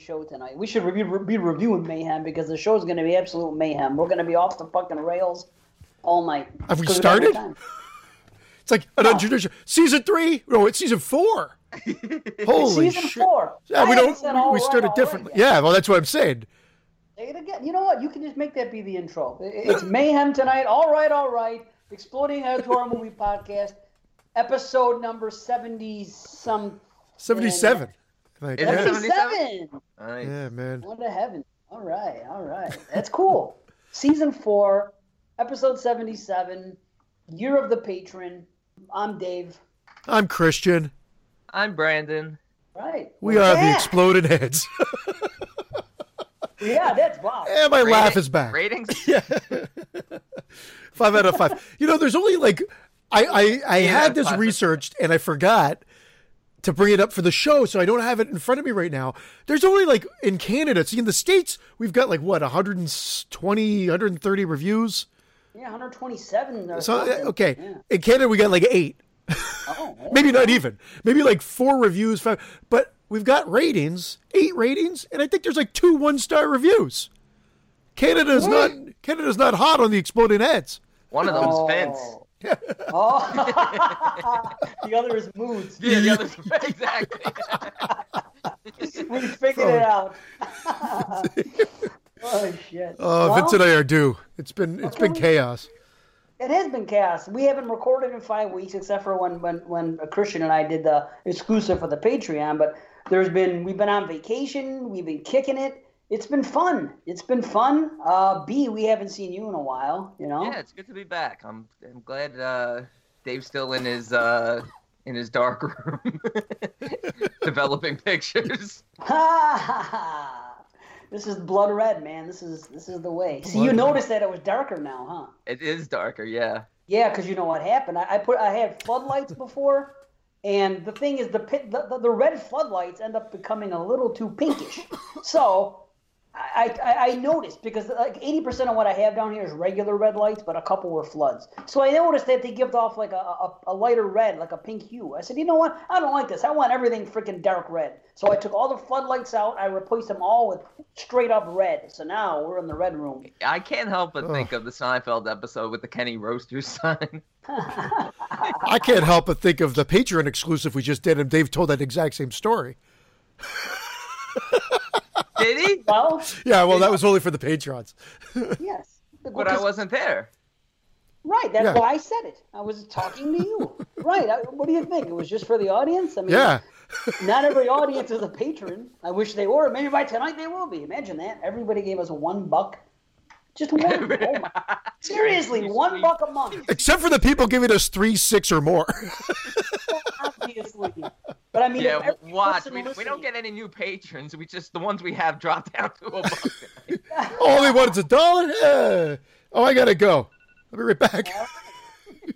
show tonight. We should review, be reviewing Mayhem because the show is going to be absolute mayhem. We're going to be off the fucking rails all night. Have we no started? It's like an untraditional season three. No, it's season four. Holy Season shit! four. Yeah, I we don't. We, we started differently. yet. Yeah, well, that's what I'm saying. Say it again. You know what? You can just make that be the intro. It's mayhem tonight. All right, all right. Exploding Head to our movie podcast, episode number seventy some. Seventy-seven. Like, Is yeah. 77? Seventy-seven. Nice. yeah, man. What to heaven. All right, all right. That's cool. Season four, episode 77, Year of the Patron. I'm Dave. I'm Christian. I'm Brandon. Right. We We're are the back. exploded heads. Yeah, that's Bob. and my laugh is back. Ratings? Yeah. five out of five. You know, there's only like I I, I Yeah, had this five. researched and I forgot to bring it up for the show, so I don't have it in front of me right now. There's only like in Canada, see in the states, we've got like what 120, 130 reviews. Yeah, 127 So uh, okay, Yeah. in Canada we got like eight, Oh, yeah. maybe not even, maybe like four reviews, five, but we've got ratings, eight ratings, and I think there's like two one star reviews. Canada's not Canada's not hot on the exploding heads. One of them's Oh. Vince. Oh. the other is moods. Yeah, the other's exactly. We figured it out. oh shit. Oh, Well, Vince and I are due. It's been it's been chaos. It has been chaos. We haven't recorded in five weeks, except for when when when Christian and I did the exclusive for the Patreon. But there's been we've been on vacation. We've been kicking it. It's been fun. It's been fun. Uh, B, we haven't seen you in a while. You know. yeah, it's good to be back. I'm I'm glad uh, Dave's still in his uh, in his dark room developing pictures. Ha ha ha! This is blood red, man. This is this is the way. See, you Blood red. noticed that it was darker now, huh? It is darker, yeah. Yeah, because you know what happened. I, I put I had floodlights before, and the thing is, the, pit, the the the red floodlights end up becoming a little too pinkish. So. I, I, I noticed because like eighty percent of what I have down here is regular red lights, but a couple were floods. So I noticed that they give off like a, a, a lighter red, like a pink hue. I said, you know what? I don't like this. I want everything freaking dark red. So I took all the floodlights out. I replaced them all with straight up red. So now we're in the red room. I can't help but Ugh. think of the Seinfeld episode with the Kenny Roasters sign. I can't help but think of the Patreon exclusive we just did, and Dave told that exact same story. Did he? Well, Yeah, well, that was only for the patrons. yes. But I wasn't there. Right, that's Yeah. why I said it. I was talking to you. right. I, what do you think? It was just for the audience? I mean, Yeah, not every audience is a patron. I wish they were. Maybe by tonight they will be. Imagine that. Everybody gave us one buck. Just one. oh seriously, one buck a month. except for the people giving us three, six, or more. Obviously. But I mean, Yeah, if every w- watch. We, we don't get any new patrons. We just the ones we have drop down to a buck. Only they want is a dollar. Eh. Oh, I gotta go. I'll be right back.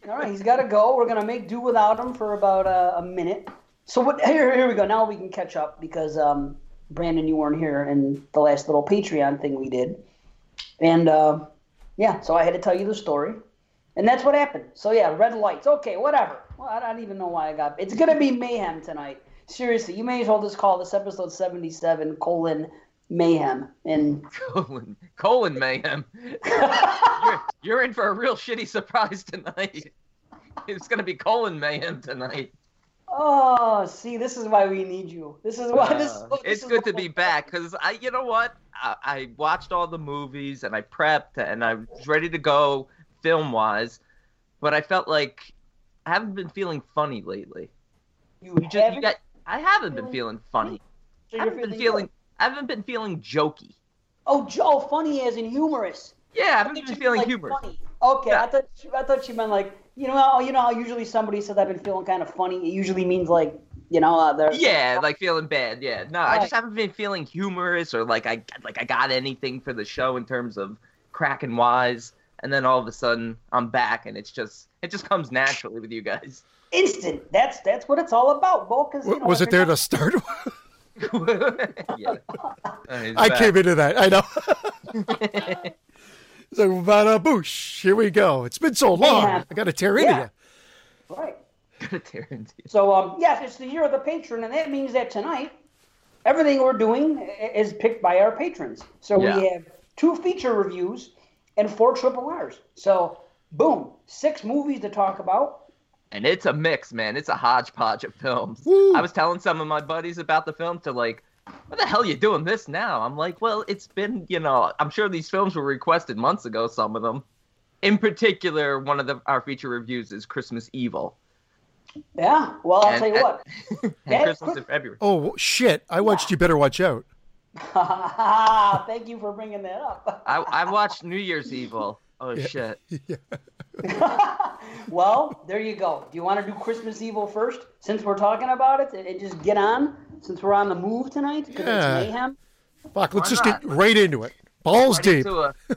All right, he's got to go. We're gonna make do without him for about uh, a minute. So what? Here, here we go. Now we can catch up because um, Brandon, you weren't here in the last little Patreon thing we did, and uh, yeah, so I had to tell you the story, and that's what happened. So yeah, red lights. Okay, whatever. Well, I don't even know why I got. It's gonna be mayhem tonight. Seriously, you may as well just call this episode seventy-seven colon mayhem and colon, colon mayhem. you're, you're in for a real shitty surprise tonight. It's gonna be colon mayhem tonight. Oh, see, this is why we need you. This is why this. Uh, this it's is good to be back because I, you know what, I, I watched all the movies and I prepped and I was ready to go film wise, but I felt like I haven't been feeling funny lately. You, You just, you got, I haven't been feeling feeling funny. So I haven't been good. feeling, I haven't been feeling jokey. Oh, Joe, funny as in humorous. Yeah, I haven't thought been feeling meant, like, humorous. Funny. Okay, Yeah. I thought I thought you meant like you know how you know how usually somebody says I've been feeling kind of funny. It usually means like you know uh, they're Yeah, like feeling bad. Yeah, no, I just haven't been feeling humorous or like I like I got anything for the show in terms of cracking wise. And then all of a sudden I'm back, and it's just it just comes naturally with you guys. instant. That's that's what it's all about, Bo. 'cause, you W- know, Was it there you're to start? yeah, he's I back. came into that. I know. so, bada boosh. Here we go. It's been so long. Yeah. I got to tear into Yeah. you. right. Gonna tear into you. So um, yes, it's the year of the patron, and that means that tonight everything we're doing is picked by our patrons. So Yeah. we have two feature reviews and four triple R's. So boom, six movies to talk about. and it's a mix, man. It's a hodgepodge of films. Woo. I was telling some of my buddies about the film to like, what the hell are you doing this now? I'm like, well, it's been, you know, I'm sure these films were requested months ago. Some of them, in particular, one of the our feature reviews is Christmas Evil Yeah. Well, I'll And- tell you and- what. and That's Christmas quick- in February. Oh shit! I watched. You better watch out. Thank you for bringing that up. I I watched New Year's Evil. Oh shit! Yeah. well, there you go. Do you want to do Christmas Evil first, since we're talking about it, and, and just get on, since we're on the move tonight, because Yeah. it's mayhem. Fuck. Let's Why just not? get right into it. Balls Right deep. into a-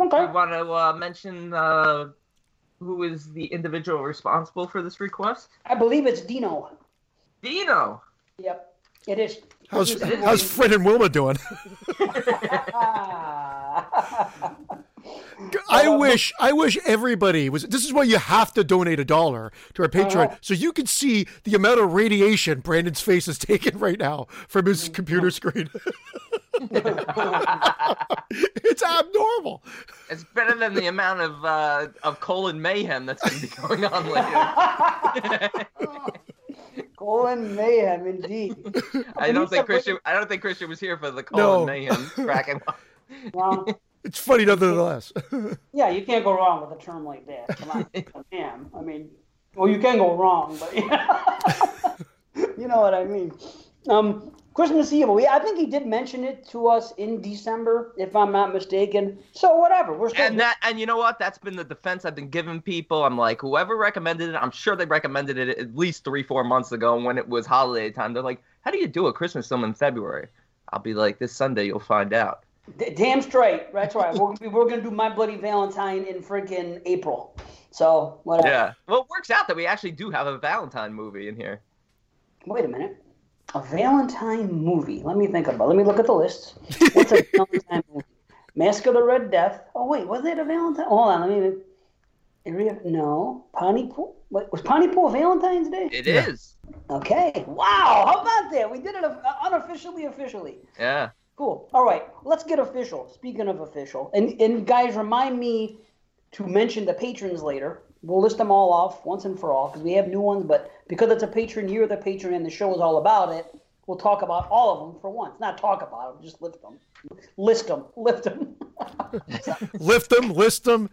Okay. I want to uh, mention uh, who is the individual responsible for this request. I believe it's Dino. Dino. Yep, it is. How's Christmas how's Fred and Wilma doing? I wish I wish everybody was this is why you have to donate a dollar to our Patreon Uh-huh. so you can see the amount of radiation Brandon's face is taking right now from his computer screen. it's abnormal. It's better than the amount of uh, of colon mayhem that's going to be going on later. Colin Mayhem, indeed. I And don't think Christian. I don't think Christian was here for the colon No. mayhem cracking. Well, It's funny nonetheless. yeah, you can't go wrong with a term like that. Come on, damn. I mean, well, you can go wrong, but you know what I mean. Um, Christmas Eve, We, I think he did mention it to us in December, if I'm not mistaken. So whatever, we're still. And that, and you know what? That's been the defense I've been giving people. I'm like, whoever recommended it, I'm sure they recommended it at least three, four months ago when it was holiday time. They're like, how do you do a Christmas film in February? I'll be like, this Sunday you'll find out. D- damn straight. That's right. We're, gonna we're gonna do My Bloody Valentine in freaking April. So whatever. Yeah. Well, it works out that we actually do have a Valentine movie in here. Wait a minute. A Valentine movie. Let me think about. it. Let me look at the list. What's a Valentine movie? Mask of the Red Death. Oh wait, was it a Valentine? Hold on. Let me. Area? No. Pontypool. What was Pontypool Valentine's Day? It Yeah. is. Okay. Wow. How about that? We did it uh, unofficially, officially. Yeah. Cool. All right. Let's get official. Speaking of official, and and guys, remind me to mention the patrons later. We'll list them all off once and for all because we have new ones. But because it's a patron, you're the patron, and the show is all about it. We'll talk about all of them for once. Not talk about them, just list them. List them. Lift them. Lift them, list them.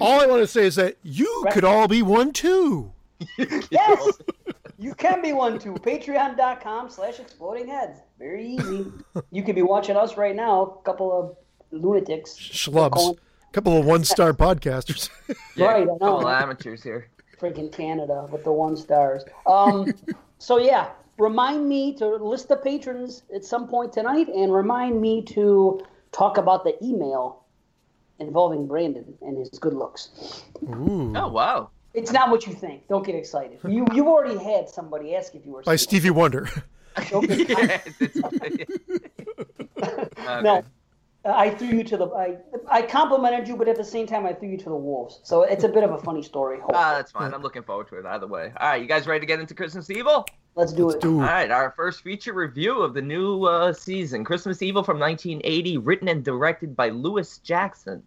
All I want to say is that you could all be one too. yes. You can be one too. Patreon.com slash exploding heads. Very easy. You could be watching us right now, a couple of lunatics. Schlubs. A couple of one star podcasters. yeah Right, I know. Couple amateurs here. freaking Canada with the one stars. Um, so yeah, remind me to list the patrons at some point tonight, and remind me to talk about the email involving Brandon and his good looks. Ooh. Oh wow. It's not what you think. Don't get excited. You you've already had somebody ask if you were By single. Stevie Wonder. Okay. Okay. No, I threw you to the. I I complimented you, but at the same time, I threw you to the wolves. So it's a bit of a funny story. Ah, that's fine. I'm looking forward to it either way. All right, you guys ready to get into Christmas Evil? Let's do it. Dude. All right, our first feature review of the new uh, season, Christmas Evil from 1980, written and directed by Lewis Jackson.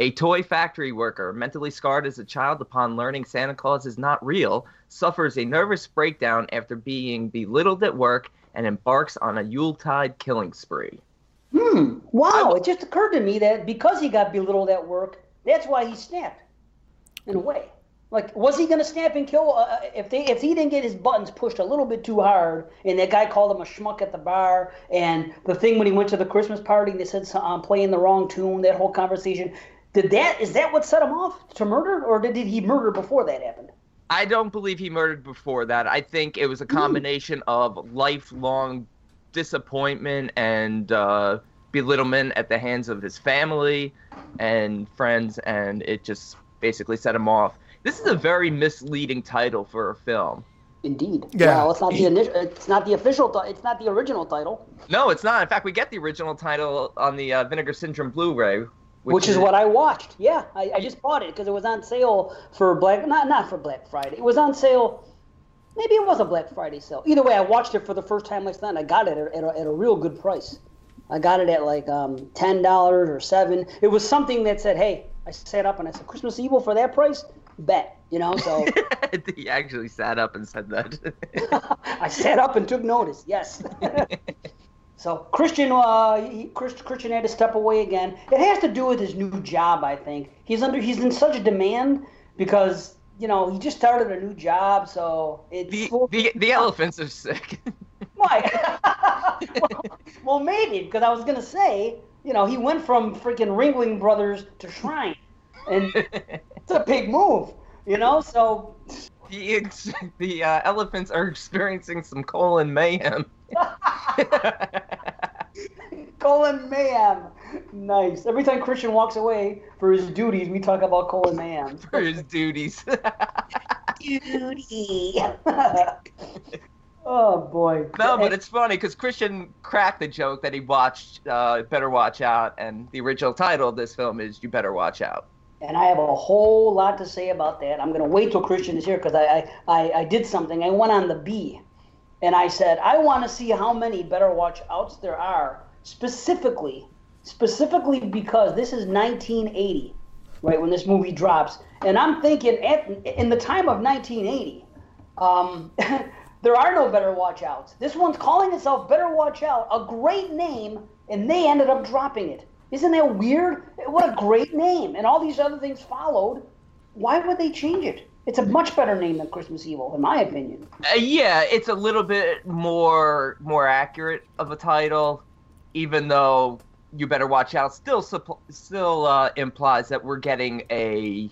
A toy factory worker, mentally scarred as a child upon learning Santa Claus is not real, suffers a nervous breakdown after being belittled at work and embarks on a Yuletide killing spree. Hmm. Wow. It just occurred to me that because he got belittled at work, that's why he snapped. In a way, like was he going to snap and kill uh, if they if he didn't get his buttons pushed a little bit too hard, and that guy called him a schmuck at the bar, and the thing when he went to the Christmas party, they said I'm playing the wrong tune. That whole conversation. Did that is that what set him off to murder, or did, did he murder before that happened? I don't believe he murdered before that. I think it was a combination of lifelong disappointment and uh, belittlement at the hands of his family and friends, and it just basically set him off. This is a very misleading title for a film. Indeed. Yeah. Well, it's not the initial. It's not the official. Ti- it's not the original title, No, it's not. In fact, we get the original title on the uh, Vinegar Syndrome Blu-ray, which, is, what I watched. Yeah, I, I just bought it because it was on sale for Black. Not not for Black Friday. It was on sale Maybe it was a Black Friday sale. Either way, I watched it for the first time last night. I got it at, at, a, at a real good price. I got it at like um, ten dollars or seven. It was something that said, "Hey," I sat up and I said, "Christmas Evil for that price." Bet, you know. So he actually sat up and said that. I sat up and took notice. Yes. So Christian, uh, he, Christian had to step away again. It has to do with his new job, I think. He's under, he's in such demand because you know he just started a new job, so it's the the, the elephants are sick. Why? well, well, maybe because I was gonna say, you know, he went from freaking Ringling Brothers to Shrine, and it's a big move, you know. So the ex- the uh, elephants are experiencing some colon mayhem. colon mayhem, nice. Every time Christian walks away for his duties, we talk about colon mayhem. For his duties. Duty. Oh boy. No, but it's funny because Christian cracked the joke that he watched uh, Better Watch Out, and the original title of this film is You Better Watch Out. And I have a whole lot to say about that. I'm going to wait till Christian is here because I, I, I, did something. I went on the B, and I said I want to see how many Better Watch Outs there are specifically, specifically because this is 1980, right when this movie drops, and I'm thinking at in the time of 1980. Um, There are no Better Watch Outs. This one's calling itself Better Watch Out, a great name, and they ended up dropping it. Isn't that weird? What a great name. And all these other things followed. Why would they change it? It's a much better name than Christmas Evil, in my opinion. Uh, yeah, it's a little bit more more accurate of a title, even though you better watch out. Still, still uh, implies that we're getting a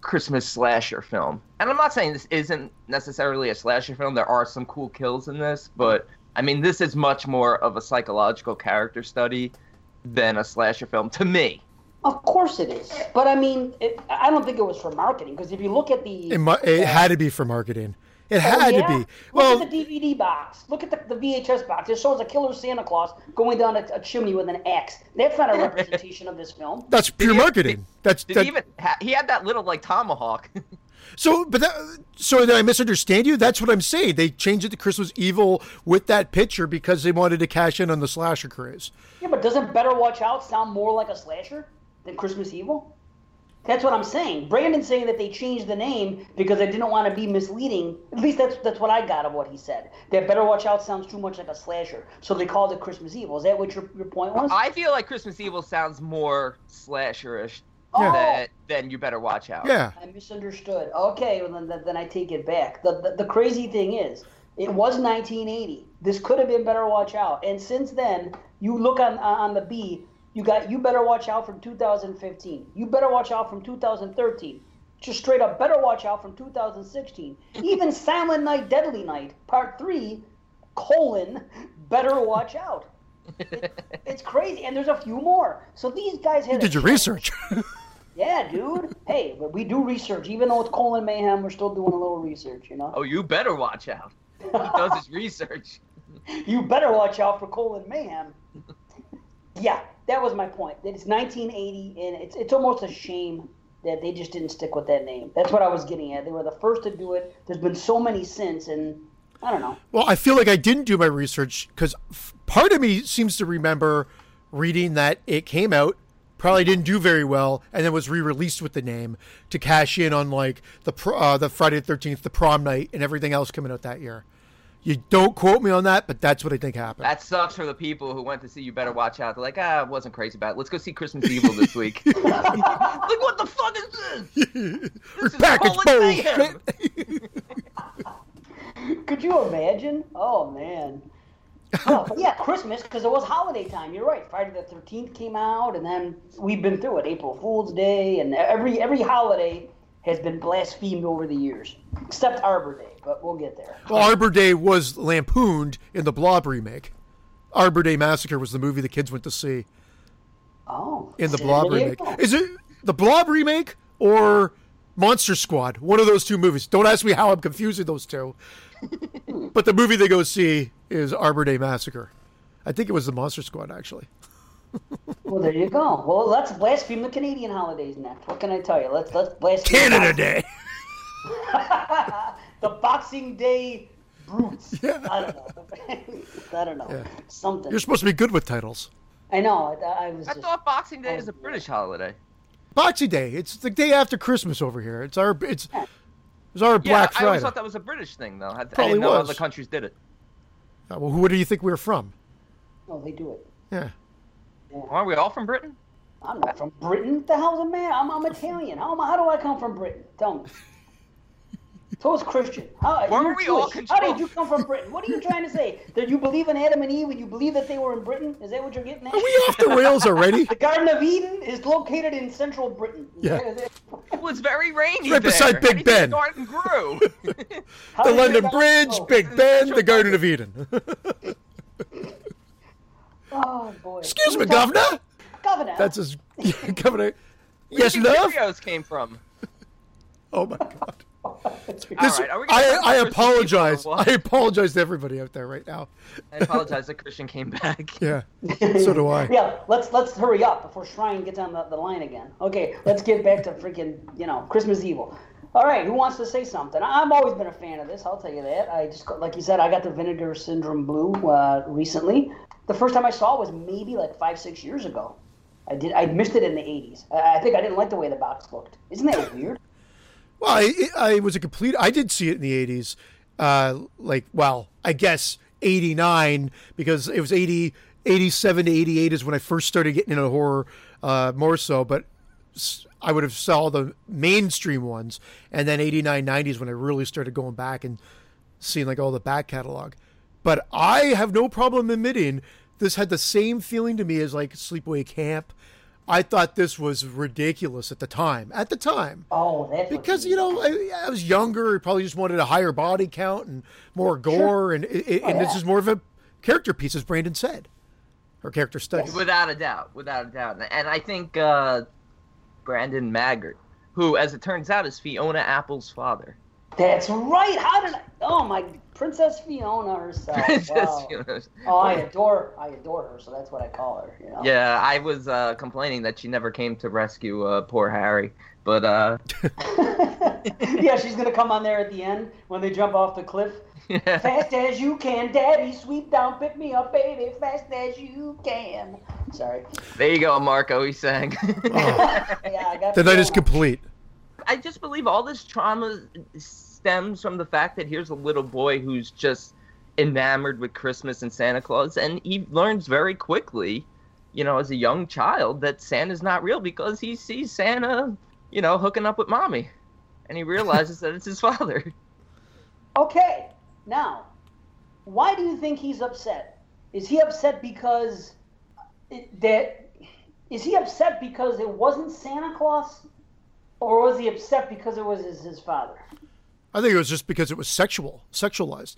Christmas slasher film. And I'm not saying this isn't necessarily a slasher film. There are some cool kills in this, but I mean, this is much more of a psychological character study than a slasher film to me. Of course it is, but I mean, it, I don't think it was for marketing because if you look at the, it, mu- it uh, had to be for marketing. It had oh, yeah? to be. Well, look at the DVD box. Look at the, the VHS box. It shows a killer Santa Claus going down a, a chimney with an axe. That's not a representation of this film. That's pure did marketing. He, That's did that, he even ha- he had that little like tomahawk. so, but that, so did I misunderstand you? That's what I'm saying. They changed it to Christmas Evil with that picture because they wanted to cash in on the slasher craze. Yeah, but doesn't Better Watch Out sound more like a slasher than Christmas Evil? That's what I'm saying. Brandon's saying that they changed the name because they didn't want to be misleading. At least that's that's what I got of what he said. That Better Watch Out sounds too much like a slasher, so they called it Christmas Evil. Is that what your, your point was? I feel like Christmas Evil sounds more slasherish oh. than, than You Better Watch Out. Yeah. I misunderstood. Okay, well, then, then I take it back. The, the, the crazy thing is, it was 1980. This could have been Better Watch Out. And since then, you look on on the B, you got you better watch out from 2015. You better watch out from 2013. Just straight up better watch out from 2016. Even Silent Night, Deadly Night, Part Three, colon, better watch out. It, it's crazy, and there's a few more. So these guys had. You did your research. yeah, dude. Hey, we do research, even though it's colon mayhem. We're still doing a little research, you know. Oh, you better watch out. He does his research. you better watch out for colon mayhem. Yeah, that was my point. That it's 1980, and it's it's almost a shame that they just didn't stick with that name. That's what I was getting at. They were the first to do it. There's been so many since, and I don't know. Well, I feel like I didn't do my research because part of me seems to remember reading that it came out, probably didn't do very well, and then was re-released with the name to cash in on like the uh, the Friday the 13th, the prom night, and everything else coming out that year. You don't quote me on that, but that's what I think happened. That sucks for the people who went to see You Better Watch Out. They're like, ah, I wasn't crazy about it. Let's go see Christmas Evil this week. like, what the fuck is this? This is package Could you imagine? Oh man. Oh, yeah, Christmas because it was holiday time. You're right. Friday the Thirteenth came out, and then we've been through it. April Fool's Day, and every every holiday has been blasphemed over the years, except Arbor Day, but we'll get there. Well, Arbor Day was lampooned in the Blob remake. Arbor Day Massacre was the movie the kids went to see. Oh, in the Blob remake. Is it the Blob remake or Monster Squad? One of those two movies. Don't ask me how I'm confusing those two. Hmm. but the movie they go see is Arbor Day Massacre. I think it was the Monster Squad actually well, there you go. Well, let's blaspheme the Canadian holidays next. What can I tell you? Let's let's blaspheme Canada Day. the Boxing Day brutes. Yeah. I don't know. I don't know. Yeah. Something. You're supposed to be good with titles. I know. I, I was I just. thought Boxing Day Oh, is a. British holiday. Boxing Day. It's the day after Christmas over here. It's our it's it's our Yeah, Black I always thought that was a British thing, though. I, I Probably didn't know was. other countries did it. Uh, well, who do you think we're from? Oh, they do it. Yeah. Aren't we all from Britain? I'm not from Britain. The hell's a man? I'm, I'm Italian. How, am I- how do I come from Britain? Tell me. So is Christian. How, Weren't you're we all Jewish. How did you come from Britain? What are you trying to say? That you believe in Adam and Eve and you believe that they were in Britain? Is that what you're getting at? Are we off the rails already? The Garden of Eden is located in central Britain. Yeah. It was very rainy Right there. beside Big do you think Ben. The garden grew. The London Bridge, Big Ben, the Garden of Eden. Oh boy. Excuse me, Governor. Governor. That's his Governor. Where Yes, do you think love. Cheerios came from. Oh my God. That's All This- right, are we I, I apologize. Eve or what? I apologize to everybody out there right now. I apologize that Christian came back. Yeah. So do I. Yeah, let's let's hurry up before Shrine gets on the, the line again. Okay, let's get back to freaking you know Christmas Evil. All right, who wants to say something? I've always been a fan of this. I'll tell you that. I just like you said, I got the Vinegar Syndrome Blue uh, recently. The first time I saw it was maybe like five six years ago. I did. I missed it in the '80s. I, I think I didn't like the way the box looked. Isn't that weird? Well, I, I was a complete. I did see it in the '80s, uh, like well, I guess '89 because it was 80, 87 to '88 is when I first started getting into horror uh, more so. But I would have saw the mainstream ones, and then '89, '90 is when I really started going back and seeing like all the back catalog. But I have no problem admitting this had the same feeling to me as like Sleepaway Camp. I thought this was ridiculous at the time. At the time, Oh, that's because you you know I, I was younger, I probably just wanted a higher body count and more gore, and it, it- and this is more of a character piece, as Brandon said, or character study. Without a doubt, without a doubt. And I think uh, Brandon Maggart, who, as it turns out, is Fiona Apple's father. That's right. How did I? Oh my, Princess Fiona herself. Princess wow. Fiona. Oh, I adore, I adore her. So that's what I call her. You know. Yeah, I was uh, complaining that she never came to rescue uh, poor Harry, but uh, yeah, she's gonna come on there at the end when they jump off the cliff. Fast as you can, Daddy, sweep down, pick me up, baby, fast as you can. Sorry. there you go, Marco. He sang. Yeah, I got The night is complete. I just believe all this trauma stems from the fact that here's a little boy who's just enamored with Christmas and Santa Claus, and he learns very quickly, you know, as a young child, that Santa's not real because he sees Santa, you know, hooking up with mommy, and he realizes that it's his father. Okay, now, why do you think he's upset? Is he upset because it, that? Is he upset because it wasn't Santa Claus, or was he upset because it was his, his father? I think it was just because it was sexual, sexualized.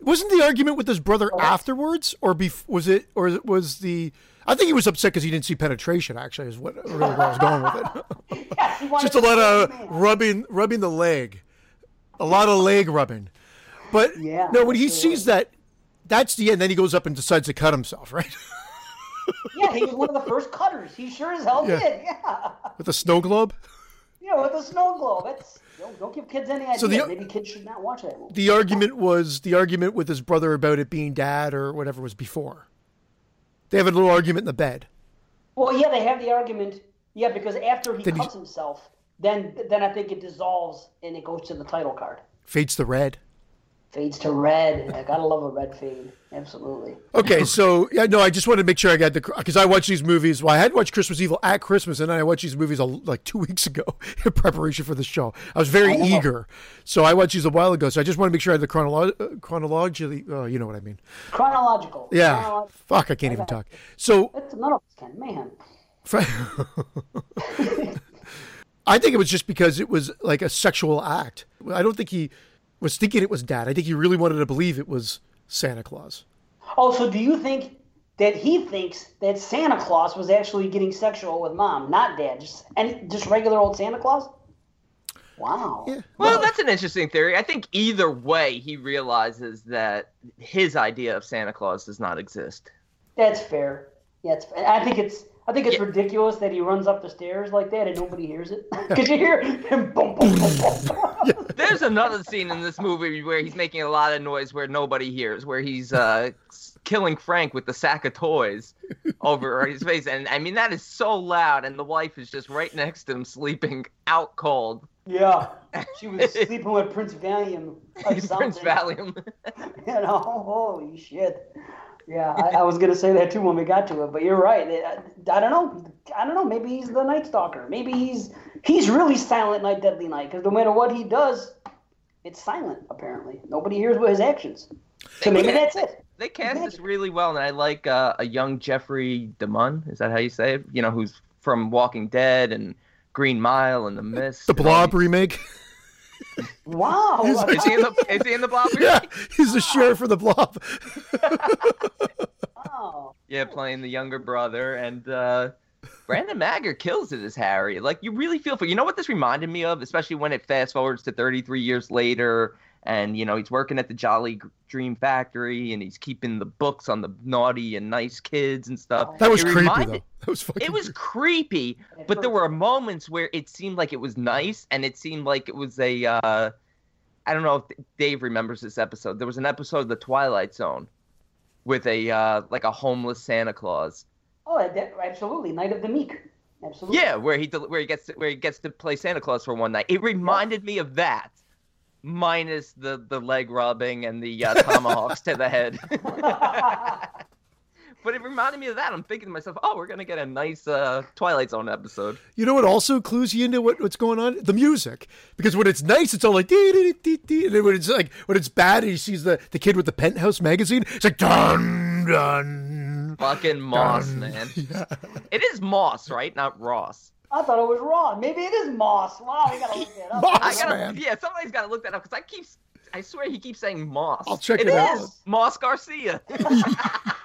Wasn't the argument with his brother oh, afterwards, or bef- was it, or it was the? I think he was upset because he didn't see penetration. Actually, is what really where I was going with it. Yes, just a lot of man. rubbing, rubbing the leg, a lot of leg rubbing. But Yeah, no, when he absolutely. sees that, that's the end. Then he goes up and decides to cut himself, right, Yeah, he was one of the first cutters. He sure as hell Yeah. did. Yeah. with a snow globe. Yeah, with the snow globe. That's don't, don't give kids any ideas. So the- Maybe kids should not watch that movie. The argument was the argument with his brother about it being dad or whatever was before. They have a little argument in the bed. Well, yeah, they have the argument. Yeah, because after he Then he- cuts himself, then then I think it dissolves and it goes to the title card. Fades to red. Fades to red. I gotta love a red fade. Absolutely. Okay, so yeah, no, I just wanted to make sure I got the because I watched these movies. Well, I had watched Christmas Evil at Christmas, and then I watched these movies like two weeks ago in preparation for the show. I was very I eager, so I watched these a while ago. So I just want to make sure I had the chronolo- uh, chronologically. Uh, you know what I mean? Chronological. Yeah. Chronolo- Fuck, I can't even talk. So That's none of us can. Man. I think it was just because it was like a sexual act. I don't think he was thinking it was dad. I think he really wanted to believe it was Santa Claus. Oh, so do you think that he thinks that Santa Claus was actually getting sexual with mom, not dad, just and just regular old Santa Claus? Wow. Yeah. Well, that's an interesting theory. I think either way, he realizes that his idea of Santa Claus does not exist. That's fair. Yeah, it's, I think it's I think it's ridiculous that he runs up the stairs like that and nobody hears it. Because you hear him boom, boom, boom, boom. There's another scene in this movie where he's making a lot of noise where nobody hears, where he's uh, killing Frank with the sack of toys over his face. And I mean, that is so loud, and the wife is just right next to him, sleeping out cold. Yeah, she was sleeping with Prince Valium or something. Prince Valium. You know, holy shit. Yeah, I, I was gonna say that too when we got to it, but you're right. I, I don't know. I don't know. Maybe he's the Night Stalker. Maybe he's he's really Silent Night, Deadly Night. Because no matter what he does, it's silent. Apparently, nobody hears what his actions. So maybe that's it. They cast this really well, and I like uh, a young Jeffrey DeMunn. Is that how you say it? You know, who's from Walking Dead and Green Mile and The Mist. The Blob remake. Wow. Is he in the Is he in the Blob? yeah, he's the sheriff for the Blob. wow. Yeah, playing the younger brother, and uh, Brandon Maggart kills it as Harry. Like you really feel for. You know what this reminded me of, especially when it fast forwards to 33 years later, and you know he's working at the Jolly Dream Factory, and he's keeping the books on the naughty and nice kids and stuff. That was It creepy reminded- though. That was fucking. It was creepy. creepy, but there were moments where it seemed like it was nice, and it seemed like it was a. Uh, I don't know if Dave remembers this episode. There was an episode of The Twilight Zone with a uh, like a homeless Santa Claus. Oh, absolutely. Night of the Meek. Absolutely. Yeah, where he where he gets to, where he gets to play Santa Claus for one night. It reminded me of that, minus the the leg rubbing and the uh, tomahawks to the head. but it reminded me of that. I'm thinking to myself, oh, we're gonna get a nice uh, Twilight Zone episode. You know what also clues you into what, what's going on? The music. Because when it's nice, it's all like dee dee dee dee, and then when it's like when it's bad, and he sees the, the kid with the penthouse magazine, it's like dun dun. Fucking Moss, dun. man. Yeah. It is Moss, right? Not Ross. I thought it was wrong. Maybe it is Moss. Wow, we gotta look that up. Moss. I gotta, man. yeah, somebody's gotta look that up because I keep, I swear he keeps saying Moss. I'll check it is out. Moss Garcia.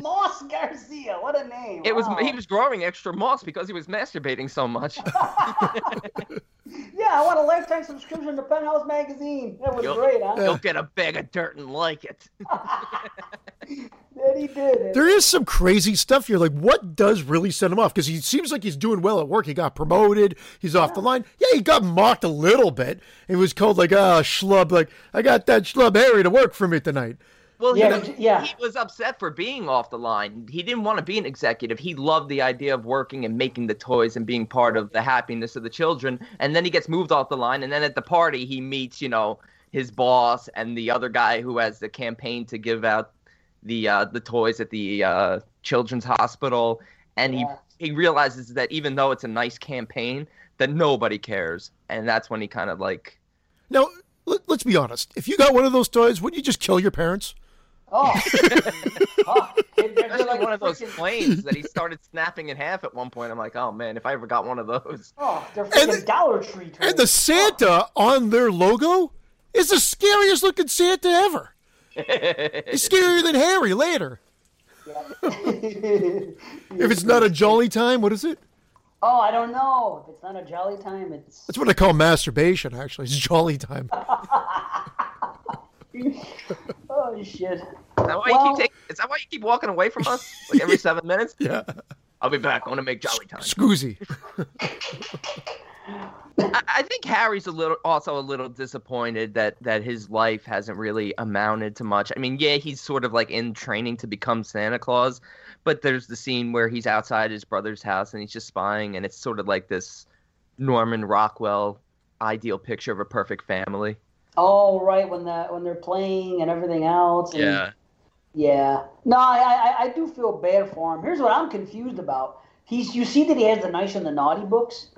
Moss Garcia. What a name. It was he was growing extra moss because he was masturbating so much. Yeah, I want a lifetime subscription to Penthouse magazine. That was Yo- great, huh? You'll get a bag of dirt and like it. That he did. There is some crazy stuff here. Like, what does really set him off? Because he seems like he's doing well at work. He got promoted. He's off the line. Yeah, he got mocked a little bit. He was called like, ah, schlub. Like, I got that schlub Harry to work for me tonight. Well, Yeah, he, but- yeah. he was upset for being off the line. He didn't want to be an executive. He loved the idea of working and making the toys and being part of the happiness of the children. And then he gets moved off the line. And then at the party, he meets, you know, his boss and the other guy who has the campaign to give out the uh, the toys at the uh, children's hospital. And Yeah. he he realizes that even though it's a nice campaign, that nobody cares. And that's when he kind of like Now, let, let's be honest. If you got one of those toys, wouldn't you just kill your parents? Oh. oh they're, they're Especially like one of those freaking- planes that he started snapping in half at one point. I'm like, oh man, if I ever got one of those. Oh, they're And freaking the- Dollar Tree toys. And the Santa on their logo is the scariest looking Santa ever. It's scarier than Harry later. If it's not a jolly time, what is it? oh, I don't know. If it's not a jolly time, it's. That's what I call masturbation, actually. It's jolly time. Oh shit. Is that why Well- you keep taking, Is that why you keep walking away from us like every seven minutes? Yeah. I'll be back. I want to make jolly time. Scoozy. I, I think Harry's a little, also a little disappointed that that his life hasn't really amounted to much. I mean, yeah, he's sort of like in training to become Santa Claus, but there's the scene where he's outside his brother's house and he's just spying, and it's sort of like this Norman Rockwell ideal picture of a perfect family. Oh right, when the when they're playing and everything else. and- Yeah. Yeah. No, I, I I do feel bad for him. Here's what I'm confused about. He's you see that he has the nice and the naughty books,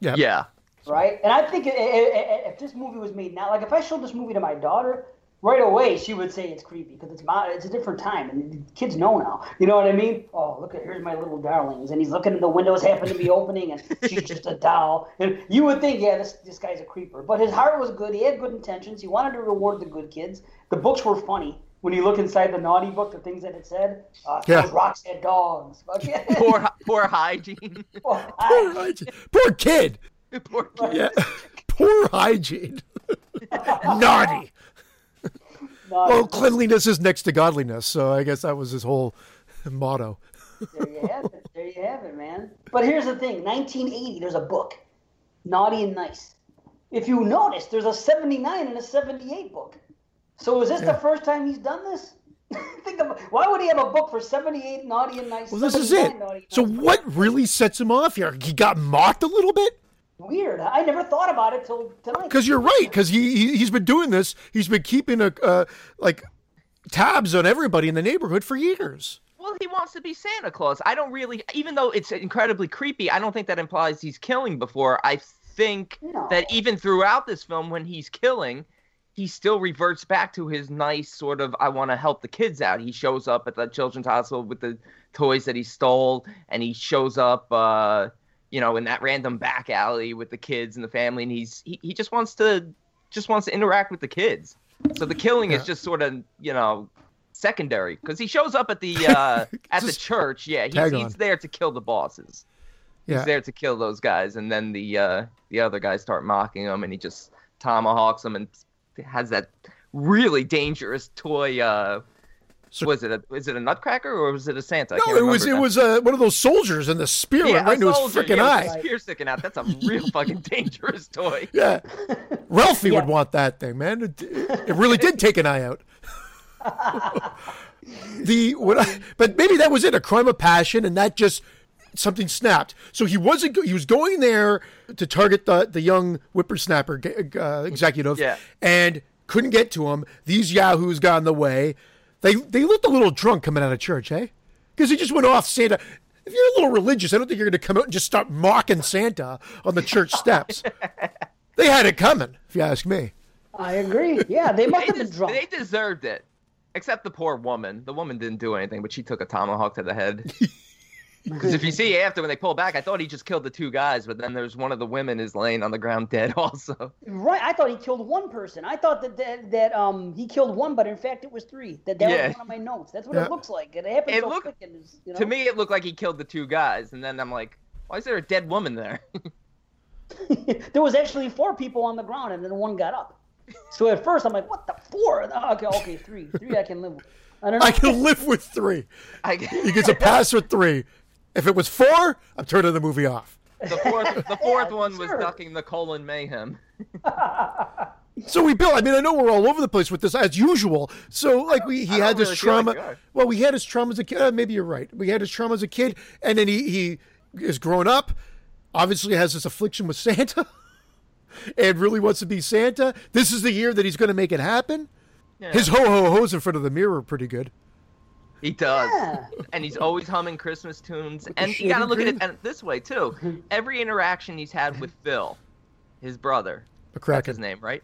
Yeah. Yeah. right? And I think i- i- i- if this movie was made now, like if I showed this movie to my daughter, right away she would say it's creepy because it's my, it's a different time and kids know now. You know what I mean? Oh, look at here's my little darlings, and he's looking at the windows happen to be opening, and she's just a doll. And you would think, yeah, this this guy's a creeper, but his heart was good. He had good intentions. He wanted to reward the good kids. The books were funny. When you look inside the naughty book, the things that it said, uh, Yeah. rocks had dogs. Poor, poor hygiene. Poor, hygiene. Poor kid. poor kid. Yeah. Poor hygiene. Naughty. Naughty. Well, cleanliness is next to godliness, so I guess that was his whole motto. there you have it. There you have it, man. But here's the thing: 1980. There's a book, Naughty and Nice. If you notice, there's a 79 and a 78 book. So is this Yeah. the first time he's done this? Think about why would he have a book for 78 Naughty and Nice? Well, this is it. 79 Naughty and So what really sets him off here? He got mocked a little bit. Weird. I never thought about it till tonight. Because you're right. Because he, he he's been doing this. He's been keeping a uh, like tabs on everybody in the neighborhood for years. Well, he wants to be Santa Claus. I don't really, even though it's incredibly creepy, I don't think that implies he's killing before. I think No. that even throughout this film, when he's killing, he still reverts back to his nice sort of I want to help the kids out. He shows up at the children's hospital with the toys that he stole, and he shows up, uh, you know, in that random back alley with the kids and the family, and he's he, he just wants to just wants to interact with the kids. So the killing is just sort of you know secondary because he shows up at the uh, at the church. Yeah, he's, he's there to kill the bosses. Yeah. He's there to kill those guys, and then the uh, the other guys start mocking him, and he just tomahawks them and has that really dangerous toy. Uh, So- was it a is it a Nutcracker or was it a Santa? No, it was it was uh, one of those soldiers and the spear yeah, right into his soldier, freaking yeah, eye. spear sticking out. That's a real fucking dangerous toy. Yeah, Ralphie would want that thing, man. It, it really did take an eye out. the what I, but maybe that was it, a crime of passion, and that just something snapped. So he wasn't. He was going there to target the the young whippersnapper uh, executive, Yeah. and couldn't get to him. These yahoos got in the way. They they looked a little drunk coming out of church, eh? Because he just went off Santa. If you're a little religious, I don't think you're going to come out and just start mocking Santa on the church steps. they had it coming, if you ask me. I agree. Yeah, they must They, have been des- drunk. they deserved it. Except the poor woman. The woman didn't do anything, but she took a tomahawk to the head. Because if you see after when they pull back, I thought he just killed the two guys, but then there's one of the women is laying on the ground dead also. Right, I thought he killed one person. I thought that that, that um he killed one, but in fact it was three. That that Yeah. was one of my notes. That's what Yeah. it looks like. It happened It so looked- quick. And you know? To me, it looked like he killed the two guys, and then I'm like, why is there a dead woman there? there was actually four people on the ground, and then one got up. So at first I'm like, what the four? Okay, okay, three, three I can live with. I don't know. I can live with three. I, He gets a pass for three. If it was four, I'm turning the movie off. the fourth, the fourth Yeah, one was ducking the colon mayhem. So we built. I mean, I know we're all over the place with this as usual. So like we, he had this really feel like trauma. well, we had his trauma as a kid. Uh, maybe you're right. We had his trauma as a kid, and then he he is grown up. Obviously, has this affliction with Santa, and really wants to be Santa. This is the year that he's going to make it happen. Yeah. His ho ho ho's in front of the mirror are pretty good. He does. Yeah. And he's always humming Christmas tunes. And you gotta look at it this way too. Every interaction he's had with Phil, his brother, A that's crack his name, right?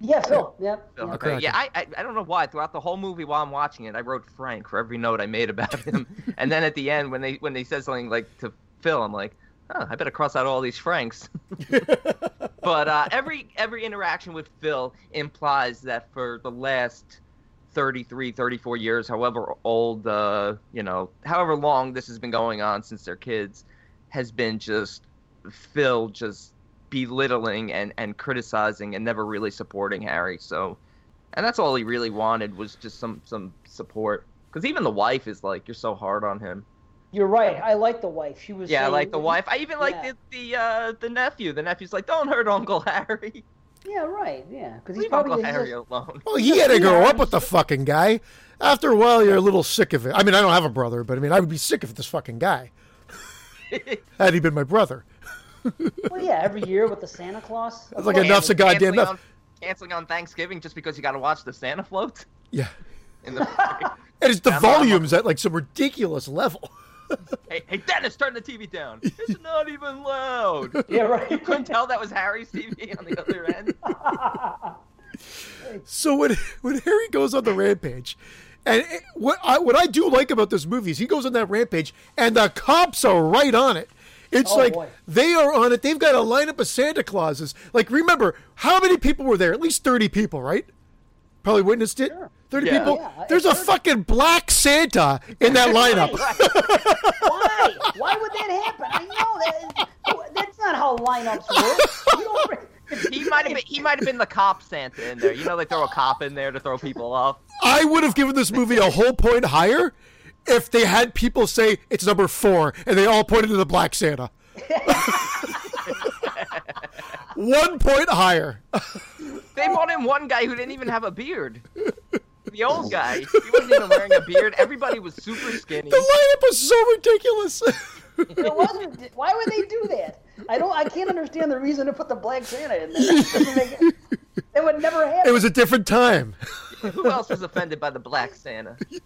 Yeah, Phil. Yeah. Phil, yeah. okay. Yeah, I, I I don't know why. Throughout the whole movie while I'm watching it, I wrote Frank for every note I made about him. and then at the end when they when they said something like to Phil, I'm like, oh, I better cross out all these Franks. but uh, every every interaction with Phil implies that for the last 33 34 years however old uh you know however long this has been going on since they're kids has been just phil just belittling and and criticizing and never really supporting harry so and that's all he really wanted was just some some support because even the wife is like you're so hard on him You're right. I like the wife. She was. yeah I like the wife i even like Yeah. the the uh the nephew the nephew's like don't hurt uncle harry Yeah, right. Yeah, because he's leave probably uncle he's harry just- alone Well, he had to grow up with the fucking guy. After a while, you're a little sick of it. I mean, I don't have a brother, but I mean, I would be sick of this fucking guy. Had he been my brother. Well, yeah, every year with the Santa Claus. That's like enough's a goddamn canceling enough. on, canceling on Thanksgiving just because you got to watch the Santa float Yeah. in the. And it's the I'm- I'm- volumes at like some ridiculous level. hey, hey, Dennis, turn the TV down. It's not even loud. Yeah, right. You couldn't tell that was Harry's TV on the other end. So when when Harry goes on the rampage, and it- what I what I do like about this movie is he goes on that rampage and the cops are right on it. It's Oh, like boy. they are on it. They've got a lineup of Santa Clauses. Like remember how many people were there? At least thirty people, right? Probably witnessed it. Sure. Thirty Yeah. people. Yeah, There's a 30. fucking black Santa in that lineup. Why? Why would that happen? I know that. That's not how lineups work. You don't, He might have been. He might have been the cop Santa in there. You know, they throw a cop in there to throw people off. I would have given this movie a whole point higher if they had people say it's number four and they all pointed to the Black Santa. One point higher. They brought in one guy who didn't even have a beard. The old guy. He wasn't even wearing a beard. Everybody was super skinny. The lineup was so ridiculous. It wasn't. Why would they do that? I don't. I can't understand the reason to put the Black Santa in there. It make it, it would never happen. it was a different time. Who else was offended by the Black Santa? you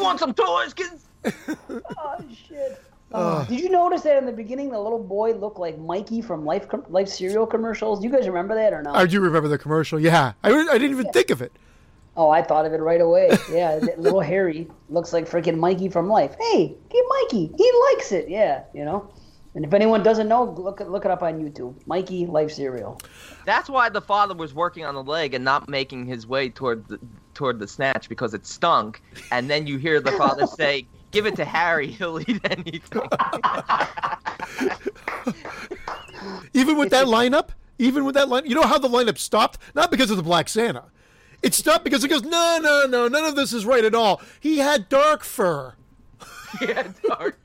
want some toys, kids? Oh shit. Oh, did you notice that in the beginning the little boy looked like Mikey from Life com- Life cereal commercials? Do you guys remember that or not? I do remember the commercial. Yeah, I, I didn't even think of it. Oh, I thought of it right away. Yeah, that little Harry looks like freaking Mikey from Life. Hey, get Mikey. He likes it. Yeah, you know. And if anyone doesn't know, look it look it up on YouTube. Mikey Life cereal. That's why the father was working on the leg and not making his way toward the toward the snatch because it stunk. And then you hear the father say, "Give it to Harry. He'll eat anything." Even with that lineup, even with that line, you know how the lineup stopped? Not because of the Black Santa. It stopped because it goes, no, no, no, none of this is right at all. He had dark fur. yeah, dark.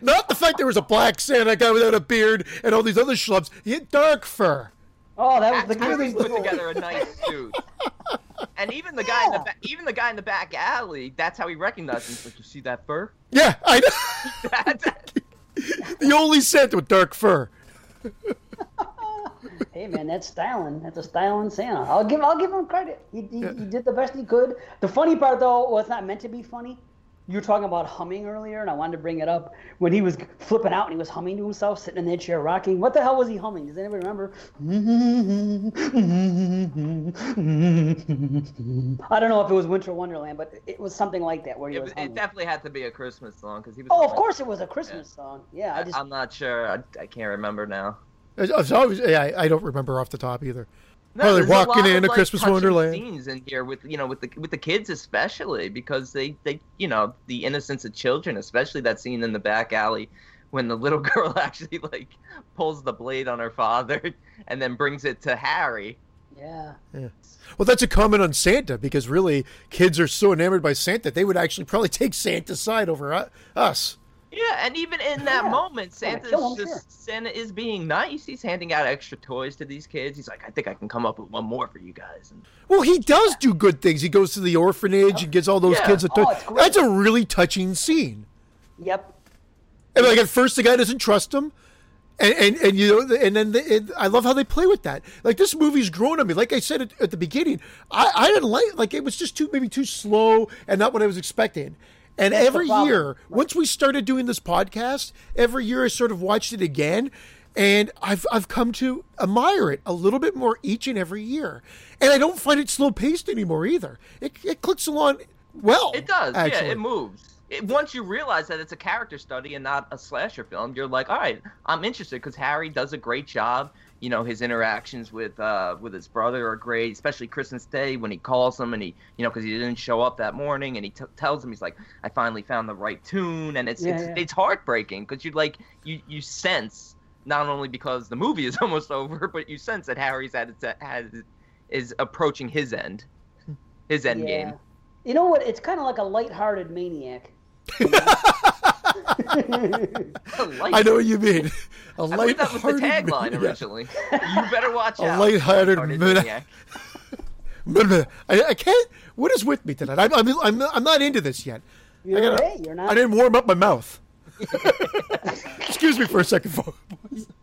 Not the fact there was a Black Santa guy without a beard and all these other schlubs. He had dark fur. Oh, that was the Harry good put together a nice suit. And even the guy in the ba- even the guy in the back alley, that's how he recognized him. He's like, "You see that fur? Yeah, I know. That- the only Santa with dark fur. Hey man, that's styling. That's a styling Santa. I'll give I'll give him credit. He, he, he did the best he could. The funny part though, well, it's not meant to be funny. You were talking about humming earlier, and I wanted to bring it up when he was flipping out and he was humming to himself, sitting in that chair rocking. What the hell was he humming? Does anybody remember? I don't know if it was Winter Wonderland, but it was something like that where he it, was was- humming. it definitely had to be a Christmas song because he was. Oh, of course it was a Christmas song. Yeah, I just... I'm not sure. I, I can't remember now. I, I was yeah, I- I don't remember off the top either. No, Well, they're there's a walking lot in of, a like, Christmas touching Wonderland. Scenes in here with you know with the with the kids especially because they they you know the innocence of children, especially that scene in the back alley when the little girl actually like pulls the blade on her father and then brings it to Harry. yeah. yeah. Well, that's a comment on Santa because really, kids are so enamored by Santa they would actually probably take Santa's side over uh, us. Yeah, and even in that Yeah. moment, Yeah, Santa's just sure. Santa is being nice. He's handing out extra toys to these kids. He's like, I think I can come up with one more for you guys. And Well, he does do good things. He goes to the orphanage and gives all those Yeah. kids a toy. Oh. That's a really touching scene. Yep. And like at first, the guy doesn't trust him, and and, and you know, and then the, it, I love how they play with that. Like this movie's grown on me. Like I said at, at the beginning, I, I didn't like like it was just too maybe too slow and not what I was expecting. And That's every year, once we started doing this podcast, every year I sort of watched it again, and I've I've come to admire it a little bit more each and every year. And I don't find it slow paced anymore either. It it clicks along well. it does. Actually. Yeah, it moves. It, once you realize that it's a character study and not a slasher film, you're like, all right, I'm interested because Harry does a great job. You know, his interactions with uh, with his brother are great, especially Christmas Day when he calls him and he, you know, because he didn't show up that morning and he t- tells him he's like, I finally found the right tune, and it's Yeah, it's, yeah. it's heartbreaking because you like you you sense not only because the movie is almost over, but you sense that Harry's at its has is approaching his end, his end yeah. game. You know what? It's kind of like a lighthearted maniac. I know what you mean. A I believe that was the tagline man- originally. You better watch A out. lighthearted lighthearted maniac. maniac. I, I can't. What is with me tonight? I'm, I'm, I'm, I'm not into this yet. You're, I gotta- hey, you're not. I didn't warm up my mouth. Excuse me for a second, folks.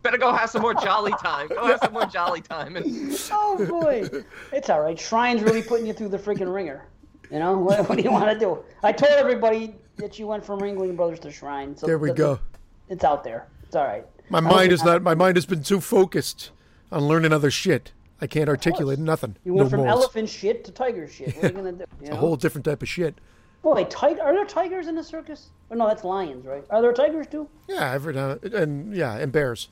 Better go have some more jolly time. Go have some more jolly time. And Oh boy, it's all right. Shrine's really putting you through the freaking ringer. You know what, what do you want to do? I told everybody that you went from Ringling Brothers to Shrine. So There we the- go. It's out there. It's all right. My mind is not. My mind has been too focused on learning other shit. I can't articulate nothing. You went no from morals. elephant shit to tiger shit. What are you gonna do? You A whole different type of shit. Boy, tiger. Are there tigers in the circus? Oh no, that's lions, right? Are there tigers too? Yeah, every now and yeah, and bears.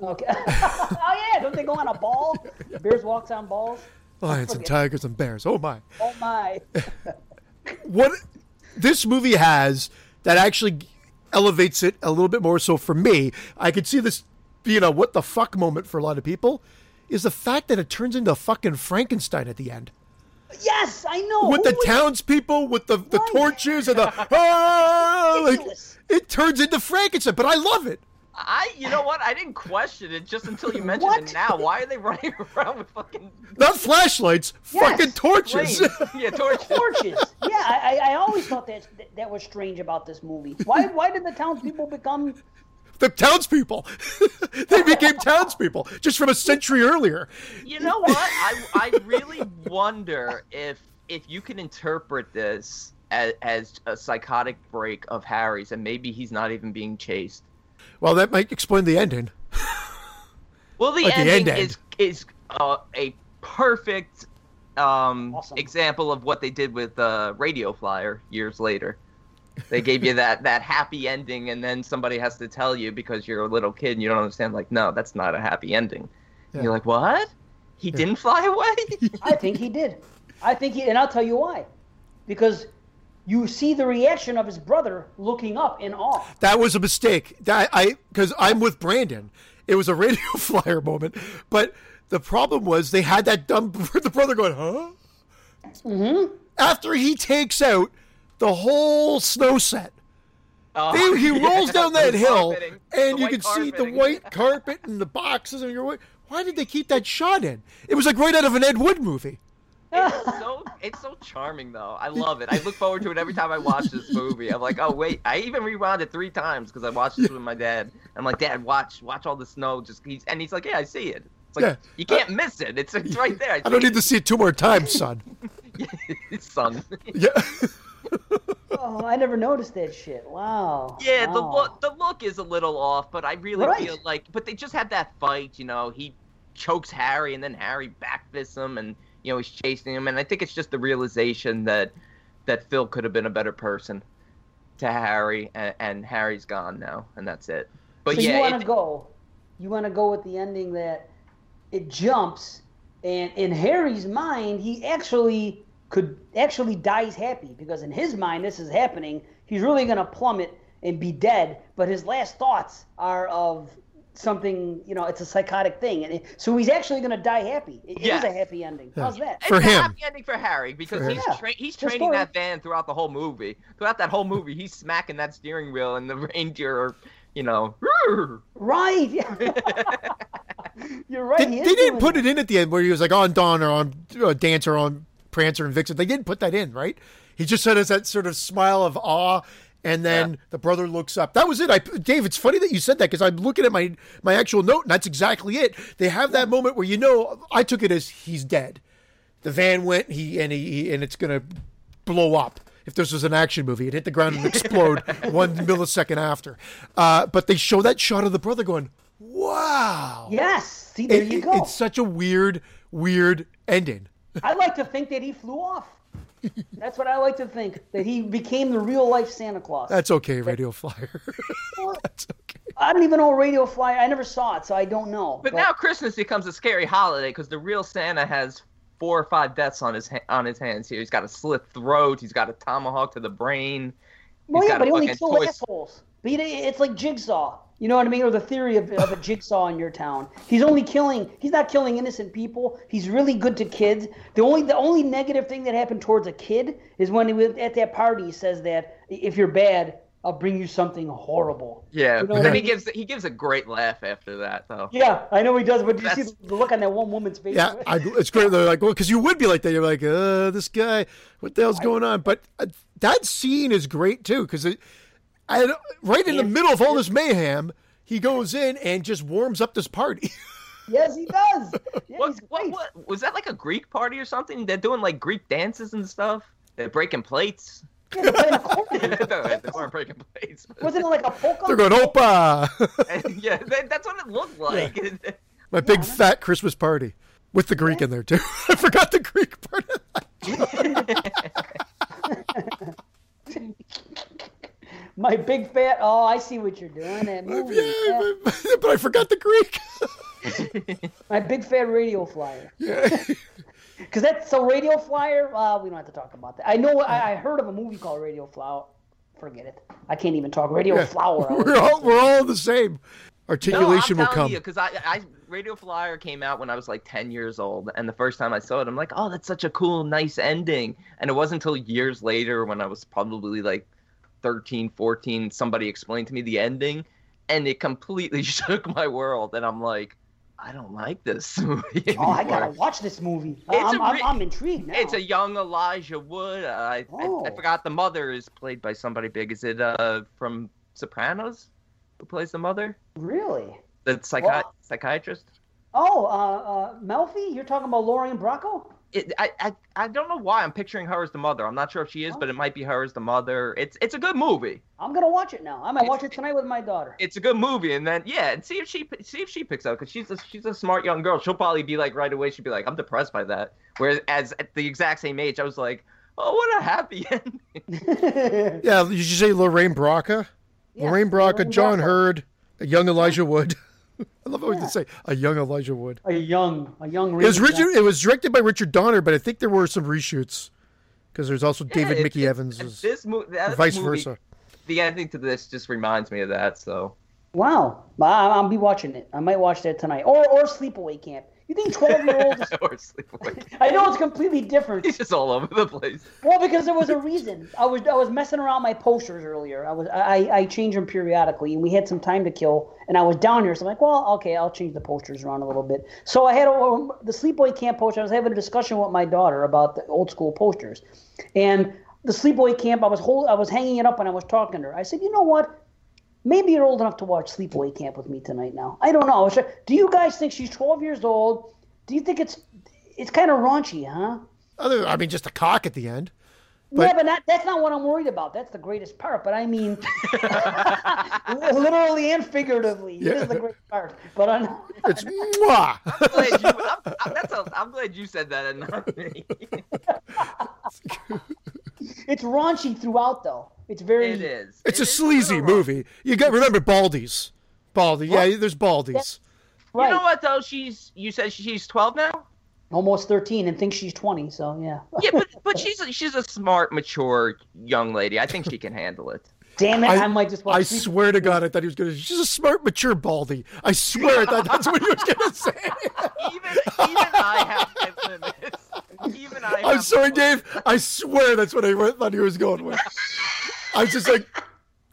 Okay. oh yeah, don't they go on a ball? Bears walks on balls. Lions and tigers and bears. Oh my. Oh my. what this movie has that actually elevates it a little bit more. So for me, I could see this being a what the fuck moment for a lot of people is the fact that it turns into fucking Frankenstein at the end. Yes, I know. with Who the townspeople, with the, the Right. torches and the ah, like it turns into Frankenstein. But I love it. I, you know what? I didn't question it just until you mentioned What? it now. Why are they running around with fucking Not flashlights, Yes, fucking torches. flames? yeah, torches. torches. Yeah, I, I I always thought that that was strange about this movie. Why why did the townspeople become? the townspeople. they became townspeople just from a century earlier. You know what? I, I really wonder if if you can interpret this as, as a psychotic break of Harry's, and maybe he's not even being chased. Well, that might explain the ending. Well, the Like the ending end is is uh, a perfect um, Awesome. example of what they did with uh, Radio Flyer years later. They gave you that that happy ending, and then somebody has to tell you because you're a little kid and you don't understand. Like, no, that's not a happy ending. Yeah. And you're like, what? He didn't fly away. I think he did. I think he, and I'll tell you why. Because you see the reaction of his brother looking up in awe. That was a mistake. That I because I'm with Brandon. It was a radio flyer moment, but the problem was they had that dumb the brother going, huh? Mm-hmm. After he takes out the whole snow set. Oh, He, he yeah, rolls down that the hill, carpeting, and the you white can see the white carpet and the boxes, and you're why did they keep that shot in? It was like right out of an Ed Wood movie. It's so it's so charming though. I love it. I look forward to it every time I watch this movie. I'm like, oh wait, I even rewound it three times because I watched this with my dad. I'm like, Dad, watch, watch all the snow. Just he's and he's like, yeah, I see it. It's like Yeah. you can't miss it. It's it's right there. I don't need to see it two more times, son. son. Yeah. Oh, I never noticed that shit. Wow. Yeah, the look the look is a little off, but I really Right. feel like but they just had that fight, you know, he chokes Harry and then Harry backfists him and you know he's chasing him and I think it's just the realization that that Phil could have been a better person to Harry and, and Harry's gone now and that's it. But so yeah, you want to go? You want to go with the ending that it jumps, and in Harry's mind, he actually could actually dies happy because in his mind, this is happening. He's really gonna plummet and be dead, but his last thoughts are of something. You know, it's a psychotic thing, and it, so he's actually gonna die happy. It is Yes. a happy ending. How's that? For it's a him. happy ending for Harry because For he's tra- he's True training that van throughout the whole movie. Throughout that whole movie, he's smacking that steering wheel and the reindeer are, you know, Right. You're right. They, they didn't put that. it in at the end where he was like on Dawn or on uh, Dancer on Prancer and Vixen. They didn't put that in, right? He just said us that sort of smile of awe, and then Yeah. the brother looks up. That was it. I, Dave, it's funny that you said that because I'm looking at my my actual note, and that's exactly it. They have that moment where you know I took it as he's dead. The van went, he and he, and it's gonna blow up. If this was an action movie, it hit the ground and explode one millisecond after. Uh, but they show that shot of the brother going, "Wow!" Yes. See, there It- you go. It's such a weird, weird ending. I like to think that he flew off. That's what I like to think. That he became the real life Santa Claus. That's okay, Radio Flyer. That's okay. I don't even know Radio Flyer. I never saw it, so I don't know. But now Christmas becomes a scary holiday because the real Santa has four or five deaths on his ha- on his hands here. He's got a slit throat. He's got a tomahawk to the brain. well, he's yeah, got but he only fucking killed assholes. But he, it's like Jigsaw. You know what I mean? Or the theory of, of a jigsaw in your town. He's only killing. He's not killing innocent people. He's really good to kids. The only the only negative thing that happened towards a kid is when he was at that party. He says that if you're bad, I'll bring you something horrible. Yeah, You know but what I then he gives he gives a great laugh after that though. Yeah, I know he does. But do you see the look on that one woman's face? Yeah, I, it's great. They're like, well, because you would be like that. You're like, uh, this guy, what the hell's going on? But uh, that scene is great too, because it, I, right in the middle of all this mayhem, he goes in and just warms up this party. yes, he does. Yeah, What, he's what great. what was that like a Greek party or something? They're doing like Greek dances and stuff. They're breaking plates. Yeah, they're playing accordion. no, they weren't breaking plates. Wasn't it like a polka? They're going, Opa! yeah, that, that's what it looked like. My big fat Christmas party with the Greek in there too. I forgot the Greek part. My big fat. Oh, I see what you're doing. That movie. yeah, but, but I forgot the Greek. My big fat radio flyer. yeah. Because that's so radio flyer. Uh, we don't have to talk about that. I know. I, I heard of a movie called Radio Flower. Forget it. I can't even talk. Radio Flower. We're all we're all the same. No, I'm Articulation will come. you because I I Radio Flyer came out when I was like 10 years old, and the first time I saw it, I'm like, oh, that's such a cool, nice ending. And it wasn't until years later, when I was probably like 13, 14, somebody explained to me the ending, and it completely shook my world. And I'm like, I don't like this movie. Oh, I gotta watch this movie. It's I'm, re- I'm intrigued now. It's a young Elijah Wood. I, I, I Oh. forgot the mother is played by somebody big. Is it uh from Sopranos? Who plays the mother? really. The psychi- Well- psychiatrist? Oh, uh, uh, Melfi, you're talking about Lorraine Bracco? It, I, I I don't know why I'm picturing her as the mother. I'm not sure if she is, but it might be her as the mother. It's it's a good movie. I'm gonna watch it now. I might watch it tonight with my daughter. It's a good movie, and then yeah, and see if she see if she picks up because she's a, she's a smart young girl. She'll probably be like right away. She'll be like, I'm depressed by that. Whereas as at the exact same age, I was like, oh, what a happy ending. Yeah, did you say Lorraine Bracca? Yeah, Lorraine Bracca, Lorraine John Bracco. Heard, young Elijah Wood. I love how we Yeah. can say a young Elijah Wood. A young, a young. It was Reed Richard. It was directed by Richard Donner, but I think there were some reshoots because there's also David Yeah, Mickey it- Evans, it- is, This movie, or vice versa. The ending to this just reminds me of that. So Wow, I- I'll be watching it. I might watch that tonight, or or Sleepaway Camp. You think twelve year olds? or sleepaway. I know it's completely different. He's just all over the place. Well, because there was a reason. I was I was messing around my posters earlier. I was I I change them periodically, and we had some time to kill. And I was down here, so I'm like, well, okay, I'll change the posters around a little bit. So I had a, the Sleepaway Camp poster. I was having a discussion with my daughter about the old school posters, and the Sleepaway Camp. I was hold, I was hanging it up, and I was talking to her. I said, you know what? Maybe you're old enough to watch Sleepaway Camp with me tonight. Now I don't know. I was try- Do you guys think she's 12 years old? Do you think it's it's kind of raunchy, huh? Other, I mean, just a cock at the end. yeah, but not, that's not what I'm worried about. That's the greatest part. But I mean, literally and figuratively, it is the great part. But I'm, It's mwah. I'm glad you, I'm, I'm, that's a, I'm glad you said that and not me. it's raunchy throughout, though. It's very. It is. It's It a is sleazy little movie. You got remember Baldies. Baldy, yeah, there's Baldies. Right. You know what though? She's you said she's 12 now. Almost 13 and thinks she's 20. So yeah. Yeah, but but she's a, she's a smart, mature young lady. I think she can handle it. Damn it! I, I- might just watch. I Sleep- swear to God, I thought he was gonna. She's a smart, mature Baldy. I swear, I thought that's what he was gonna say. Even even I have my limits. Even I. I'm sorry, my Dave. I swear that's what I thought he was going with. I was just like,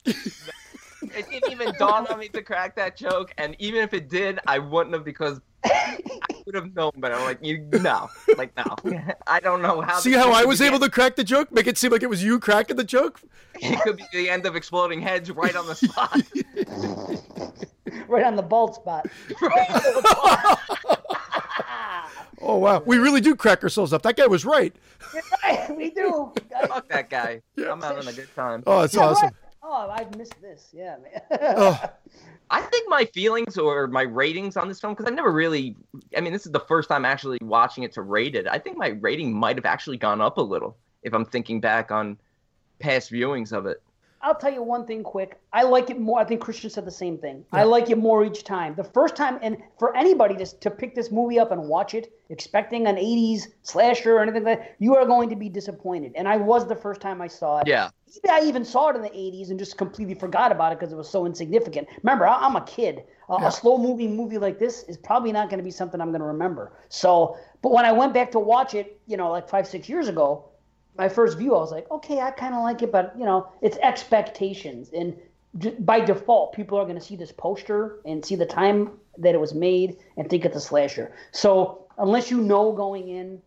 It didn't even dawn on me to crack that joke, and even if it did, I wouldn't have because I would have known. But I'm like, you no, like no. I don't know how. see how I was able to crack the joke? Make it seem like it was you cracking the joke? It could be the end of exploding heads right on the spot. right on the bald spot. Oh wow, we really do crack ourselves up. That guy was right. we do. Fuck that guy. I'm having a good time. Oh, it's awesome. Oh, I've missed this. Yeah, man. Oh, I think my feelings or my ratings on this film, because I've never really, I mean, this is the first time actually watching it to rate it. I think my rating might have actually gone up a little if I'm thinking back on past viewings of it. I'll tell you one thing quick. I like it more. I think Christian said the same thing. I like it more each time. The first time, and for anybody to, to pick this movie up and watch it, expecting an 80s slasher or anything like that, you are going to be disappointed. And I was the first time I saw it. Yeah. I even saw it in the 80s and just completely forgot about it because it was so insignificant. Remember, I, I'm a kid. A, a slow moving movie like this is probably not going to be something I'm going to remember. So, but when I went back to watch it, you know, like five, six years ago, my first view, I was like, okay, I kind of like it, but, you know, it's expectations. And d- by default, people are going to see this poster and see the time that it was made and think it's a slasher. So, unless you know going in,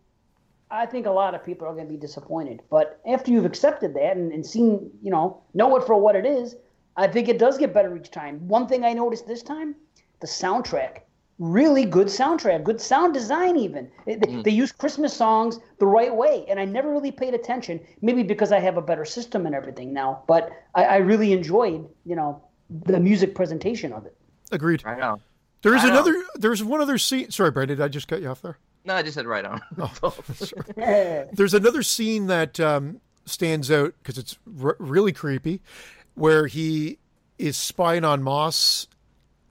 I think a lot of people are going to be disappointed. But after you've accepted that and, and seen, you know, know it for what it is, I think it does get better each time. One thing I noticed this time, the soundtrack. Really good soundtrack, good sound design, even. It- They, they use Christmas songs the right way. And I never really paid attention, maybe because I have a better system and everything now. But I, I really enjoyed, you know, the music presentation of it. agreed. Right on. There is I know. another. There's one other scene. Sorry, Brandon, did I just cut you off there? No, I just said right on. There's another scene that um, stands out because it's r- really creepy, where he is spying on Moss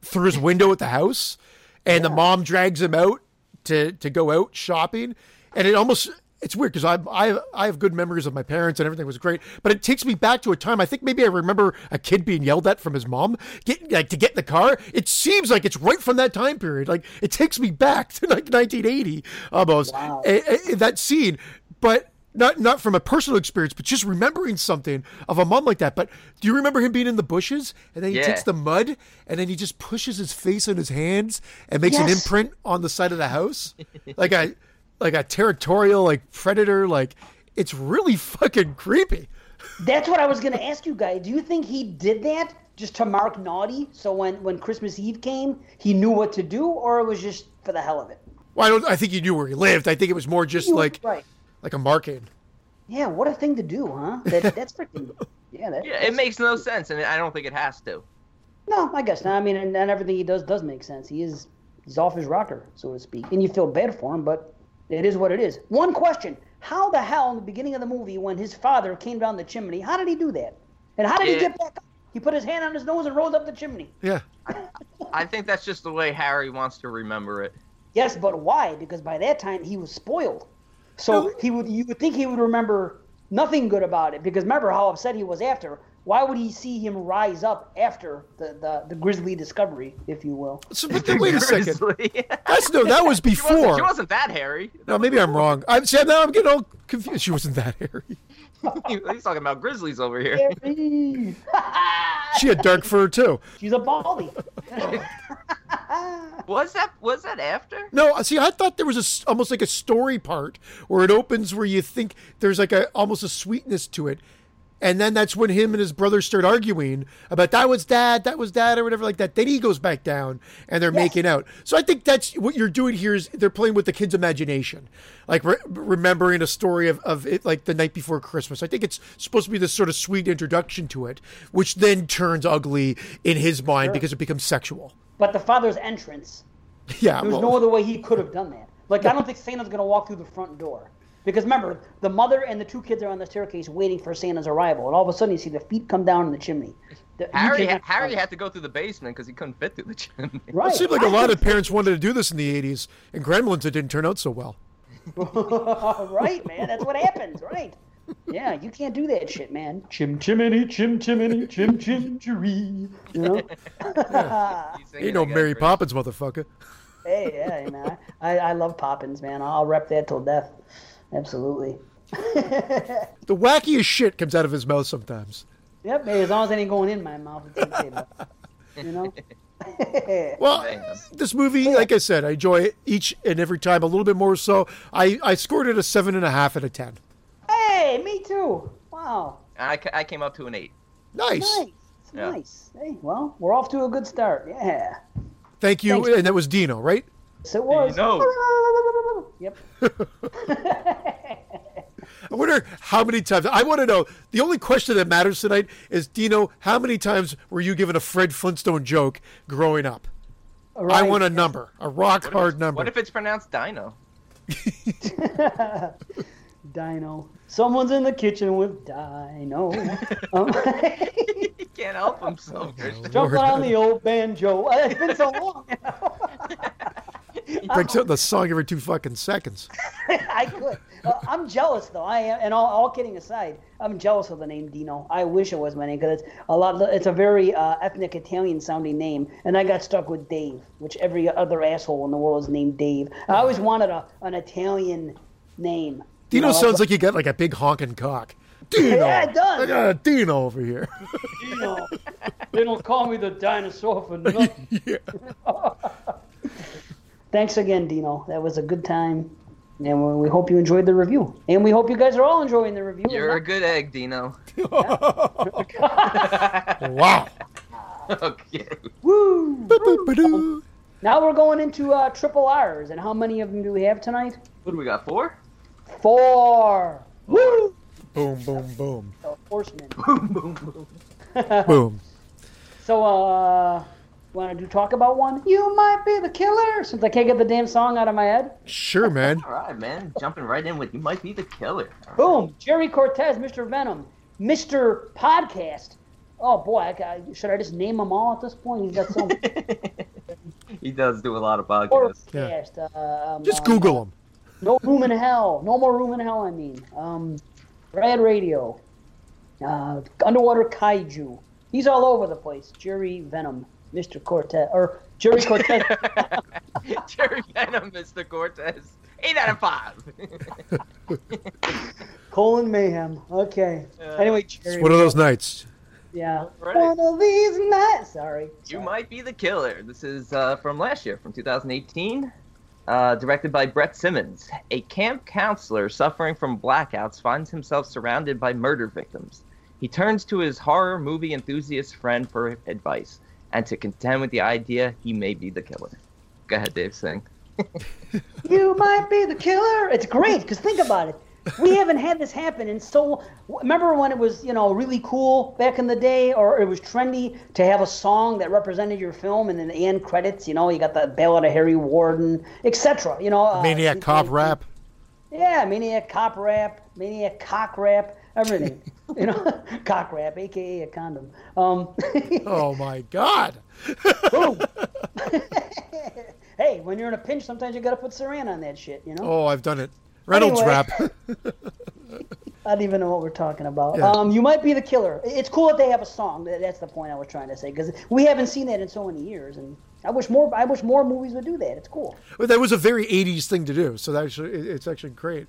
through his window at the house, and the mom drags him out to to go out shopping, and it almost it's weird because I, I I have good memories of my parents and everything was great, but it takes me back to a time. I think maybe I remember a kid being yelled at from his mom, get like to get in the car. It seems like it's right from that time period. Like it takes me back to like 1980 almost. Wow. A- a- that scene, but not not from a personal experience, but just remembering something of a mom like that. But do you remember him being in the bushes and then he Yeah. takes the mud and then he just pushes his face in his hands and makes an imprint on the side of the house, like a like a territorial like predator. Like it's really fucking creepy. That's what I was going to ask you guys. Do you think he did that just to mark naughty? So when, when Christmas Eve came, he knew what to do, or it was just for the hell of it? Well, I don't. I think he knew where he lived. I think it was more just like right. Like a marking. Yeah, what a thing to do, huh? That, that's freaking. Yeah, that, Yeah, it makes no sense, and I don't think it has to. No, I guess not. I mean, and, and everything he does does make sense. He is he's off his rocker, so to speak, and you feel bad for him, but it is what it is. One question: How the hell, in the beginning of the movie, when his father came down the chimney, how did he do that? And how did he get back up? He put his hand on his nose and rolled up the chimney. Yeah. I think that's just the way Harry wants to remember it. Yes, but why? Because by that time he was spoiled. So No. he would you would think he would remember nothing good about it because remember how upset he was after. Why would he see him rise up after the, the, the grisly discovery, if you will? So, but then, wait a second. That's no. That was she, wasn't, before. she wasn't that hairy. No, maybe I'm wrong. I'm see, now I'm getting all confused. She wasn't that hairy. He's talking about grizzlies over here. She had dark fur too. She's a baldy. Was that was that after? No, uh, see, I thought there was a almost like a story part where it opens where you think there's like a almost a sweetness to it, and then that's when him and his brother start arguing about that was dad, that was dad, or whatever like that. Then he goes back down and they're Yes. making out. So I think that's what you're doing here is they're playing with the kid's imagination, like re- remembering a story of, of it like the night before Christmas. I think it's supposed to be this sort of sweet introduction to it, which then turns ugly in his mind because it becomes sexual. But the father's entrance, Yeah, there's well- no other way he could have done that. Like, I don't think Santa's going to walk through the front door. Because remember, the mother and the two kids are on the staircase waiting for Santa's arrival. And all of a sudden, you see the feet come down in the chimney. The- Harry can't- Harry had to go through the basement because he couldn't fit through the chimney. Right. It seemed like a lot of parents wanted to do this in the 80s, and Gremlins, it didn't turn out so well. right, man. That's what happens, right? Yeah, you can't do that shit, man. Chim chimney, chim chimney, chim chim chiree. You know? He's singing Ain't no Mary Chris. Poppins, motherfucker. hey, yeah, man. I, I love Poppins, man. I'll rep that till death. Absolutely. The wackiest shit comes out of his mouth sometimes. Yep, hey, as long as it ain't going in my mouth, it's okay. but, You know? Well, Man. this movie, like I said, I enjoy it each and every time a little bit more so. I, I scored it a seven and a half out of ten. Hey, me too. Wow. I, I came up to an eight. Nice. Nice. Yeah. Nice. Hey, well, we're off to a good start. Yeah. Thank you. Thanks. And that was Dino, right? So it was. know. Yep. I wonder how many times. I want to know. The only question that matters tonight is Dino. How many times were you given a Fred Flintstone joke growing up? I want a number, a rock hard number. What if it's pronounced Dino? Dino. Someone's in the kitchen with Dino. Um, he can't help himself. Christian. jumping on the old banjo. Uh, It's been so long. He breaks out the song every two fucking seconds. I could. Uh, I'm jealous though. I am, and all, all kidding aside, I'm jealous of the name Dino. I wish it was my name because it's a lot. It's a very uh, ethnic Italian sounding name, and I got stuck with Dave, which every other asshole in the world is named Dave. I always wanted a an Italian name. You Dino know, sounds like you got like a big honking cock. Dino. Yeah, it does. I got a Dino over here. Dino. they don't call me the dinosaur for nothing. yeah. Thanks again, Dino. That was a good time. And we we hope you enjoyed the review. And we hope you guys are all enjoying the review. You're a good egg, Dino. Wow. okay. Woo! Now we're going into uh, triple R's. And how many of them do we have tonight? What do we got? Four? Four. Woo! Boom, boom, boom. The horsemen. Boom, boom, boom. Boom. So, uh, want to do talk about one? You might be the killer. Since I can't get the damn song out of my head. Sure, man. All right, man. Jumping right in with you might be the killer. Boom. Jerry Cortez, Mr. Venom, Mr. Podcast. Oh boy, I, I, should I just name them all at this point? He's got so he does do a lot of podcasts. Forecast. Uh, um, Just um, Google them. No room in hell. No more room in hell. I mean, um, Rad Radio, uh, Underwater Kaiju. He's all over the place. Jerry Venom, Mr. Cortez, or Jerry Cortez. Jerry Venom, Mr. Cortez. Eight out of five. Colin Mayhem. Okay. Uh, anyway, It's Jerry. one of those nights. Yeah. Right. One of these nights. Sorry. You Sorry. might be the killer. This is uh, from last year, from 2018. Uh, directed by Brett Simmons. A camp counselor suffering from blackouts finds himself surrounded by murder victims. He turns to his horror movie enthusiast friend for advice and to contend with the idea he may be the killer. Go ahead, Dave. Sing. You might be the killer. It's great because think about it. We haven't had this happen and so. Remember when it was you know really cool back in the day, or it was trendy to have a song that represented your film, and then the end credits, you know, you got the Ballad of Harry Warden, etc. You know, uh, Maniac cop rap. Yeah, maniac cop rap, maniac cock rap, everything. you know, cock rap, aka a condom. Um, Oh my God. boom. hey, when you're in a pinch, sometimes you gotta put saran on that shit. You know. Oh, I've done it. Reynolds Anyway. rap. I don't even know what we're talking about. Yeah. Um, you might be the killer. It's cool that they have a song. That's the point I was trying to say because we haven't seen that in so many years, and I wish more. I wish more movies would do that. It's cool. But that was a very 80s thing to do. So that's it's actually great.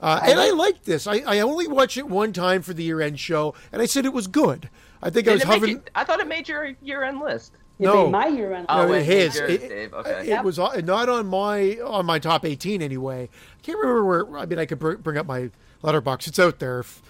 Uh, and I like this. I, I only watched it one time for the year end show, and I said it was good. I think I Did was it make hovering. it- I thought it made your year-end list. It No. made my year end. Oh, No, wait, his. yours, It, Dave. Okay. it was uh, not on my on my top 18 anyway. I can't remember where. I mean, I could br- bring up my Letterboxd. It's out there if,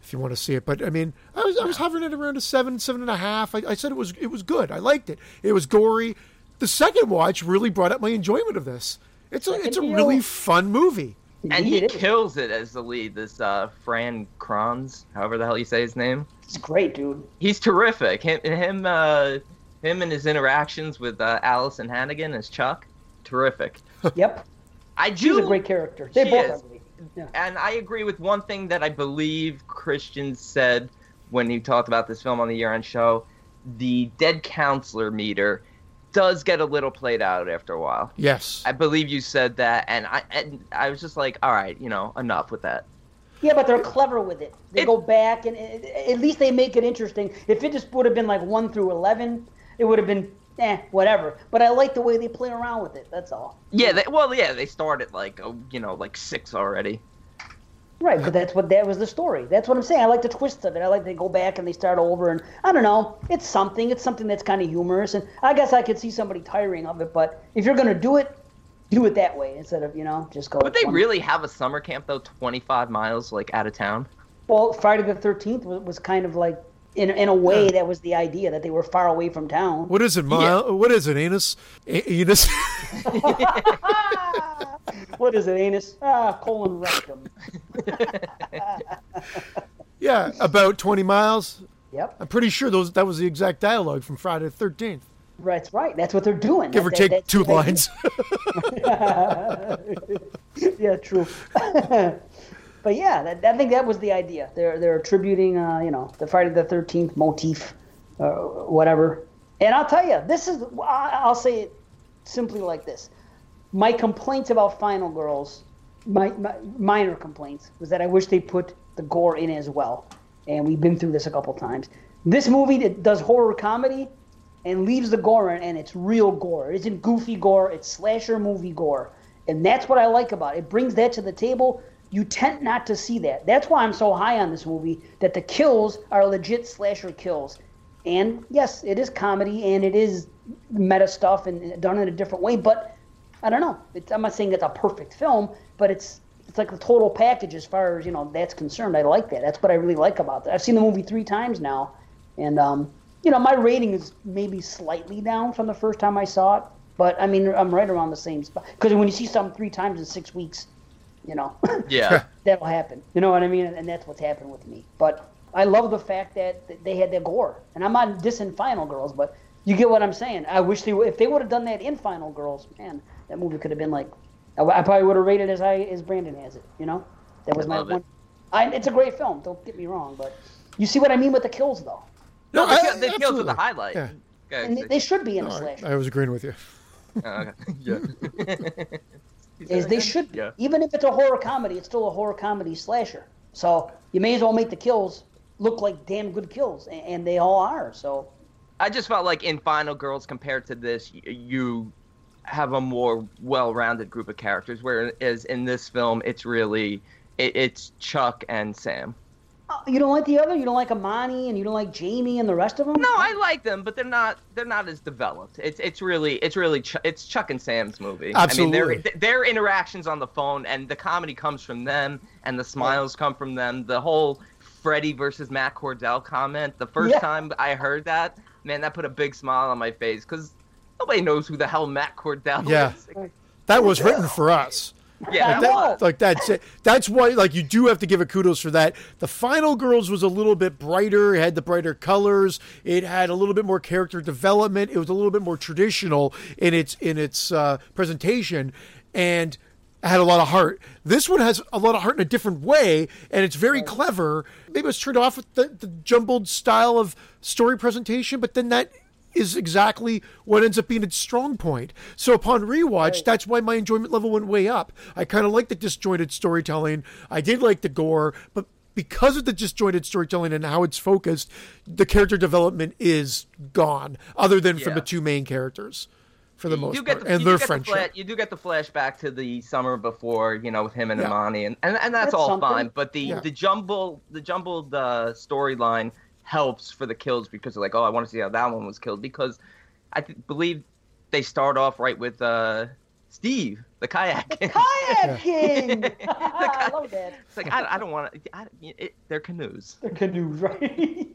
if you want to see it. But I mean, I was I was hovering at around a seven, seven and a half. I, I said it was it was good. I liked it. It was gory. The second watch really brought up my enjoyment of this. It's a it's a really deal. fun movie. And he Indeed, it is. kills it as the lead. This uh, Fran Kranz, however the hell you say his name. It's great, dude. He's terrific. Him, him, uh, him, and his interactions with uh, Alyson Hannigan as Chuck, terrific. Yep, I she's a great character. They She both is. are. Yeah. and I agree with one thing that I believe Christian said when he talked about this film on the year-end show. The dead counselor meter does get a little played out after a while. Yes. I believe you said that, and I and I was just like, all right, you know, enough with that. Yeah, but they're clever with it. They It- go back and it, at least they make it interesting. If it just would have been like one through eleven, it would have been eh, whatever. But I like the way they play around with it. That's all. Yeah, they, well, yeah, they started like oh, you know, like six already. Right, but that's what that was the story. That's what I'm saying. I like the twist of it. I like they go back and they start over, and I don't know. It's something. It's something that's kind of humorous, and I guess I could see somebody tiring of it. But if you're gonna do it, do it that way instead of you know just go. But they really have a summer camp though, 25 miles like out of town? Well, Friday the Thirteenth was, was kind of like in in a way that was the idea that they were far away from town. What is it, Mile? What is it, Anus? A- Anus? what is it, anus? Ah, colon rectum. yeah, about 20 miles. Yep, I'm pretty sure those that was the exact dialogue from Friday the 13th. that's right. That's what they're doing. Give or take that- two lines. yeah, true. But yeah, that, I think that was the idea. They're they're attributing, uh, you know, the Friday the Thirteenth motif, uh, whatever. And I'll tell you, this is I'll say it simply like this: my complaints about Final Girls, my, my minor complaints, was that I wish they put the gore in as well. And we've been through this a couple times. This movie it does horror comedy and leaves the gore in, and it's real gore. It isn't goofy gore, it's slasher movie gore. And that's what I like about it. It brings that to the table. You tend not to see that. That's why I'm so high on this movie, that the kills are legit slasher kills. And yes, it is comedy and it is meta stuff and done in a different way, but I don't know. It's, I'm not saying it's a perfect film, but it's it's like the total package as far as you know that's concerned. I like that. That's what I really like about it. I've seen the movie three times now, and um, you know my rating is maybe slightly down from the first time I saw it, but I mean I'm right around the same spot. Because when you see something three times in six weeks, you know Yeah. that'll happen. You know what I mean? And that's what's happened with me. But I love the fact that that they had their gore, and I'm not dissing Final Girls, but you get what I'm saying. I wish they would, if they would have done that in Final Girls, man, that movie could have been like, I, I probably would have rated as high as Brandon has it. You know, that was I my love it. one. I, it's a great film. Don't get me wrong, but you see what I mean with the kills, though. No, I- the, kill- the kills are the highlight. Yeah. Okay, And they, they should be in a No, I, slasher. I was agreeing with you. Oh, okay. Yeah. As they should be. Yeah. Even if it's a horror comedy, it's still a horror comedy slasher. So you may as well make the kills look like damn good kills, and they all are. So I just felt like in Final Girls compared to this, you have a more well-rounded group of characters, whereas in this film, it's really it, it's Chuck and Sam. You don't like the other? You don't like Imani and you don't like Jamie and the rest of them? No, I like them, but they're not they're not as developed. It's it's really it's really Ch- it's Chuck and Sam's movie. Absolutely. I mean, their their interactions on the phone and the comedy comes from them and the smiles come from them. The whole Freddie versus Matt Cordell comment. The first yeah. time I heard that, man, that put a big smile on my face because nobody knows who the hell Matt Cordell yeah. is. That was written for us. Yeah, that, like that's it. That's why, like, you do have to give it kudos for that. The Final Girls was a little bit brighter. It had the brighter colors. It had a little bit more character development. It was a little bit more traditional in its in its uh, presentation, and had a lot of heart. This one has a lot of heart in a different way, and it's very clever. Maybe it's turned off with the, the jumbled style of story presentation, but then that is exactly what ends up being its strong point. So upon rewatch, right. that's why my enjoyment level went way up. I kind of like the disjointed storytelling. I did like the gore, but because of the disjointed storytelling and how it's focused, the character development is gone, other than yeah. from the two main characters for the you most part, the, and their friendship. The you do get the flashback to the summer before, you know, with him and yeah. Imani, and, and and that's, that's all something. fine. But the yeah. the jumble the jumbled uh, storyline helps for the kills because they're like, oh, I want to see how that one was killed because I th- believe they start off right with uh, Steve, the kayak king. The kayak king. the I love that. It's like I, I don't want to. They're canoes. They're canoes, right?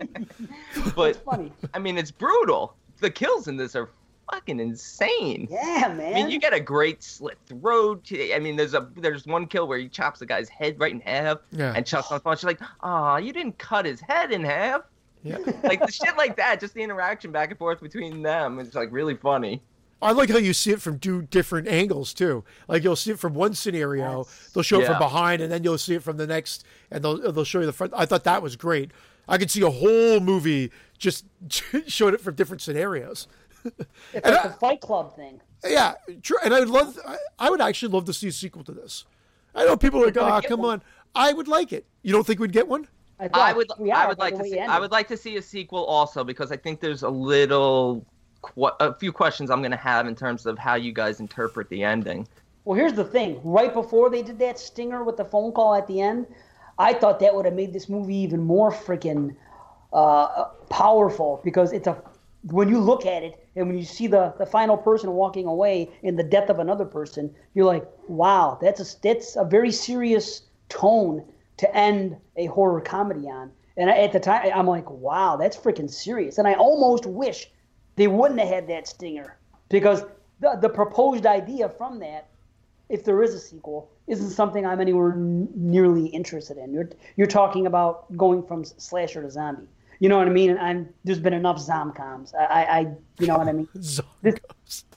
but funny. I mean, it's brutal. The kills in this are fucking insane. Yeah, man. I mean, you get a great slit throat. I mean, there's a there's one kill where he chops the guy's head right in half, yeah. and Chuck's on the phone. She's like, "Ah, you didn't cut his head in half." Yeah. like the shit like that, just the interaction back and forth between them. It's like really funny. I like how you see it from two different angles too. Like you'll see it from one scenario, yes. they'll show it from behind, and then you'll see it from the next, and they'll they'll show you the front. I thought that was great. I could see a whole movie just showing it from different scenarios. It's like a Fight Club thing. Yeah, true. And I would love, I would actually love to see a sequel to this. I know people are like, "Ah, oh, come one. on." I would like it. You don't think we'd get one? I, I would. I would like to. See, I would like to see a sequel also because I think there's a little, a few questions I'm going to have in terms of how you guys interpret the ending. Well, here's the thing. Right before they did that stinger with the phone call at the end, I thought that would have made this movie even more freaking uh, powerful because it's a when you look at it and when you see the, the final person walking away in the death of another person, you're like, wow, that's a that's a very serious tone to end a horror comedy on. And at the time, I'm like, wow, that's freaking serious. And I almost wish they wouldn't have had that stinger because the, the proposed idea from that, if there is a sequel, isn't something I'm anywhere n- nearly interested in. You're, you're talking about going from slasher to zombie. You know what I mean? And there's been enough zomcoms. I, I, you know what I mean? this,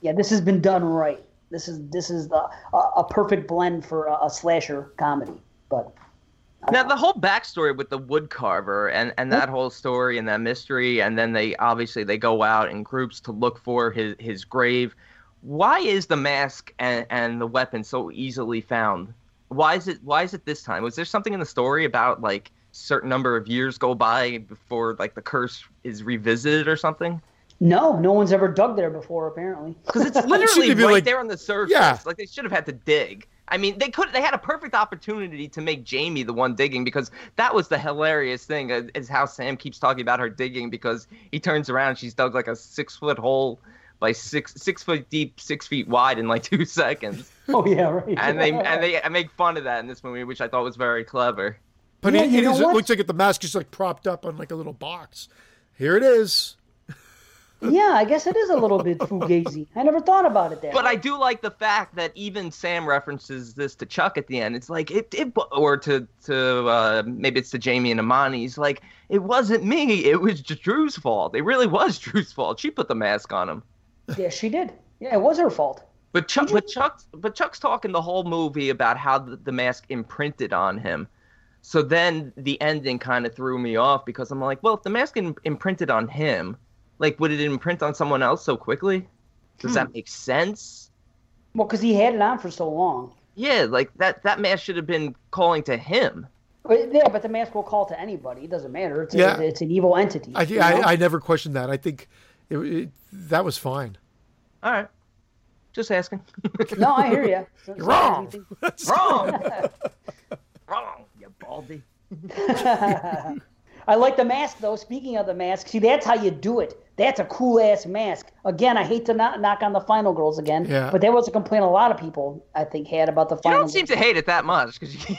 yeah, this has been done right. This is this is the, a, a perfect blend for a, a slasher comedy. But now the whole backstory with the woodcarver and and that whole story and that mystery, and then they obviously they go out in groups to look for his his grave. Why is the mask and, and the weapon so easily found? Why is it why is it this time? Was there something in the story about like certain number of years go by before like the curse is revisited or something? No, no one's ever dug there before apparently. Because it's literally right like, there on the surface. Yeah. Like they should have had to dig. I mean, they could. They had a perfect opportunity to make Jamie the one digging because that was the hilarious thing. Uh, is how Sam keeps talking about her digging because he turns around, she's dug like a six foot hole by six six foot deep, six feet wide in like two seconds. Oh yeah, right. and they and they make fun of that in this movie, which I thought was very clever. But yeah, it, it, is, it looks like the mask is like propped up on like a little box. Here it is. Yeah, I guess it is a little bit fugazi. I never thought about it that. But way. I do like the fact that even Sam references this to Chuck at the end. It's like it, it or to to uh, maybe it's to Jamie and Imani. He's like, it wasn't me. It was Drew's fault. It really was Drew's fault. She put the mask on him. Yeah, she did. Yeah, it was her fault. But Chuck, but Chuck, but Chuck's talking the whole movie about how the, the mask imprinted on him. So then the ending kind of threw me off because I'm like, well, if the mask imprinted on him, like, would it imprint on someone else so quickly? Does hmm. that make sense? Well, because he had it on for so long. Yeah, like that that mask should have been calling to him. But, yeah, but the mask will call to anybody. It doesn't matter. It's, Yeah. a, it's an evil entity. I, you know? I, I never questioned that. I think it, it, that was fine. All right, just asking. no, I hear you. You're wrong. Wrong. Wrong. You baldy. I like the mask though. Speaking of the mask, see that's how you do it. That's a cool ass mask. Again, I hate to not knock on the Final Girls again, Yeah. but that was a complaint a lot of people I think had about the final. You don't seem to hate it that much because you.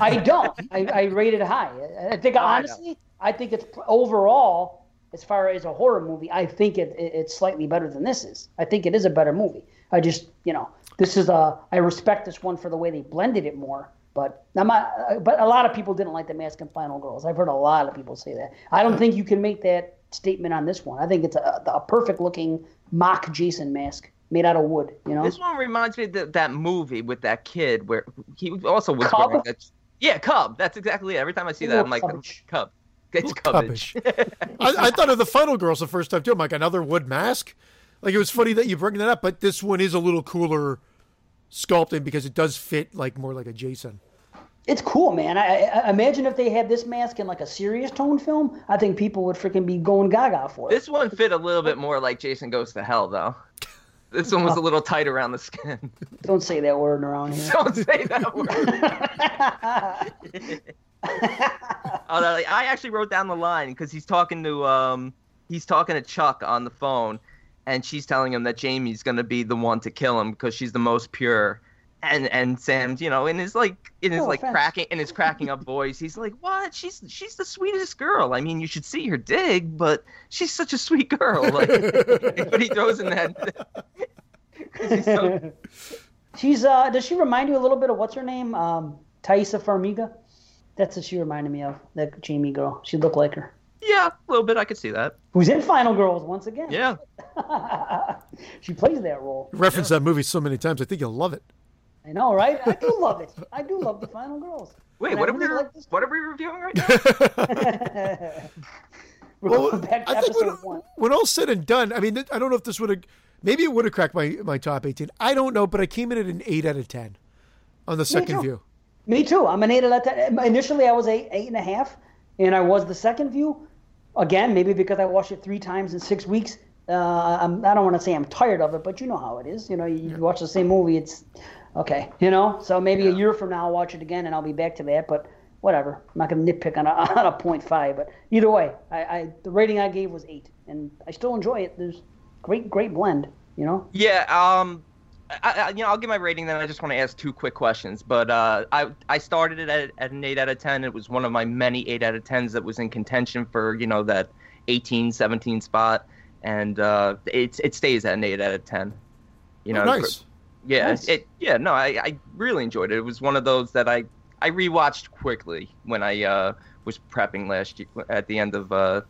I don't. I, I rate it high. I think I know. honestly, I think it's overall, as far as a horror movie, I think it, it it's slightly better than this is. I think it is a better movie. I just you know this is a I respect this one for the way they blended it more. But I'm not, uh, but a lot of people didn't like the Mask and Final Girls. I've heard a lot of people say that. I don't think you can make that statement on this one. I think it's a, a perfect looking mock Jason mask made out of wood. You know, This one reminds me of the, that movie with that kid where he also was Cub? wearing that. Yeah, Cub. That's exactly it. Every time I see that, I'm like, Cubbish. Cub. It's Little Cubbage. I, I thought of the Final Girls the first time too. I'm like another wood mask. Like it was funny that you bring that up, but this one is a little cooler sculpting because it does fit like more like a Jason. It's cool, man. I, I imagine if they had this mask in like a serious tone film, I think people would freaking be going gaga for it. This one fit a little bit more like Jason Goes to Hell, though. This one was a little tight around the skin. Don't say that word around here. Don't say that word. Although, I actually wrote down the line because he's talking to um he's talking to Chuck on the phone, and she's telling him that Jamie's gonna be the one to kill him because she's the most pure. And and Sam's, you know, in his like in his No like offense. cracking in his cracking up voice, he's like, "What? She's she's the sweetest girl. I mean, you should see her dig, but she's such a sweet girl." Like, but he throws in that. 'cause he's so- She's uh does she remind you a little bit of what's her name? Um Taissa Farmiga? That's what she reminded me of, that Jamie girl. She looked like her. yeah, a little bit. I could see that. Who's in Final Girls once again. Yeah. she plays that role. Reference that movie so many times. I think you'll love it. I know, right? I do love it. I do love the Final Girls. Wait, And what I are we like this- what are we reviewing right now? Well, going back to I think when, one. when all said and done, I mean, I don't know if this would have, maybe it would have cracked my, my top 18. I don't know, but I came in at an 8 out of 10 on the second too. view. Me too. I'm an eight out of ten. Initially, I was eight, eight and a half, and I was the second view. Again, maybe because I watched it three times in six weeks. Uh, I'm, I don't want to say I'm tired of it, but you know how it is. You know, you watch the same movie, it's okay. You know, so maybe a year from now I'll watch it again and I'll be back to that. But whatever. I'm not going to nitpick on a, on a point five. But either way, I, I the rating I gave was eight, and I still enjoy it. There's great, great blend. You know. yeah, um I, I, you know, I'll give my rating. Then I just want to ask two quick questions. But uh, I I started it at, at an eight out of ten. It was one of my many eight out of tens that was in contention for you know that 18, 17 spot, and uh, it it stays at an eight out of ten. You know, Oh, nice. Yeah, Nice. it yeah no, I, I really enjoyed it. It was one of those that I I rewatched quickly when I uh, was prepping last year at the end of uh,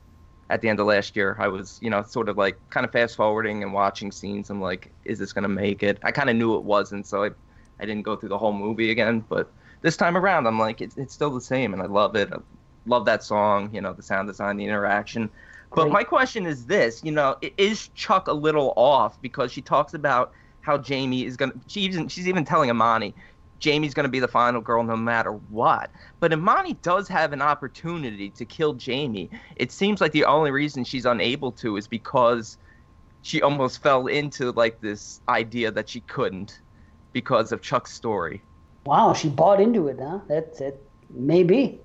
at the end of last year. I was you know sort of like kind of fast forwarding and watching scenes. I'm like, is this gonna make it? I kind of knew it wasn't, so I I didn't go through the whole movie again. But this time around, I'm like, it's it's still the same, and I love it. I love that song. You know, the sound design, the interaction. But my question is this: you know, is Chuck a little off because she talks about how Jamie is gonna? She even she's even telling Imani, Jamie's gonna be the final girl no matter what. But Imani does have an opportunity to kill Jamie. It seems like the only reason she's unable to is because she almost fell into like this idea that she couldn't because of Chuck's story. Wow, she bought into it, huh? That's it. Maybe.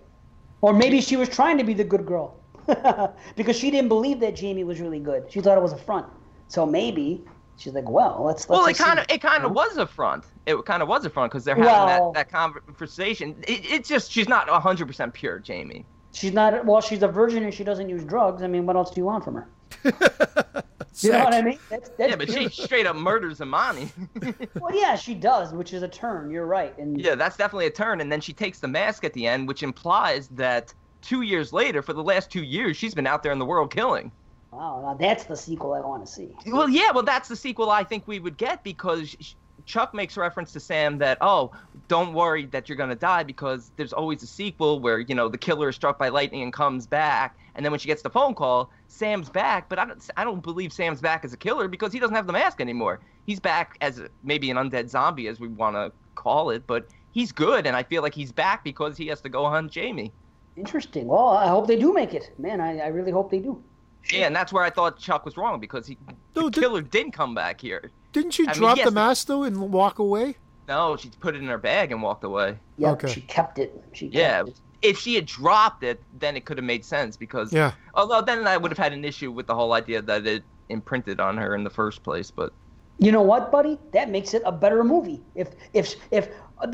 Or maybe she was trying to be the good girl. because she didn't believe that Jamie was really good. She thought it was a front. So maybe she's like, well, let's let's Well, it kind of it kind of was a front. It kind of was a front because they're Well- having that, that conversation. It, it's just she's not hundred percent pure, Jamie. she's not well, she's a virgin and she doesn't use drugs. I mean, what else do you want from her? You know what I mean? That's, that's Yeah, but pure. she straight up murders Imani. Well, yeah, she does, which is a turn. You're right. And yeah, that's definitely a turn. And then she takes the mask at the end, which implies that two years later, for the last two years, she's been out there in the world killing. Wow, now that's the sequel I want to see. Well, yeah, well, that's the sequel I think we would get because Chuck makes reference to Sam that, oh, don't worry that you're gonna die because there's always a sequel where you know the killer is struck by lightning and comes back, and then when she gets the phone call, Sam's back. But I don't I don't believe Sam's back as a killer because he doesn't have the mask anymore. He's back as a, maybe an undead zombie, as we want to call it, but he's good, and I feel like he's back because he has to go hunt Jamie. Interesting. Well, I hope they do make it. Man, I, I really hope they do. Yeah, and that's where I thought Chuck was wrong because he No, the did- killer didn't come back here. Didn't she I mean, drop yes, the mask though and walk away? No, she put it in her bag and walked away. Yeah, Okay. she kept it. She kept Yeah. it. If she had dropped it, then it could have made sense because Yeah. although then I would have had an issue with the whole idea that it imprinted on her in the first place. But You know what, buddy? That makes it a better movie. If if if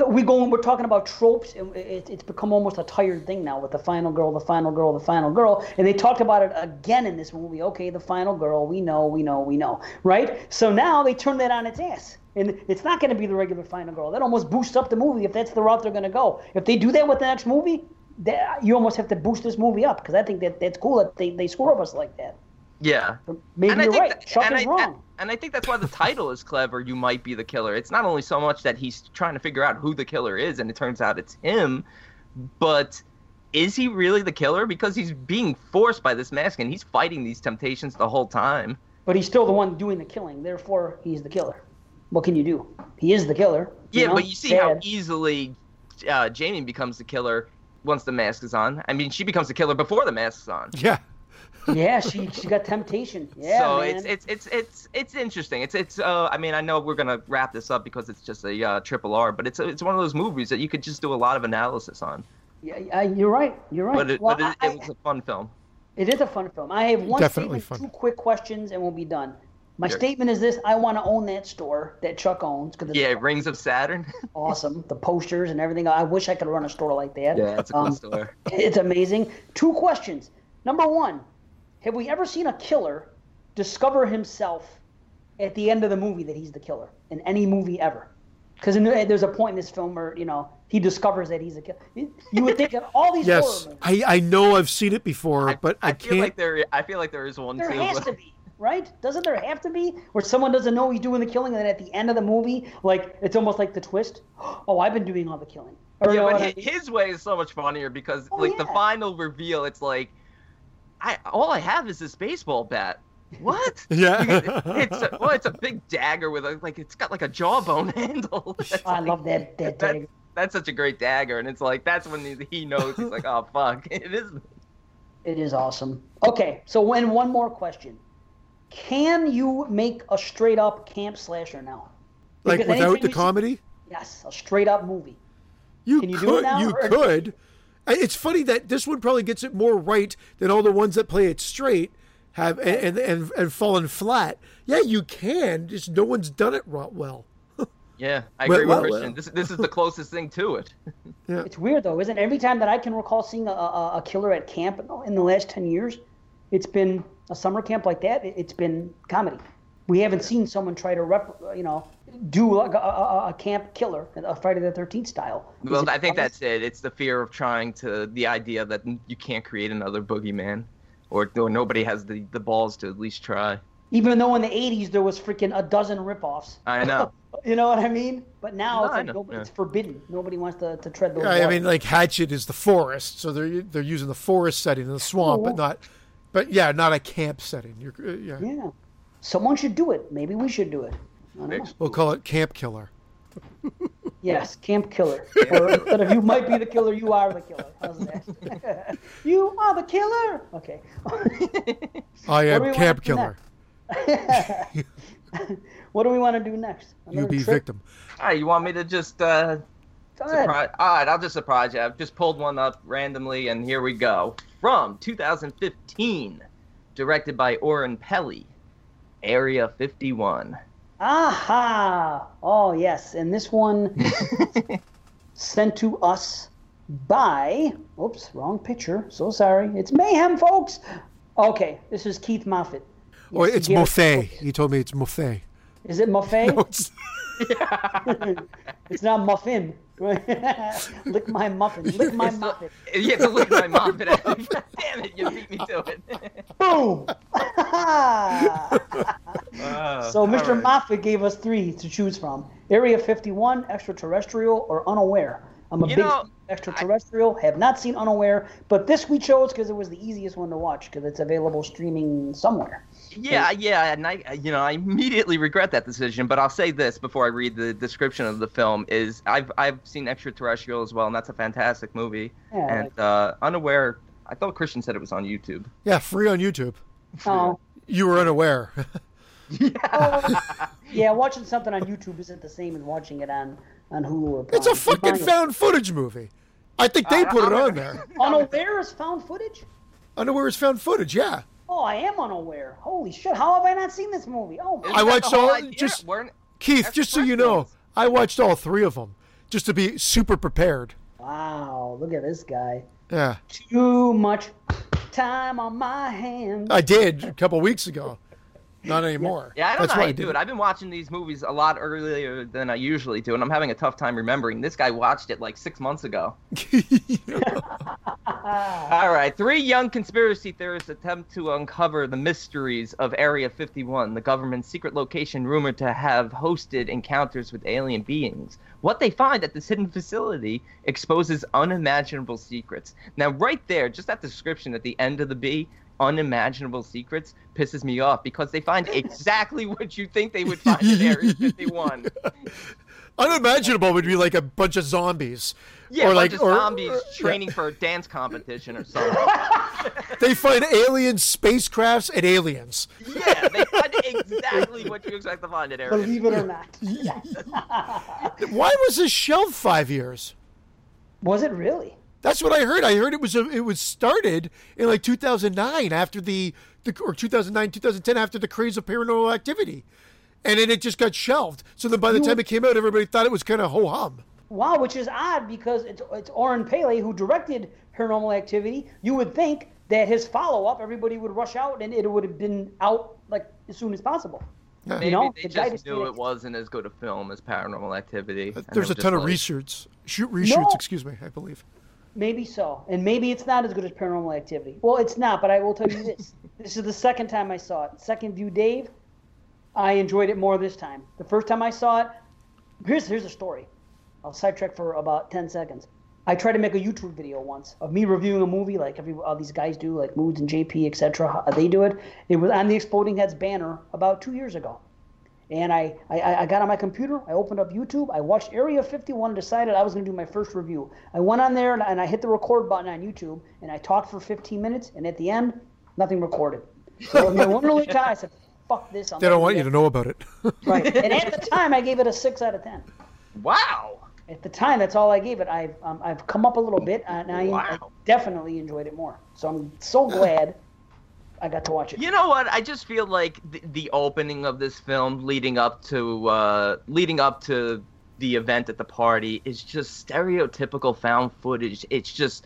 we go and we're talking about tropes, and it, it's become almost a tired thing now with the final girl, the final girl, the final girl, and they talked about it again in this movie. Okay, the final girl, we know, we know, we know, right? So now they turn that on its ass, and it's not going to be the regular final girl. That almost boosts up the movie if that's the route they're going to go. If they do that with the next movie, that, you almost have to boost this movie up because I think that that's cool that they they score us like that. yeah, But maybe and you're think right. that- Chuck and is I, wrong. And I think that's why the title is clever. You might be the killer. It's not only so much that he's trying to figure out who the killer is, and it turns out it's him, but is he really the killer? Because he's being forced by this mask, and he's fighting these temptations the whole time. But he's still the one doing the killing. Therefore, he's the killer. What can you do? He is the killer. Yeah, know? but you see how easily uh, Jamie becomes the killer once the mask is on. I mean, she becomes the killer before the mask is on. Yeah. Yeah, she she got temptation. Yeah, so man. it's it's it's it's it's interesting. It's it's uh I mean I know we're gonna wrap this up because it's just a uh, triple R, but it's it's one of those movies that you could just do a lot of analysis on. yeah, yeah, you're right. You're right. But it, Well, but it, I- it was a fun film. it is a fun film. I have one Definitely statement, fun. two quick questions, and we'll be done. My Sure. statement is this: I want to own that store that Chuck owns because Yeah, Rings of Saturn. awesome. The posters and everything. I wish I could run a store like that. yeah, it's a cool Um, store. It's amazing. Two questions. Number one, have we ever seen a killer discover himself at the end of the movie that he's the killer in any movie ever? Because there's a point in this film where you know he discovers that he's a killer. You would think of all these Yes. movies, I, I know I've seen it before, but I, feel can't. like there I feel like there is one there too. has but- to be, right? Doesn't there have to be where someone doesn't know he's doing the killing, and then at the end of the movie, like it's almost like the twist. Oh, I've been doing all the killing. Or, you Yeah, know but what I mean? his way is so much funnier because Oh, like the final reveal, it's like, I all I have is this baseball bat. What? Yeah. it's a, well, it's a big dagger with a like it's got like a jawbone handle. Oh, that's I like- love that that That's, dagger. that's such a great dagger, and it's like that's when he, he knows he's like, oh fuck, it is. It is awesome. Okay, so when one more question. Can you make a straight up camp slasher now? like Because without the you see- comedy? yes, a straight up movie. You Can you do could. it now, you or- could. I- It's funny that this one probably gets it more right than all the ones that play it straight have and and, and, and fallen flat. Yeah, you can. Just no one's done it ro- well. Yeah, I agree well, with Christian. well. This this is the closest thing to it. It's weird though, isn't it? Every time that I can recall seeing a, a, a killer at camp in the last ten years, it's been a summer camp like that. it- It's been comedy. We haven't seen someone try to rep, you know, do like a, a, a camp killer, a Friday the Thirteenth style. Well, I think that's it. It's the fear of trying to the idea that you can't create another boogeyman, or or nobody has the the balls to at least try. Even though in the '80s there was freaking a dozen ripoffs. I know. You know what I mean? But now No, it's like nobody, yeah. it's forbidden. Nobody wants to, to tread those. I, I mean, like Hatchet is the forest, so they're they're using the forest setting in the swamp, but not, but yeah, not a camp setting. You're, uh, yeah. yeah, someone should do it. Maybe we should do it. I. We'll call it Camp Killer. Yes, camp killer. Or instead of you might be the killer, you are the killer. How's that? you are the killer. Okay. I am Camp Killer. what do we want to do next? You be trip? victim. All right, you want me to just uh, Go ahead. surprise? All right, I'll just surprise you. I've just pulled one up randomly, and here we go. From 2015, directed by Oren Peli, Area 51. Aha! Oh yes, and this one sent to us by. Oops, wrong picture. So sorry. It's mayhem, folks. Okay, this is Keith Moffat. Oh, yes, he it's Moffat. He told me it's Moffat. Is it Moffat? No, it's- it's not muffin. Lick my muffin. Lick my It's the- muffin. You have to look at my mom for that. Damn it, you beat me to it. Boom! So Mr. right. Moffat gave us three to choose from: Area 51, Extraterrestrial, or Unaware. I'm a You big know, fan of extraterrestrial. Have not seen Unaware, but this we chose because it was the easiest one to watch because it's available streaming somewhere. Yeah, yeah, and I, you know, I immediately regret that decision. But I'll say this before I read the description of the film: is I've I've seen Extraterrestrial as well, and that's a fantastic movie. Yeah, and uh, Unaware, I thought Christian said it was on YouTube. Yeah, free on YouTube. Oh, You were unaware. oh, yeah, watching something on YouTube isn't the same as watching it on on Hulu or Prime. it's a fucking Mine is- found footage movie. I think they Uh, put it I'm- on there. Unaware is found footage. Unaware is found footage. Yeah, Oh, I am unaware. Holy shit! How have I not seen this movie? Oh, my I watched the whole all- idea? just- Weren't- Keith. Just so you know, I watched all three of them just to be super prepared. wow! Look at this guy. Yeah, Too much time on my hands. I did a couple weeks ago. Not anymore. Yeah, I don't That's know how you do it. I've been watching these movies a lot earlier than I usually do, and I'm having a tough time remembering. This guy watched it like six months ago. All right, three young conspiracy theorists attempt to uncover the mysteries of Area 51, the government's secret location rumored to have hosted encounters with alien beings. What they find at this hidden facility exposes unimaginable secrets. Now, right there, just that description at the end of the B, unimaginable secrets, pisses me off because they find exactly what you think they would find in Area 51. Unimaginable would be like a bunch of zombies. Yeah, or a like bunch of or- zombies or- training for a dance competition or something. They find alien spacecrafts, and aliens. Yeah, they find exactly what you expect to find in Area. Believe it or not. Why was this shelved five years? Was it really? That's what I heard. I heard it was a, it was started in like 2009 after the, the or 2009 2010 after the craze of paranormal activity, and then it just got shelved. So then by the You- time it came out, everybody thought it was kind of ho hum. Wow, which is odd because it's it's Oren Peli who directed Paranormal Activity. You would think that his follow up, everybody would rush out and it would have been out like as soon as possible. Maybe You know, they the just just knew it it. wasn't as good a film as Paranormal Activity. Uh, and There's a ton of like, reshoots, shoot reshoots. No. Excuse me, I believe. Maybe so, and maybe it's not as good as Paranormal Activity. Well, it's not, but I will tell you this: this is the second time I saw it. Second view, Dave. I enjoyed it more this time. The first time I saw it, here's here's a story. I'll sidetrack for about ten seconds. I tried to make a YouTube video once of me reviewing a movie, like every all these guys do, like Moods and JP, etc. They do it. It was on the Exploding Heads banner about two years ago. And I, I, I got on my computer, I opened up YouTube, I watched Area 51, and decided I was going to do my first review. I went on there and, and I hit the record button on YouTube, and I talked for 15 minutes, and at the end, nothing recorded. So my one early time, I said, fuck this. I'm They don't want you to know about it. Right. And at the time, I gave it a 6 out of 10. Wow. At the time, that's all I gave it. I've, um, I've come up a little bit, and I, I definitely enjoyed it more. So I'm so glad I got to watch it. You know what? I just feel like the, the opening of this film, leading up to uh, leading up to the event at the party, is just stereotypical found footage. It's just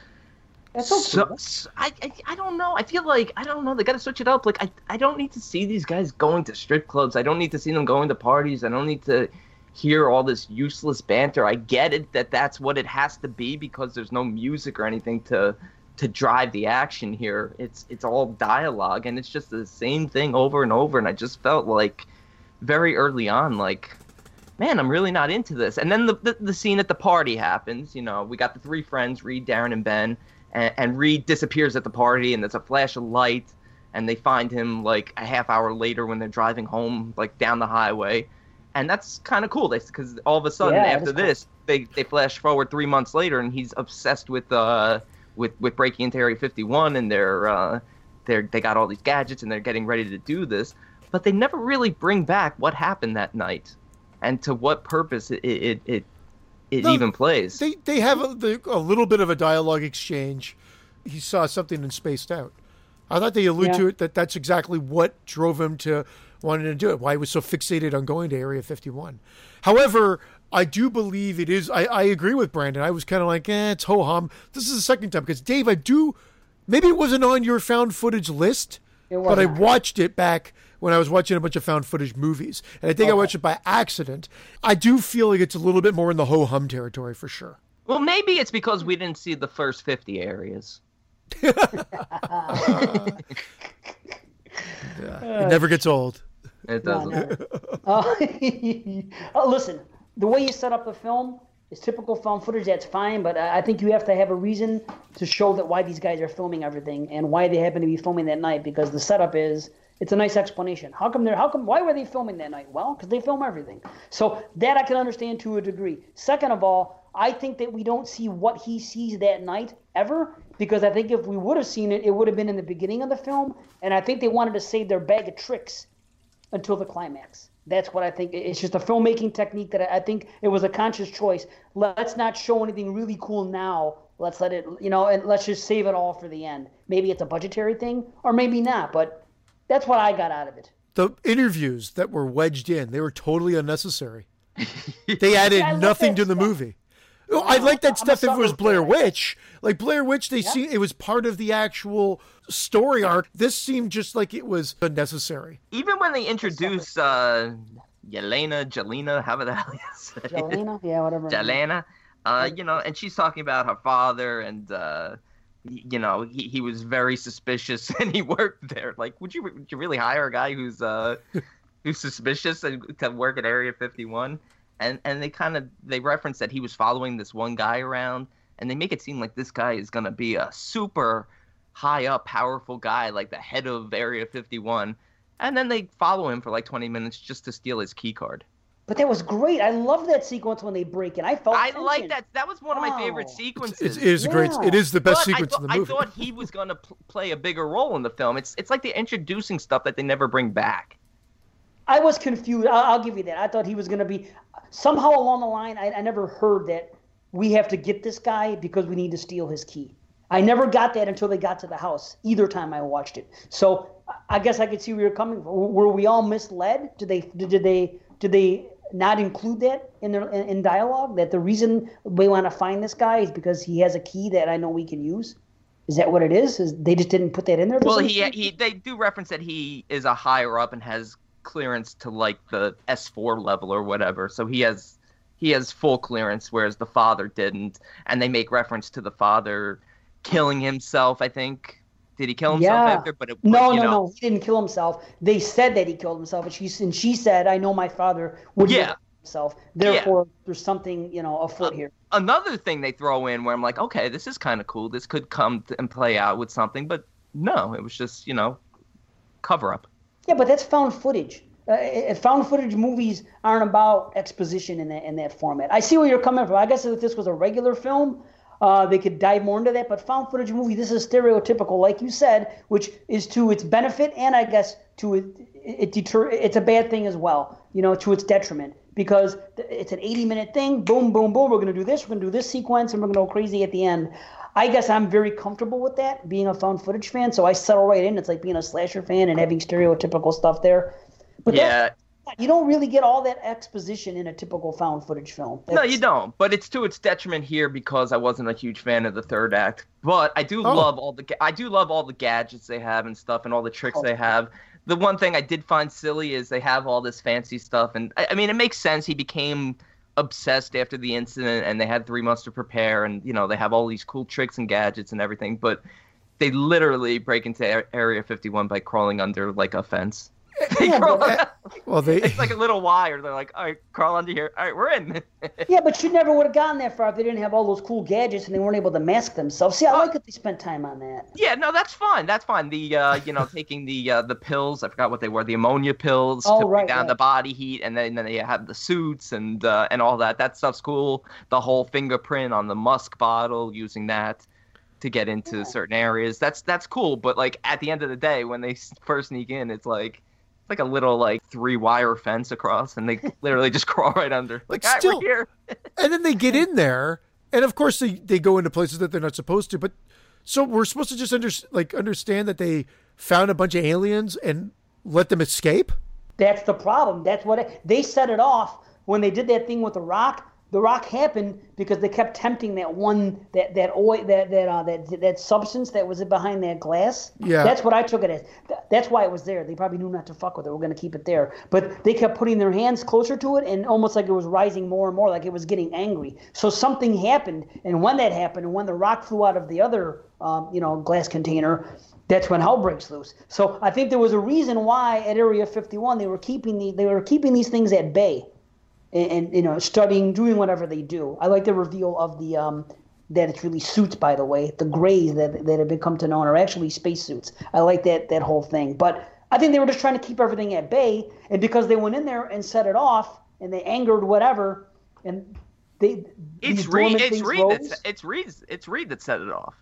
That's okay. so, I, I I don't know. I feel like I don't know. They got to switch it up. Like I I don't need to see these guys going to strip clubs. I don't need to see them going to parties. I don't need to hear all this useless banter. I get it that that's what it has to be because there's no music or anything to to drive the action here. It's it's all dialogue and it's just the same thing over and over. And I just felt like very early on, like man, I'm really not into this. And then the, the, the scene at the party happens. You know, we got the three friends, Reed, Darren, and Ben, and, and Reed disappears at the party, and there's a flash of light, and they find him like a half hour later when they're driving home, like down the highway. And that's kind of cool, because all of a sudden Yeah, after is cool. this, they, they flash forward three months later, and he's obsessed with uh with with breaking into Area 51, and they're uh they're they got all these gadgets, and they're getting ready to do this, but they never really bring back what happened that night and to what purpose it it it, it No, even plays. They they have a, the, a little bit of a dialogue exchange. He saw something and spaced out. I thought they allude Yeah. to it that that's exactly what drove him to wanting to do it. Why he was so fixated on going to Area 51. However, I do believe it is. I, I agree with Brandon. I was kind of like, eh, it's ho hum. This is the second time because Dave, I do. Maybe it wasn't on your found footage list, but I watched it back when I was watching a bunch of found footage movies, and I think I watched it by accident. I do feel like it's a little bit more in the ho hum territory for sure. well, maybe it's because we didn't see the first 50 areas. It never gets old. It doesn't. never. Uh, uh, listen, the way you set up the film is typical film footage. That's fine, but I think you have to have a reason to show that why these guys are filming everything and why they happen to be filming that night. Because the setup is, it's a nice explanation. How come they're? How come? Why were they filming that night? Well, because they film everything. So that I can understand to a degree. Second of all, I think that we don't see what he sees that night ever. Because I think if we would have seen it, it would have been in the beginning of the film, and I think they wanted to save their bag of tricks until the climax. That's what I think. It's just a filmmaking technique that I I think it was a conscious choice. Let's not show anything really cool now. Let's let it, you know, and let's just save it all for the end. Maybe it's a budgetary thing, or maybe not. But that's what I got out of it. The interviews that were wedged in, they were totally unnecessary. They added I nothing to the stuff. movie. Oh, I like that I'm stuff if it was Blair. Witch. Like Blair Witch, they see it was part of the actual story arc. This seemed just like it was unnecessary. Even when they introduce uh, Yelena, Jelena, however the hell you say it. Jelena, yeah, whatever. Jelena, uh, you know, and she's talking about her father and, uh, you know, he, he was very suspicious and he worked there. Like, would you would you really hire a guy who's uh, who's suspicious and to work at Area 51? And and they kind of they reference that he was following this one guy around, and they make it seem like this guy is gonna be a super high up, powerful guy, like the head of Area 51. And then they follow him for like 20 minutes just to steal his key card. But that was great. I love that sequence when they break it. I felt. I tension. like that. That was one of my favorite sequences. It's, it is great. It is the best But sequence I thought, in the movie. I thought he was going to pl- play a bigger role in the film. It's it's like they're introducing stuff that they never bring back. I was confused. I'll, I'll give you that. I thought he was going to be somehow along the line. I, I never heard that we have to get this guy because we need to steal his key. I never got that until they got to the house. Either time I watched it. So I guess I could see where you're coming from. Were we all misled? Did they did they did they not include that in their in, in dialogue? That the reason we want to find this guy is because he has a key that I know we can use. Is that what it is? Is they just didn't put that in there? Well, he he they do reference that he is a higher up and has clearance to like the S4 level or whatever. So he has he has full clearance, whereas the father didn't. And they make reference to the father killing himself. I think did he kill himself Yeah. after? But it, No, no, know, no. He didn't kill himself. They said that he killed himself, and she and she said, "I know my father would Yeah. kill himself. Therefore, there's something you know afoot here." another thing they throw in where I'm like, okay, this is kind of cool. This could come and play out with something, but no, it was just you know, cover up. Yeah, but that's found footage. Uh, uh, found footage movies aren't about exposition in that in that format. I see where you're coming from. I guess if this was a regular film, uh, they could dive more into that. But found footage movie, this is stereotypical, like you said, which is to its benefit and I guess to it, it deter. It's a bad thing as well, you know, to its detriment because it's an 80 minute thing. Boom, boom, boom. We're gonna do this. We're gonna do this sequence, and we're gonna go crazy at the end. I guess I'm very comfortable with that, being a found footage fan. So I settle right in. It's like being a slasher fan and having stereotypical stuff there. But that's- Yeah, you don't really get all that exposition in a typical found footage film. no, you don't. But it's to its detriment here because I wasn't a huge fan of the third act. But I do Oh. love all the ga- I do love all the gadgets they have and stuff and all the tricks oh. they have. The one thing I did find silly is they have all this fancy stuff, and I, I mean it makes sense. He became obsessed after the incident, and they had three months to prepare, and you know they have all these cool tricks and gadgets and everything. But they literally break into Area 51 by crawling under like a fence. They Yeah, crawl- but- well, they it's like a little wire. They're like, all right, crawl under here. All right, we're in. Yeah, but you never would have gotten that far if they didn't have all those cool gadgets and they weren't able to mask themselves. See, I like that they spent time on that. Yeah, no, that's fine. That's fine. The uh, you know, taking the uh, the pills. I forgot what they were. The ammonia pills Oh, to bring right, down right. the body heat, and then, then they have the suits and uh, and all that. That stuff's cool. The whole fingerprint on the musk bottle, using that to get into certain areas. That's that's cool. But like at the end of the day, when they first sneak in, it's like like a little like three wire fence across, and they literally just crawl right under. Like, But still- we're here. and then they get in there, and of course they, they go into places that they're not supposed to. But so we're supposed to just under, like understand that they found a bunch of aliens and let them escape. That's the problem. That's what it, they set it off when they did that thing with the rock. The rock happened because they kept tempting that one that that oil that that uh, that that substance that was behind that glass. Yeah. that's what I took it as. That's why it was there. They probably knew not to fuck with it. We're gonna keep it there, but they kept putting their hands closer to it, and almost like it was rising more and more, like it was getting angry. So something happened, and when that happened, and when the rock flew out of the other, um, you know, glass container. That's when hell breaks loose. So I think there was a reason why at Area 51 they were keeping the they were keeping these things at bay and, and you know studying doing whatever they do i like the reveal of the um that it's really suits by the way the grays that that have become to known are actually spacesuits i like that that whole thing but i think they were just trying to keep everything at bay and because they went in there and set it off and they angered whatever and they It's Reed. It's Reed. rose. That's, it's Reed. It's Reed that set it off.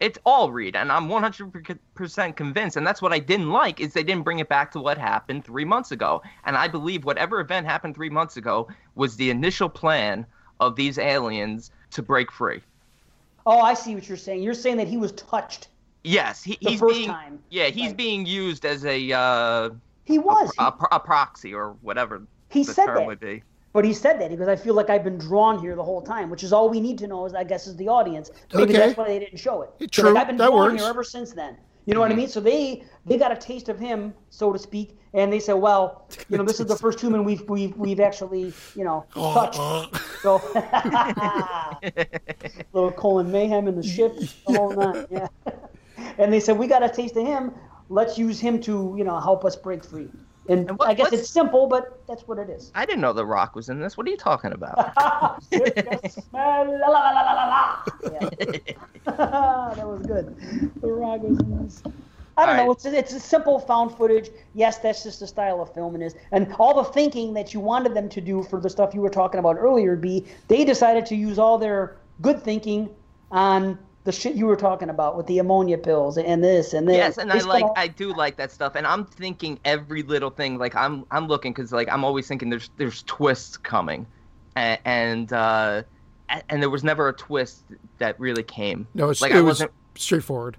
It's all Reed, and I'm 100% convinced. And that's what I didn't like is they didn't bring it back to what happened three months ago. And I believe whatever event happened three months ago was the initial plan of these aliens to break free. oh i see what you're saying you're saying that he was touched Yes, he, he's being time. yeah he's Right. being used as a uh, he was a, pro- a proxy or whatever He the said term that. would be. But he said that because I feel like I've been drawn here the whole time, which is all we need to know. Is I guess is the audience. Maybe Okay. that's why they didn't show it. So, True, Like, I've been that drawn works. here ever since then. You know what I mm-hmm. mean? So they they got a taste of him, so to speak, and they said, "Well, you know, this is the first human we've we've we've actually you know uh-huh. touched." So little Colin Mayhem in the ship, the whole nine. Yeah. And they said, "We got a taste of him. Let's use him to you know help us break free." And, what- I guess it's simple, but that's what it is. I didn't know The Rock was in this. What are you talking about? La, la, la, la, la, la. Yeah. that was good. The Rock was in this. I don't All know. right. It's it's a simple found footage. Yes, that's just the style of film it is, and all the thinking that you wanted them to do for the stuff you were talking about earlier. Be they decided to use all their good thinking on the shit you were talking about with the ammonia pills and this and this. Yes, and They I spent like all- I do like that stuff, and I'm thinking every little thing. Like I'm I'm looking because like I'm always thinking there's there's twists coming, and and, uh, and there was never a twist that really came. No, it's, like it I was wasn't. straightforward.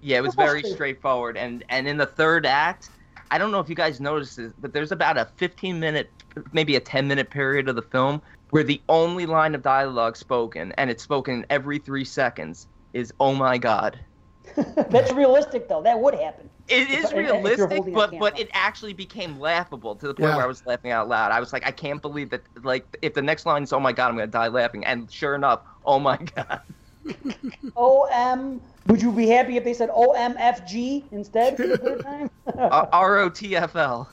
Yeah, it was very straightforward, and and in the third act, I don't know if you guys noticed this, but there's about a 15 minute, maybe a 10 minute period of the film where the only line of dialogue spoken, and it's spoken every three seconds, is "Oh my God." that's realistic though. That would happen. It is if you're realistic, but but it actually became laughable to the point Yeah. where I was laughing out loud. I was like, I can't believe that. Like, if the next line is "Oh my god," I'm gonna die laughing. And sure enough, oh my god. O M. Would you be happy if they said O M F G instead for the third time? Uh, R O T F L.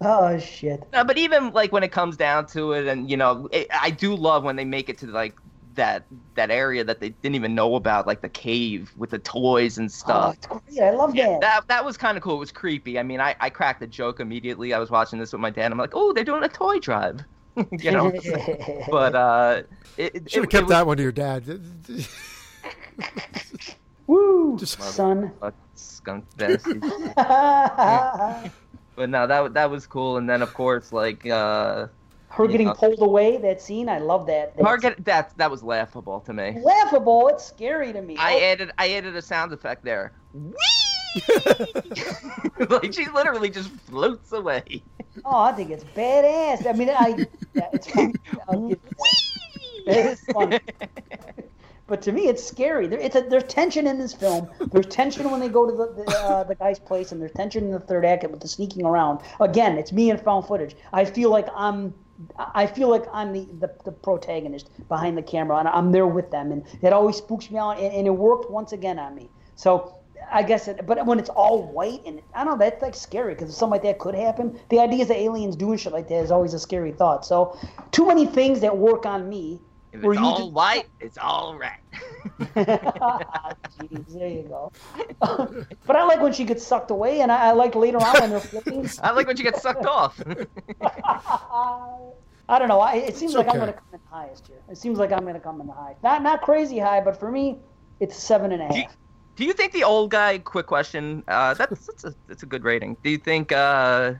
oh shit. No, but even like when it comes down to it, and you know, it, I do love when they make it to like that that area that they didn't even know about, like the cave with the toys and Oh, stuff. it's great. I love Yeah, that. that that was kind of cool. It was creepy. I mean, I, I cracked a joke immediately. I was watching this with my dad. I'm like, oh, they're doing a toy drive, you know. but uh, it, it, Should have kept it was- that one to your dad. Woo, Just- son. Fuck, skunk bastard. But no, that that was cool. And then of course, like uh, getting Yeah. pulled away. That scene, I love that. That's Target that that was laughable to me. laughable. It's scary to me. I Oh, added I added a sound effect there. like she literally just floats away. oh, I think it's badass. I mean, I yeah, it's fun. I'll give you that. It is fun. But to me, it's scary. There, it's a, there's tension in this film. There's tension when they go to the the, uh, the guy's place, and there's tension in the third act with the sneaking around. Again, it's me and found footage. I feel like I'm, I feel like I'm the, the, the protagonist behind the camera, and I'm there with them, and it always spooks me out, and, and it worked once again on me. So I guess, it, but when it's all white and I don't know, that's like scary because something like that could happen. The idea is that aliens doing shit like that is always a scary thought. So too many things that work on me. If where it's you all just- white, it's all right. Jeez, there you go. but I like when she gets sucked away, and I, I like later on when they're flipping. I like when she gets sucked off. I don't know. I, it seems It's like I'm going to come in the highest here. It seems like I'm going to come in the high. Not not crazy high, but for me, it's seven and a Do you- Do you think the old guy? Quick question. Uh, that's that's a that's a good rating. Do you think uh,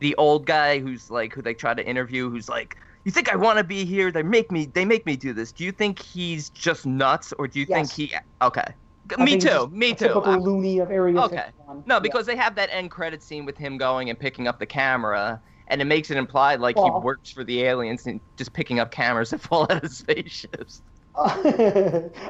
the old guy who's like who they try to interview, who's like, you think I want to be here? They make me they make me do this. Do you think he's just nuts, or do you Yes. think he? Okay, I me too. Me too. Typical I- loony of Area Okay. 51. No, Yeah. because they have that end credit scene with him going and picking up the camera, and it makes it implied like Well- he works for the aliens and just picking up cameras that fall out of spaceships. I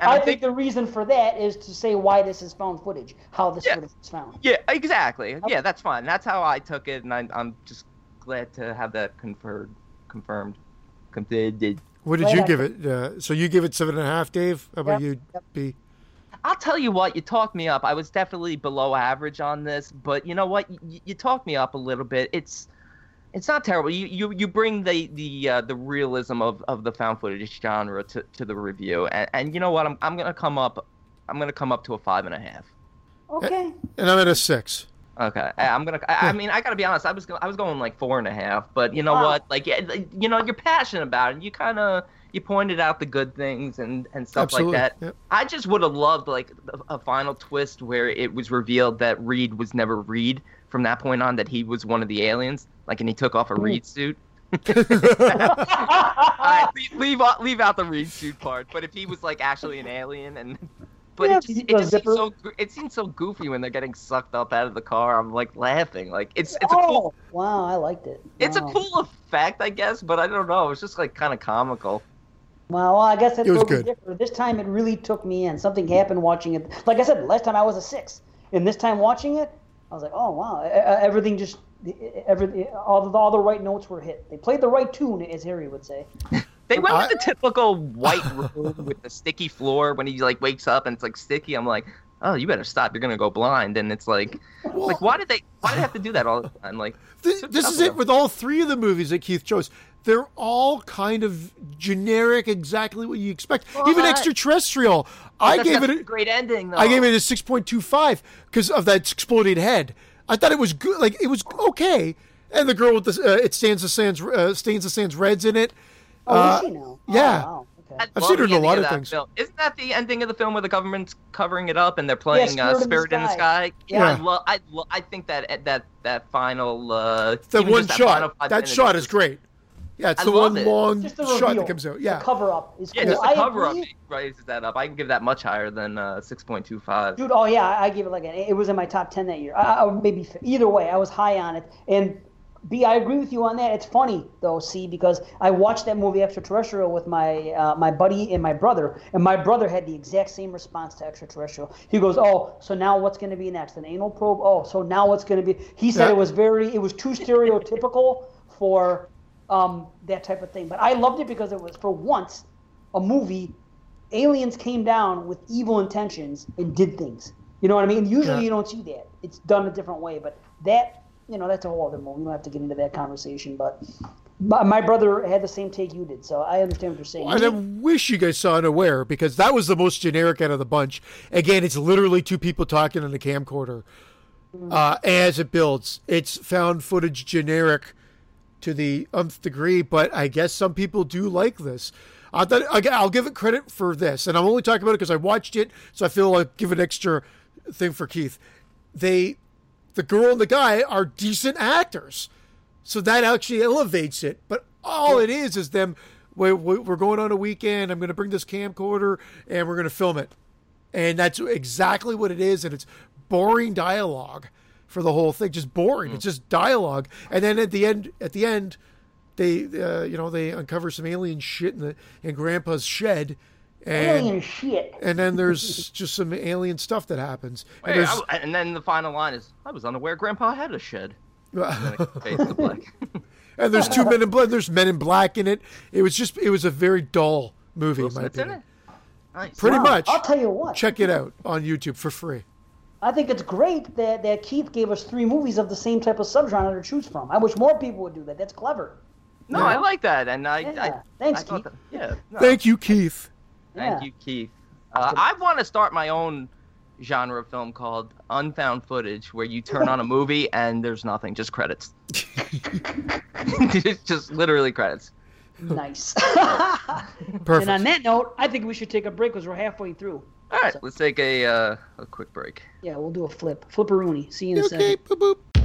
I think think- the reason for that is to say why this is found footage, how this Yeah. footage is found. Yeah, exactly. Yeah, that's fine. That's how I took it, and I, I'm just glad to have that confirmed. Confirmed. Confirmed. What did you give it? Uh, so you give it seven and a half, Dave? How about Yep, you, yep. B? I'll tell you what, you talked me up. I was definitely below average on this, but you know what? You, you talked me up a little bit. It's it's not terrible. You you, you bring the the uh, the realism of, of the found footage genre to, to the review, and, and you know what? I'm I'm gonna come up. I'm gonna come up to a five and a half. Okay. And I'm at a six. Okay, I- oh. I'm gonna. I, I mean, I gotta be honest. I was go, I was going like four and a half, but you know Wow. what? Like, yeah, you know, you're passionate about it. You kind of you pointed out the good things and and stuff Absolutely. like that. Yep. I just would have loved like a, a final twist where it was revealed that Reed was never Reed from that point on. That he was one of the aliens. Like, and he took off a Reed suit. All right, leave, leave out leave out the Reed suit part. But if he was like actually an alien and. But Yeah, it just, it just seems so it seems so goofy when they're getting sucked up out of the car. I'm like laughing. Like it's it's a cool oh, wow, I liked it. it's a cool effect, I guess, but I don't know. It's just like kind of comical. Well, well, I guess that's It was good. differ. This time it really took me in. Something happened watching it. Like I said, last time I was a six, and this time watching it, I was like, oh wow, everything just, every all the all the right notes were hit. They played the right tune, as Harry would say. They went I- with the typical white room with the sticky floor when he like wakes up and it's like sticky. I'm like, oh, you better stop. You're gonna go blind. And it's like, like why did they why did they have to do that all the time? Like, Th- took this is it with all three of the movies that Keith chose. They're all kind of generic, exactly what you expect. Well, Even extraterrestrial, I gave it. a great ending. Though. I gave it a six point two five because of that exploded head. I thought it was good. Like it was okay. And the girl with the uh, it stands the sands uh, stains the sands reds in it. Oh, Uh, is she now? Oh, yeah. wow. Okay. I I've seen her in a lot ending of things. film. Isn't that the ending of the film where the government's covering it up and they're playing Spirit uh, in the "Spirit in the Sky." Sky"? Yeah, Yeah. I love. I, lo- I think that that that final. Uh, That one just shot. five That shot is great. Yeah, it's I the one it. long Just the shot that comes out. Yeah. The cover up is Yeah, cool. just the I cover agree. up raises that up. I can give that much higher than uh, six point two five. Dude, oh yeah, I I gave it like an. It was in my top ten that year. I, I, maybe either way, I was high on it. And B, I agree with you on that. It's funny though, C, because I watched that movie Extraterrestrial with my uh, my buddy and my brother, and my brother had the exact same response to Extraterrestrial. He goes, "Oh, so now what's going to be next? An anal probe? Oh, so now what's going to be?" He said Yeah. it was very, it was too stereotypical for um, that type of thing. But I loved it because it was for once a movie aliens came down with evil intentions and did things. You know what I mean? Usually Yeah. you don't see that. It's done a different way. But that, you know, that's a whole other movie. We don't have to get into that conversation. But my, brother had the same take you did, so I understand what you're saying. And I wish you guys saw Unaware because that was the most generic out of the bunch. Again, it's literally two people talking on a camcorder. Uh, as it builds, it's found footage generic to the nth degree, but I guess some people do like this. I thought I- I'll give it credit for this, and I'm only talking about it because I watched it, so I feel like give an extra thing for Keith. They, the girl and the guy, are decent actors, so that actually elevates it. But all it is is them. We're, we're going on a weekend. I'm going to bring this camcorder and we're going to film it, and that's exactly what it is. And it's boring dialogue for the whole thing, just boring. It's just dialogue, and then at the end, at the end, they uh, you know they uncover some alien shit in the in Grandpa's shed, and Alien shit. and then there's just some alien stuff that happens. And Wait, there's- I- and then the final line is, "I was unaware Grandpa had a shed." And then it fades to black. and there's two men in black. There's men in black in it. It was just it was a very dull movie. Will in my Smith's in it. Nice. Pretty Wow, much. I'll tell you what. Check it out on YouTube for free. I think it's great that, that Keith gave us three movies of the same type of subgenre to choose from. I wish more people would do that. That's clever. No, Yeah. I like that, and I, Yeah. I Thanks, I Keith. that- yeah. no, Thank you, Keith. Thank Yeah. you, Keith. Uh, I want to start my own genre of film called unfound footage, where you turn on a movie and there's nothing, just credits. it's just literally credits. Nice. Perfect. and on that note, I think we should take a break because we're halfway through. All right, let's take a uh, a quick break. Yeah, we'll do a flip. Flipperoonie. See you in a okay, second. boop boop.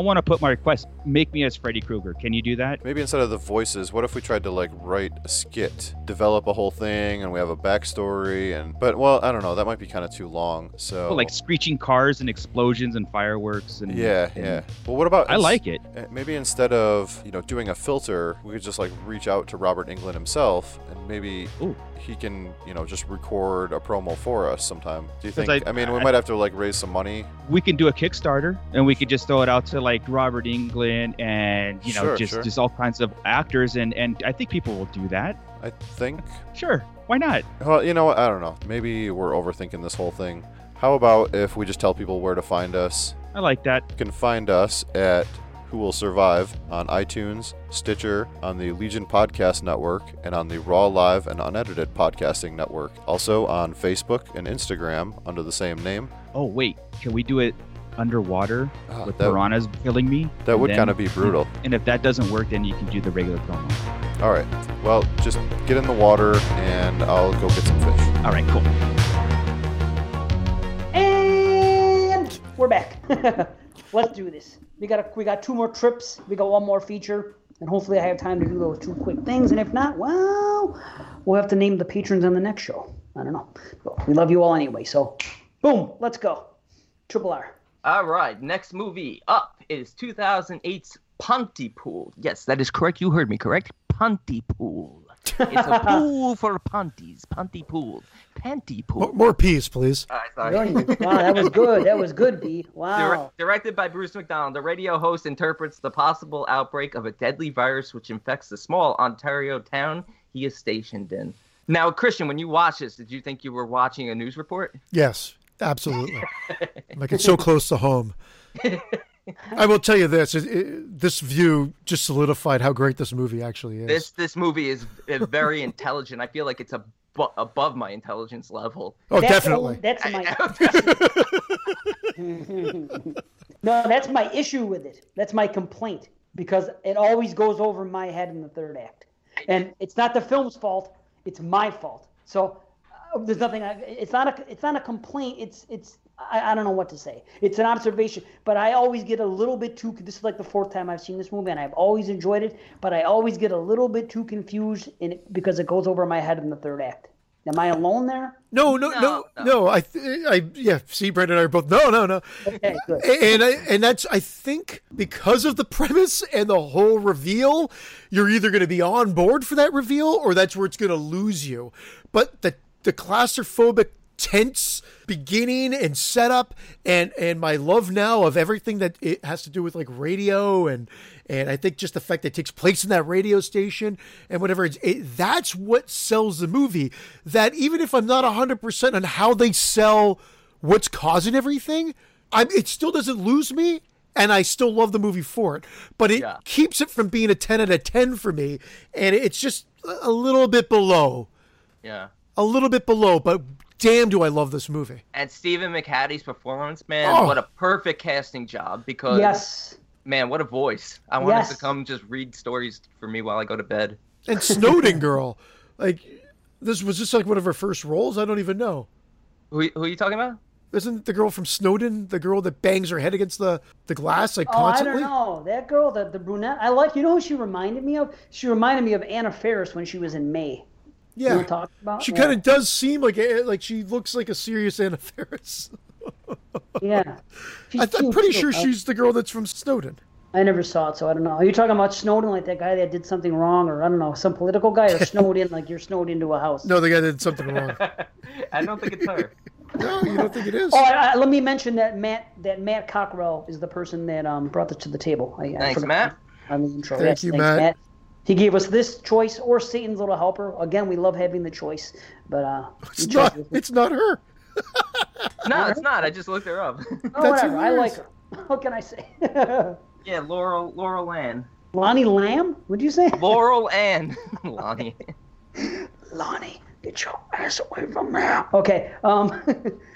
I want to put my request. Make me as Freddy Krueger. Can you do that? Maybe instead of the voices, what if we tried to like write a skit, develop a whole thing, and we have a backstory and but well, I don't know, that might be kind of too long. So Oh, like screeching cars and explosions and fireworks and yeah, and- yeah. Well, what about I like it. Uh, Maybe instead of you know doing a filter, we could just like reach out to Robert Englund himself, and maybe Ooh. He can you know just record a promo for us sometime. Do you think? I, I- mean, we I- might have to like raise some money. We can do a Kickstarter and we could just throw it out to like Robert Englund and you know Sure, just sure. just all kinds of actors and and I think people will do that. I think. Sure, why not? Well, you know? I don't know. Maybe we're overthinking this whole thing. How about if we just tell people where to find us? I like that. You can find us at Who Will Survive on iTunes, Stitcher, on the Legion Podcast Network, and on the Raw Live and Unedited Podcasting Network. Also on Facebook and Instagram under the same name. Oh wait, can we do it underwater Ah, with that- piranhas killing me? That would kind of be brutal. And if that doesn't work, then you can do the regular promo. All right. Well, just get in the water and I'll go get some fish. All right, cool. And we're back. Let's do this. We got a, we got two more trips. We got one more feature, and hopefully I have time to do those two quick things. And if not, well, we'll have to name the patrons on the next show. I don't know. But we love you all anyway. So, boom, let's go. Triple R. All right, next movie up is 2008's Pontypool. Yes, that is correct. You heard me correct. Pontypool. It's a pool for punties. Pontypool. Pantypool. More, more peas, please. All right, sorry. Wow, that was good. That was good, B. Dir- Wow. directed by Bruce McDonald, the radio host interprets the possible outbreak of a deadly virus which infects the small Ontario town he is stationed in. Now, Christian, when you watched this, did you think you were watching a news report? Yes, absolutely. like it's so close to home. I will tell you this: it, it, this view just solidified how great this movie actually is. This this movie is uh, very intelligent. I feel like it's abo- above my intelligence level. oh, That's- definitely. That's my no. That's my issue with it. That's my complaint because it always goes over my head in the third act, and it's not the film's fault. It's my fault. So uh, there's nothing. I, it's not a. It's not a complaint. It's it's. I, I don't know what to say. It's an observation, but I always get a little bit too. This is like the fourth time I've seen this movie, and I've always enjoyed it, but I always get a little bit too confused in it because it goes over my head in the third act. Am I alone there? no, no, no, No, no, no. I, th- I, yeah. See, Brandon and I are both. No, no, no. Okay, good. and I, and that's I think because of the premise and the whole reveal, you're either going to be on board for that reveal or that's where it's going to lose you. But the the claustrophobic tense beginning and setup and and my love now of everything that it has to do with like radio and and I think just the fact that it takes place in that radio station and whatever it's it, that's what sells the movie that even if I'm not 100% on how they sell what's causing everything I'm, it still doesn't lose me and I still love the movie for it but it Yeah. keeps it from being a 10 out of 10 for me and it's just a little bit below Yeah. a little bit below but damn do I love this movie And Stephen McHattie's performance, man, Oh. what a perfect casting job because Yes. man, what a voice. I want him Yes. to come just read stories for me while I go to bed. and Snowden girl like this was just like one of her first roles I don't even know Who, who are you talking about? isn't the girl from Snowden the girl that bangs her head against the the glass like constantly? Oh, I don't know. That girl, the, the brunette, I like, you know who she reminded me of? She reminded me of Anna Faris when she was in May. You know yeah what I'm talking about? she Yeah. kind of does seem like a, like she looks like a serious Anna Faris Yeah. She's I, I'm pretty too. sure I- she's the girl that's from Snowden I never saw it, so I don't know. Are you talking about Snowden, like that guy that did something wrong, or I don't know, some political guy, or snowed in, like you're snowed into a house? no the guy that did something wrong I don't think it's her. no you don't think it is Oh, I, I, let me mention that Matt that Matt Cockrell is the person that um, brought this to the table. I, I Thanks, forgot Matt. On the intro. Thank yes, you, thanks, Matt. He gave us this choice or Satan's Little Helper. Again, we love having the choice, but uh, it's not it's not her No, it's not. I just looked her up. Oh, That's whatever. I like hilarious. her. What can I say? yeah, Laurel Laurel Ann. Lonnie Lamb? What'd you say? Laurel Ann. Lonnie. Lonnie. Get your ass away from there. Okay. Um,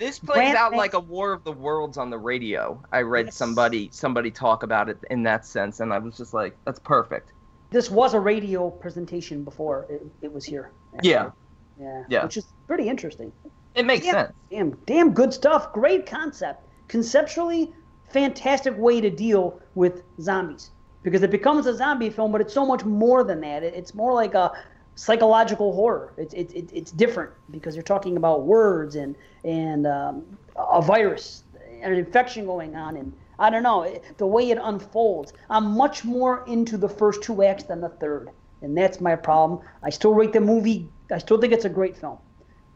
This plays Grant out makes- like a War of the Worlds on the radio. I read Yes. somebody somebody talk about it in that sense, and I was just like, that's perfect. This was a radio presentation before it, it was here. Yeah, Yeah. Yeah. Which is pretty interesting. it makes Damn, sense. damn, damn good stuff. Great concept. Conceptually, fantastic way to deal with zombies because it becomes a zombie film, but it's so much more than that. It, it's more like a psychological horror. It's it, it, it's different because you're talking about words and and um, a virus and an infection going on and I don't know eh, the way it unfolds. I'm much more into the first two acts than the third, and that's my problem. I still rate the movie. I still think it's a great film,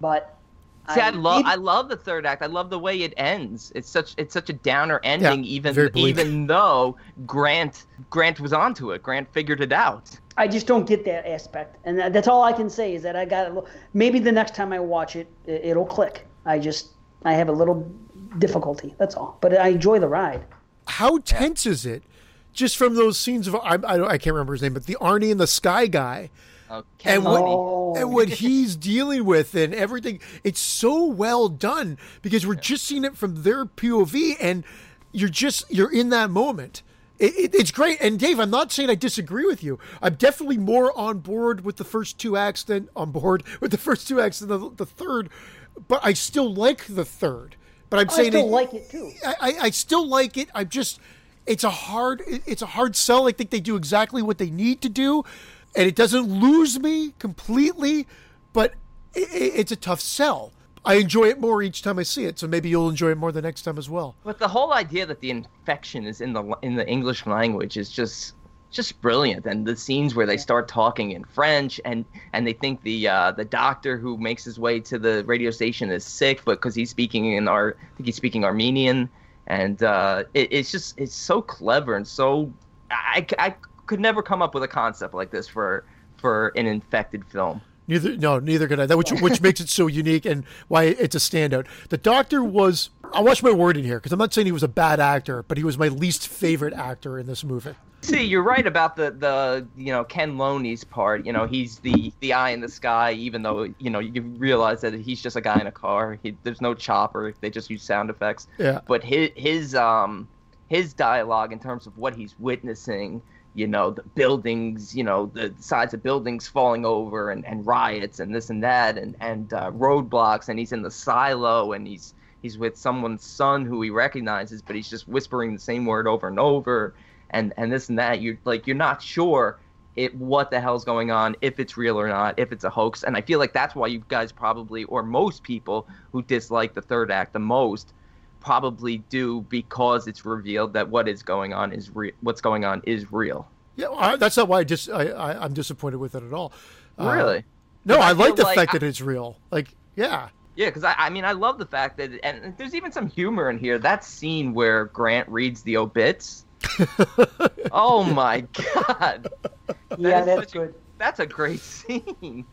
but See, I love maybe- I love the third act. I love the way it ends. It's such it's such a downer ending, yeah, even even though Grant Grant was onto it. Grant figured it out. I just don't get that aspect, and that, that's all I can say is that I got a little maybe the next time I watch it, it, it'll click. I just I have a little difficulty. That's all, but I enjoy the ride. How tense is it? Just from those scenes of I, I, I can't remember his name, but the Arnie and the Sky guy, Uh, and what, Oh. and what he's dealing with and everything. It's so well done because we're just seeing it from their POV, and you're just you're in that moment. It, it, it's great. And Dave, I'm not saying I disagree with you. I'm definitely more on board with the first two acts than on board with the first two acts than the, the third. But I still like the third. But I'm oh, I saying I still it- like it too. I, I, I still like it. I'm just, it's a hard, it's a hard sell. I think they do exactly what they need to do, and it doesn't lose me completely, but i i- it's a tough sell. I enjoy it more each time I see it, so maybe you'll enjoy it more the next time as well. But the whole idea that the infection is in the in the English language is just just brilliant, and the scenes where they start talking in French and and they think the uh, the doctor who makes his way to the radio station is sick, but because he's speaking in our I think he's speaking Armenian, and uh, it, it's just it's so clever and so I, I could never come up with a concept like this for for an infected film. Neither, no, neither could I. That which which makes it so unique and why it's a standout. The Doctor was. I watch my word in here because I'm not saying he was a bad actor, but he was my least favorite actor in this movie. See, you're right about the the you know Ken Loney's part. You know, he's the the eye in the sky, even though you know you realize that he's just a guy in a car. He, there's no chopper. They just use sound effects. Yeah. But his his um his dialogue in terms of what he's witnessing, you know, the buildings, you know, the sides of buildings falling over and, and riots and this and that and and uh, roadblocks, and he's in the silo and he's he's with someone's son who he recognizes, but he's just whispering the same word over and over, and and this and that. You're like you're not sure it what the hell's going on, if it's real or not, if it's a hoax, and I feel like that's why you guys probably, or most people who dislike the third act the most, probably do because it's revealed that what is going on is re- what's going on is real. Yeah, I, that's not why I dis, I, I, I'm disappointed with it at all. Uh, Really? No, I I, like the like fact I- that it's real. Like, yeah, Yeah, because I, I mean, I love the fact that, and there's even some humor in here. That scene where Grant reads the obits. oh my god, Yeah, that's such a- good. that's a great scene.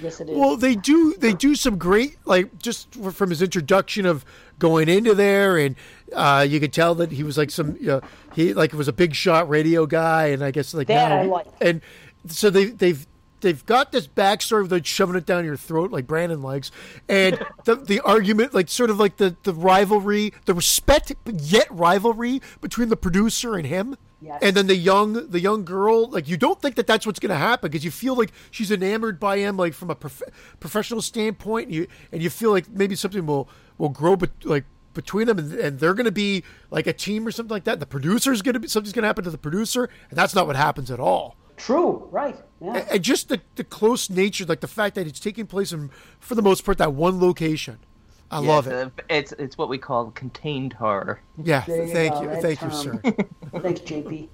Yes, it is. Well, they do. They do some great, like just from his introduction of going into there, and uh, you could tell that he was like some, you know, he like was a big shot radio guy, and I guess like That now, I like. and so they they've they've got this backstory of like shoving it down your throat like Brandon likes, and the the argument like sort of like the the rivalry, the respect yet rivalry between the producer and him. Yes. And then the young, the young girl, like you don't think that that's what's going to happen because you feel like she's enamored by him, like from a prof- professional standpoint, and you and you feel like maybe something will will grow, but like between them, and, and they're going to be like a team or something like that. The producer's going to be something's going to happen to the producer, and that's not what happens at all. True, right? Yeah. And, and just the the close nature, like the fact that it's taking place in, for the most part, that one location. I Yeah, love it. it's it's what we call contained horror. Yeah, There thank go, you, thank you, um, sir. Thanks, JP.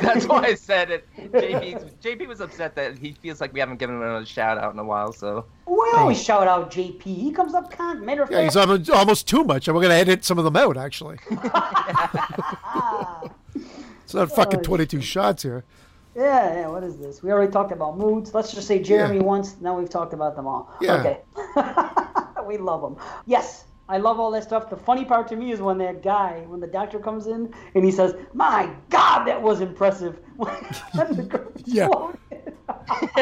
That's why I said it. JP JP was upset that he feels like we haven't given him a shout out in a while. So We always shout out JP. He comes up con. Matter of Yeah, he's fact, almost, almost too much. and We're going to edit some of them out, actually. it's not fucking 22 shots here. Yeah, yeah. What is this? We already talked about moods. Let's just say Jeremy Yeah. once. Now we've talked about them all. Yeah. Okay. we love them. Yes, I love all that stuff. The funny part to me is when that guy, when the doctor comes in and he says, "My God, that was impressive." And the girl Yeah.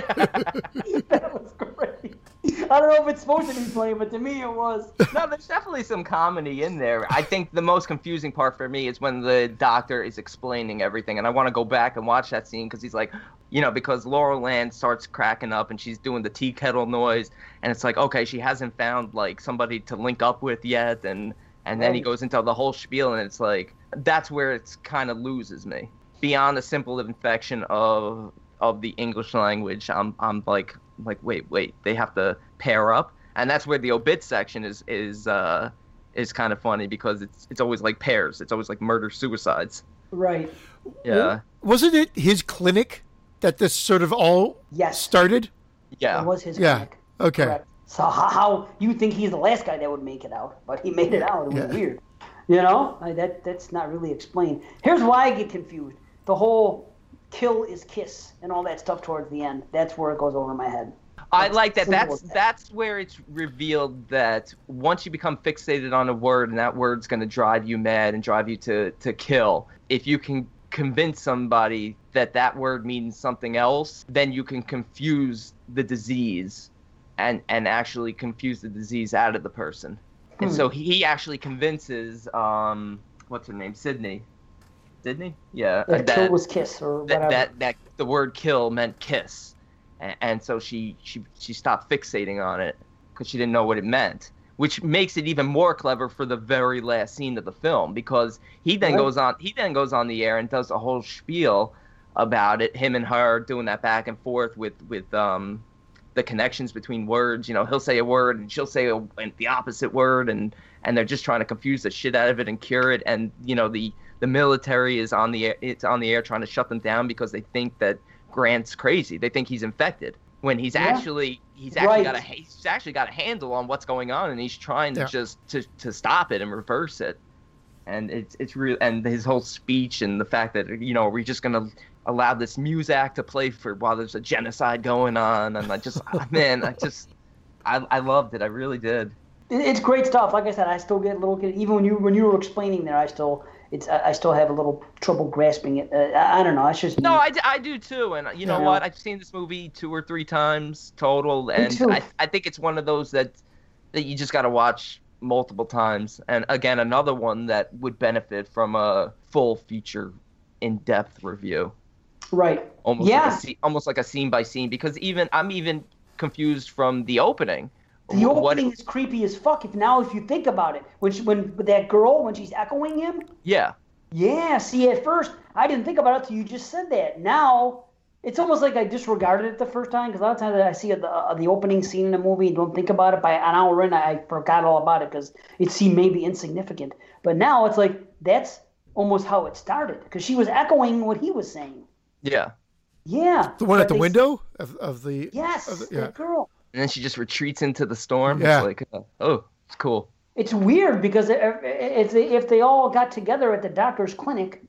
that was great. I don't know if it's supposed to be playing, but to me it was. no, there's definitely some comedy in there. I think the most confusing part for me is when the doctor is explaining everything, and I want to go back and watch that scene because he's like, you know, because Laurel Ann starts cracking up and she's doing the tea kettle noise, and it's like, okay, she hasn't found like somebody to link up with yet, and and then he goes into the whole spiel, and it's like that's where it's kind of loses me. Beyond the simple infection of of the English language, I'm I'm like like wait wait they have to pair up, and that's where the obit section is is uh is kind of funny because it's it's always like pairs, it's always like murder suicides. Right. Yeah, Wasn't it his clinic that this sort of all Yes. started? yeah. It was his Yeah. clinic. Okay. Correct. So how, how you think he's the last guy that would make it out, but he made it out. It was Yeah. weird. You know, I, that that's not really explained. Here's why I get confused: the whole kill is kiss and all that stuff towards the end. That's where it goes over my head. I That's like that. That's that. that's where it's revealed that once you become fixated on a word, and that word's going to drive you mad and drive you to to kill. If you can convince somebody that that word means something else, then you can confuse the disease, and and actually confuse the disease out of the person. And Hmm. so he actually convinces um what's her name Sydney, Sydney, yeah, That that- kill was kiss or whatever. that, that that the word kill meant kiss. And, and so she she she stopped fixating on it because she didn't know what it meant which makes it even more clever for the very last scene of the film because he then Right. goes on he then goes on the air and does a whole spiel about it him and her doing that back and forth with with um the connections between words. You know he'll say a word and she'll say a, the opposite word and and they're just trying to confuse the shit out of it and cure it. And you know the the military is on the air it's on the air trying to shut them down because they think that Grant's crazy they think he's infected when he's Yeah. actually he's actually Right. got a he's actually got a handle on what's going on and he's trying to Yeah. just to, to stop it and reverse it and it's it's real and his whole speech and the fact that you know we're just gonna allow this Muzak to play for while there's a genocide going on and I just ah, man I just I, I loved it I really did it's great stuff. Like I said, I still get a little kid even when you when you were explaining there, I still it's I, I still have a little trouble grasping it. Uh, I, I don't know. It's just no. I, I do too and you know what I've seen this movie two or three times total and. I, I think it's one of those that that you just got to watch multiple times and again another one that would benefit from a full feature in-depth review right. almost Yeah. like a almost like a scene by scene because even I'm even confused from the opening. The what- opening is creepy as fuck. If now if you think about it, when she, when that girl when she's echoing him, yeah, yeah. See, at first I didn't think about it till you just said that. Now it's almost like I disregarded it the first time because a lot of times I see the uh, the opening scene in a movie and don't think about it. By an hour in, I forgot all about it because it seemed maybe insignificant. But now it's like that's almost how it started because she was echoing what he was saying. yeah, Yeah. The one at the they- window of, of the. Yes, of the- that yeah. girl. And then she just retreats into the storm. Yeah. It's like, uh, oh, it's cool. It's weird because if, if they, if they all got together at the doctor's clinic,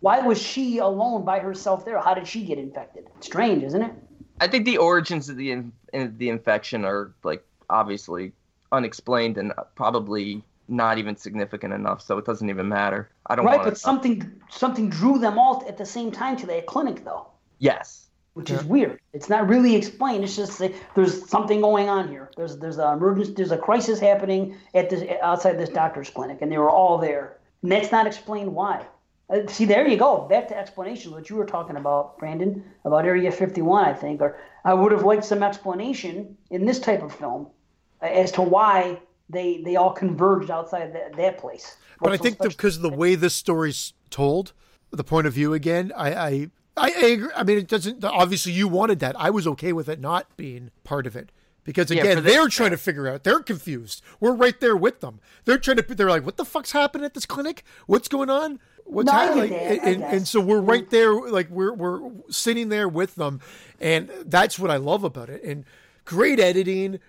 why was she alone by herself there? How did she get infected? Strange, isn't it? I think the origins of the in, in, the infection are like obviously unexplained and probably not even significant enough, so it doesn't even matter. I don't Right, want but something something drew them all at the same time to that clinic, though, Yes. Which is weird. It's not really explained. It's just there's something going on here. There's there's a emergency. There's a crisis happening at this outside this doctor's clinic, and they were all there, and that's not explained why. Uh, see, there you go. Back to explanation, what you were talking about, Brandon, about Area 51, I think. Or I would have liked some explanation in this type of film uh, as to why they they all converged outside that, that place. But I What's think because of the way this story's told, the point of view again, I, I, I, I agree. I mean, it doesn't. Obviously, you wanted that. I was okay with it not being part of it because again, for this- they're trying to figure out. They're confused. We're right there with them. They're trying to. They're like, "What the fuck's happening at this clinic? What's going on? What's No, happening?" that, I and, and so we're right there. Like we're we're sitting there with them, and that's what I love about it. And great editing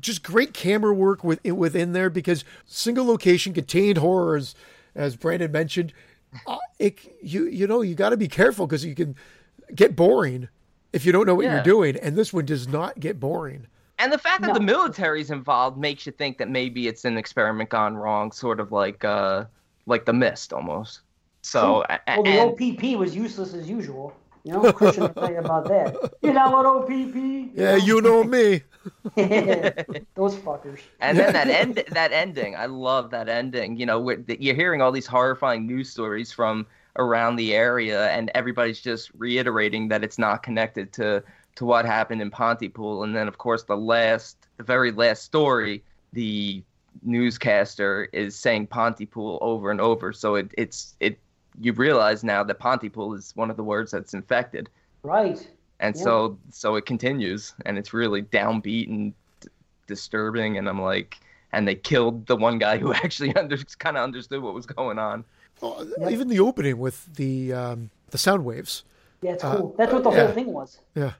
just great camera work with within there because single location contained horrors, as Brandon mentioned, it you you know you got to be careful because you can get boring if you don't know what Yeah. you're doing, and this one does not get boring. And the fact that No. the military's involved makes you think that maybe it's an experiment gone wrong, sort of like uh like the mist almost. So a- Well, the and, OPP was useless as usual. You know, Christian will tell you about that. You know what, OPP? Yeah, you know me. Those fuckers. And then that end, that ending, I love that ending. You know, where you're hearing all these horrifying news stories from around the area, and everybody's just reiterating that it's not connected to to what happened in Pontypool. And then, of course, the last, the very last story, the newscaster is saying Pontypool over and over. So it, it's it. You realize now that Pontypool is one of the words that's infected Right. and Yeah. so so it continues and it's really downbeat and d- disturbing and i'm like and they killed the one guy who actually under, kind of understood what was going on Well, Even the opening with the um, the sound waves. Yeah, it's Uh, cool. That's what the yeah. whole thing was. Yeah, at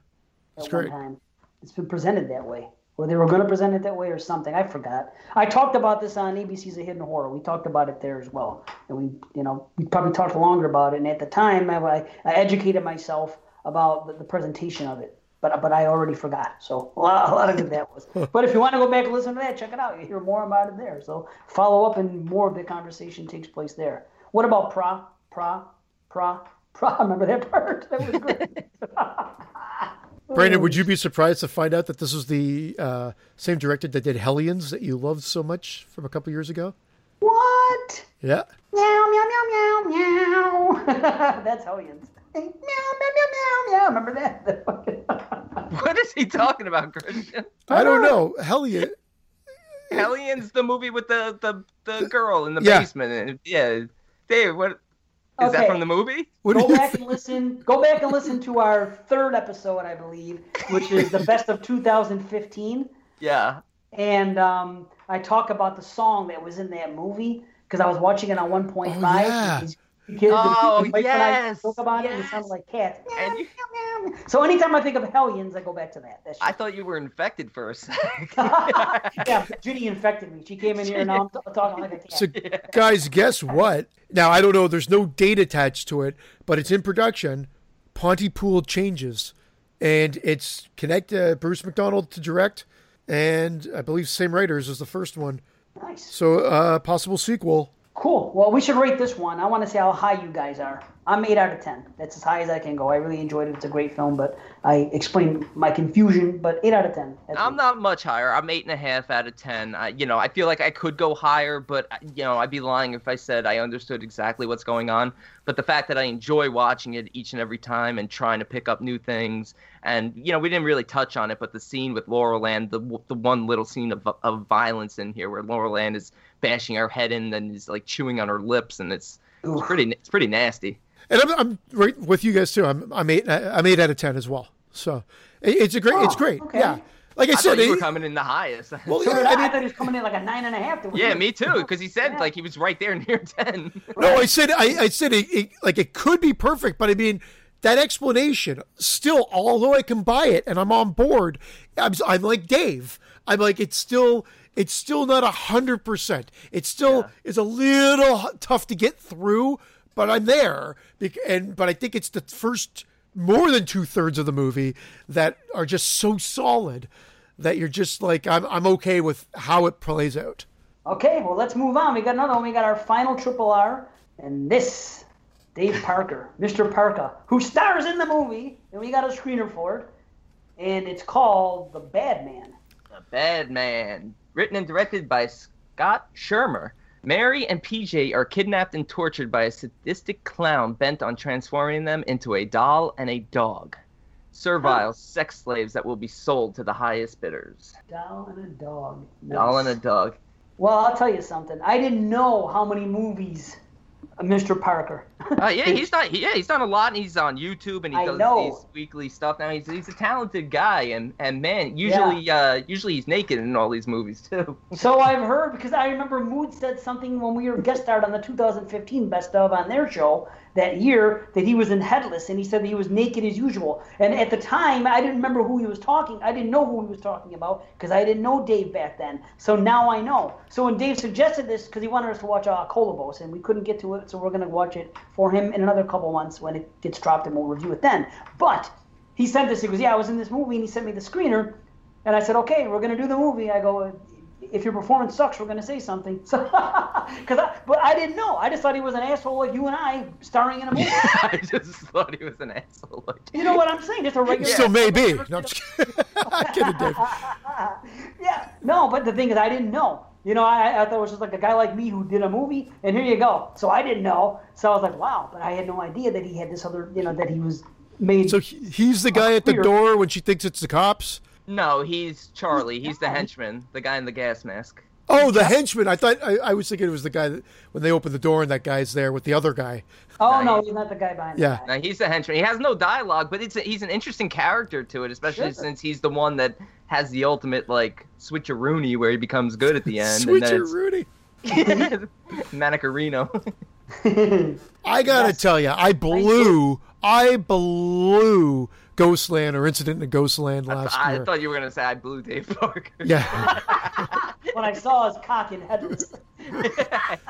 It's one great. time. It's been presented that way, or they were going to present it that way, or something. I forgot. I talked about this on ABC's A Hidden Horror. We talked about it there as well, and we, you know, we probably talked longer about it. And at the time, I, I, educated myself about the, the presentation of it, but but I already forgot. So a lot, a lot of good that was. But if you want to go back and listen to that, check it out. You hear more about it there. So follow up, and more of the conversation takes place there. What about pra pra pra pra? Remember that part? That was great. Brandon, would you be surprised to find out that this was the uh, same director that did Hellions that you loved so much from a couple years ago? What? Yeah. Meow, meow, meow, meow, meow. That's Hellions. Meow, meow, meow, meow, meow. Remember that? what is he talking about christian I don't know. Hellion. hellions the movie with the the, the girl in the Yeah. basement and yeah dave what is Okay. that from the movie What go back think? and listen. Go back and listen to our third episode, I believe, which is the best of 2015. yeah And um, I talk about the song that was in that movie because I was watching it on 1.5. Oh, yeah. These kids- Oh, the wife and I yes, spoke about it. It yes. sounded like cats. And you-. So anytime I think of Hellions, I go back to that. That's i thought you were infected for a sec yeah, Ginny infected me. She came in here and now I'm t- talking like a cat. So, guys, guess what? Now, I don't know. There's no date attached to it, but it's in production. Pontypool changes, and it's connect uh, Bruce McDonald to direct, and I believe same writers as the first one. nice. So, uh, possible sequel. Cool. Well, we should rate this one. I want to see how high you guys are. I'm 8 out of 10. That's as high as I can go. I really enjoyed it. It's a great film, but I explained my confusion, but 8 out of 10. I'm it. not much higher. I'm eight and a half out of ten. I, you know, I feel like I could go higher, but you know, I'd be lying if I said I understood exactly what's going on. But the fact that I enjoy watching it each and every time and trying to pick up new things, and you know, we didn't really touch on it, but the scene with Laurel Ann, the the one little scene of of violence in here where Laurel Ann is bashing her head in and is like chewing on her lips, and it's it's pretty it's pretty nasty. And I'm, I'm right with you guys too. I'm I'm eight. I'm eight out of ten as well. So it's a great. it's Oh, great. okay. Yeah. Like I, I said, thought you were coming in the highest. well, yeah, I I, mean, I thought he was coming in like a 9.5. yeah, me too, because he said Yeah. like he was right there near ten. No, I said I, I said it, it like it could be perfect, but I mean that explanation still, although I can buy it and I'm on board, I'm, I'm like Dave. I'm like it's still it's still not a hundred percent. It still is a little tough to get through, but I'm there. And but I think it's the first more than two thirds of the movie that are just so solid that you're just like I'm I'm okay with how it plays out. Okay, well, let's move on. We got another one. We got our final triple R, and this, Dave Parker, Mr. Parker, who stars in the movie, and we got a screener for it, and it's called The Bad Man. The Bad Man, written and directed by Scott Schirmer. Mary and PJ are kidnapped and tortured by a sadistic clown bent on transforming them into a doll and a dog. Servile sex slaves that will be sold to the highest bidders. Doll and a dog. Doll and a dog. Well, I'll tell you something. I didn't know how many movies Mr. Parker. Uh, yeah, he's not. Yeah, he's done a lot. And he's on YouTube and he I does know. these weekly stuff. Now he's he's a talented guy and and man, usually uh usually he's naked in all these movies too. So I've heard because I remember Mood said something when we were guest starred on the 2015 Best of on their show that year that he was in headless and he said that he was naked as usual. And at the time, I didn't remember who he was talking. I didn't know who he was talking about because I didn't know Dave back then. So now I know. So when Dave suggested this because he wanted us to watch uh, Colobos and we couldn't get to it, so we're gonna watch it for him in another couple months when it gets dropped and we'll review it then. But he sent this. He goes, "Yeah, I was in this movie," and he sent me the screener. And I said, okay, we're going to do the movie. I go, if your performance sucks, we're gonna say something. So, cause I, but I didn't know. I just thought he was an asshole like you and I, starring in a movie. I just thought he was an asshole. Like, You know what I'm saying? Just a regular. Still asshole. maybe. No, I'm just kidding. Kidding, Dave. yeah, no, but the thing is, I didn't know. You know, I, I thought it was just like a guy like me who did a movie, and here you go. So I didn't know. So I was like, wow, but I had no idea that he had this other, you know, that he was made. So he's the guy at the door when she thinks it's the cops. No, he's Charlie. He's the henchman, the guy in the gas mask. Oh, the henchman. I thought I, I was thinking it was the guy that when they open the door and that guy's there with the other guy. oh no, he's not the guy behind. Yeah. The guy. Now he's the henchman. He has no dialogue, but it's a, he's an interesting character to it, especially Sure. since he's the one that has the ultimate like switcheroony where he becomes good at the end. and then Switcher Rudy. it's Manicarino. I gotta tell you, I blew, I blew Ghostland or Incident in Ghostland last I year. I thought you were gonna say I blew Dave Parker. yeah, when I saw his cock and headless.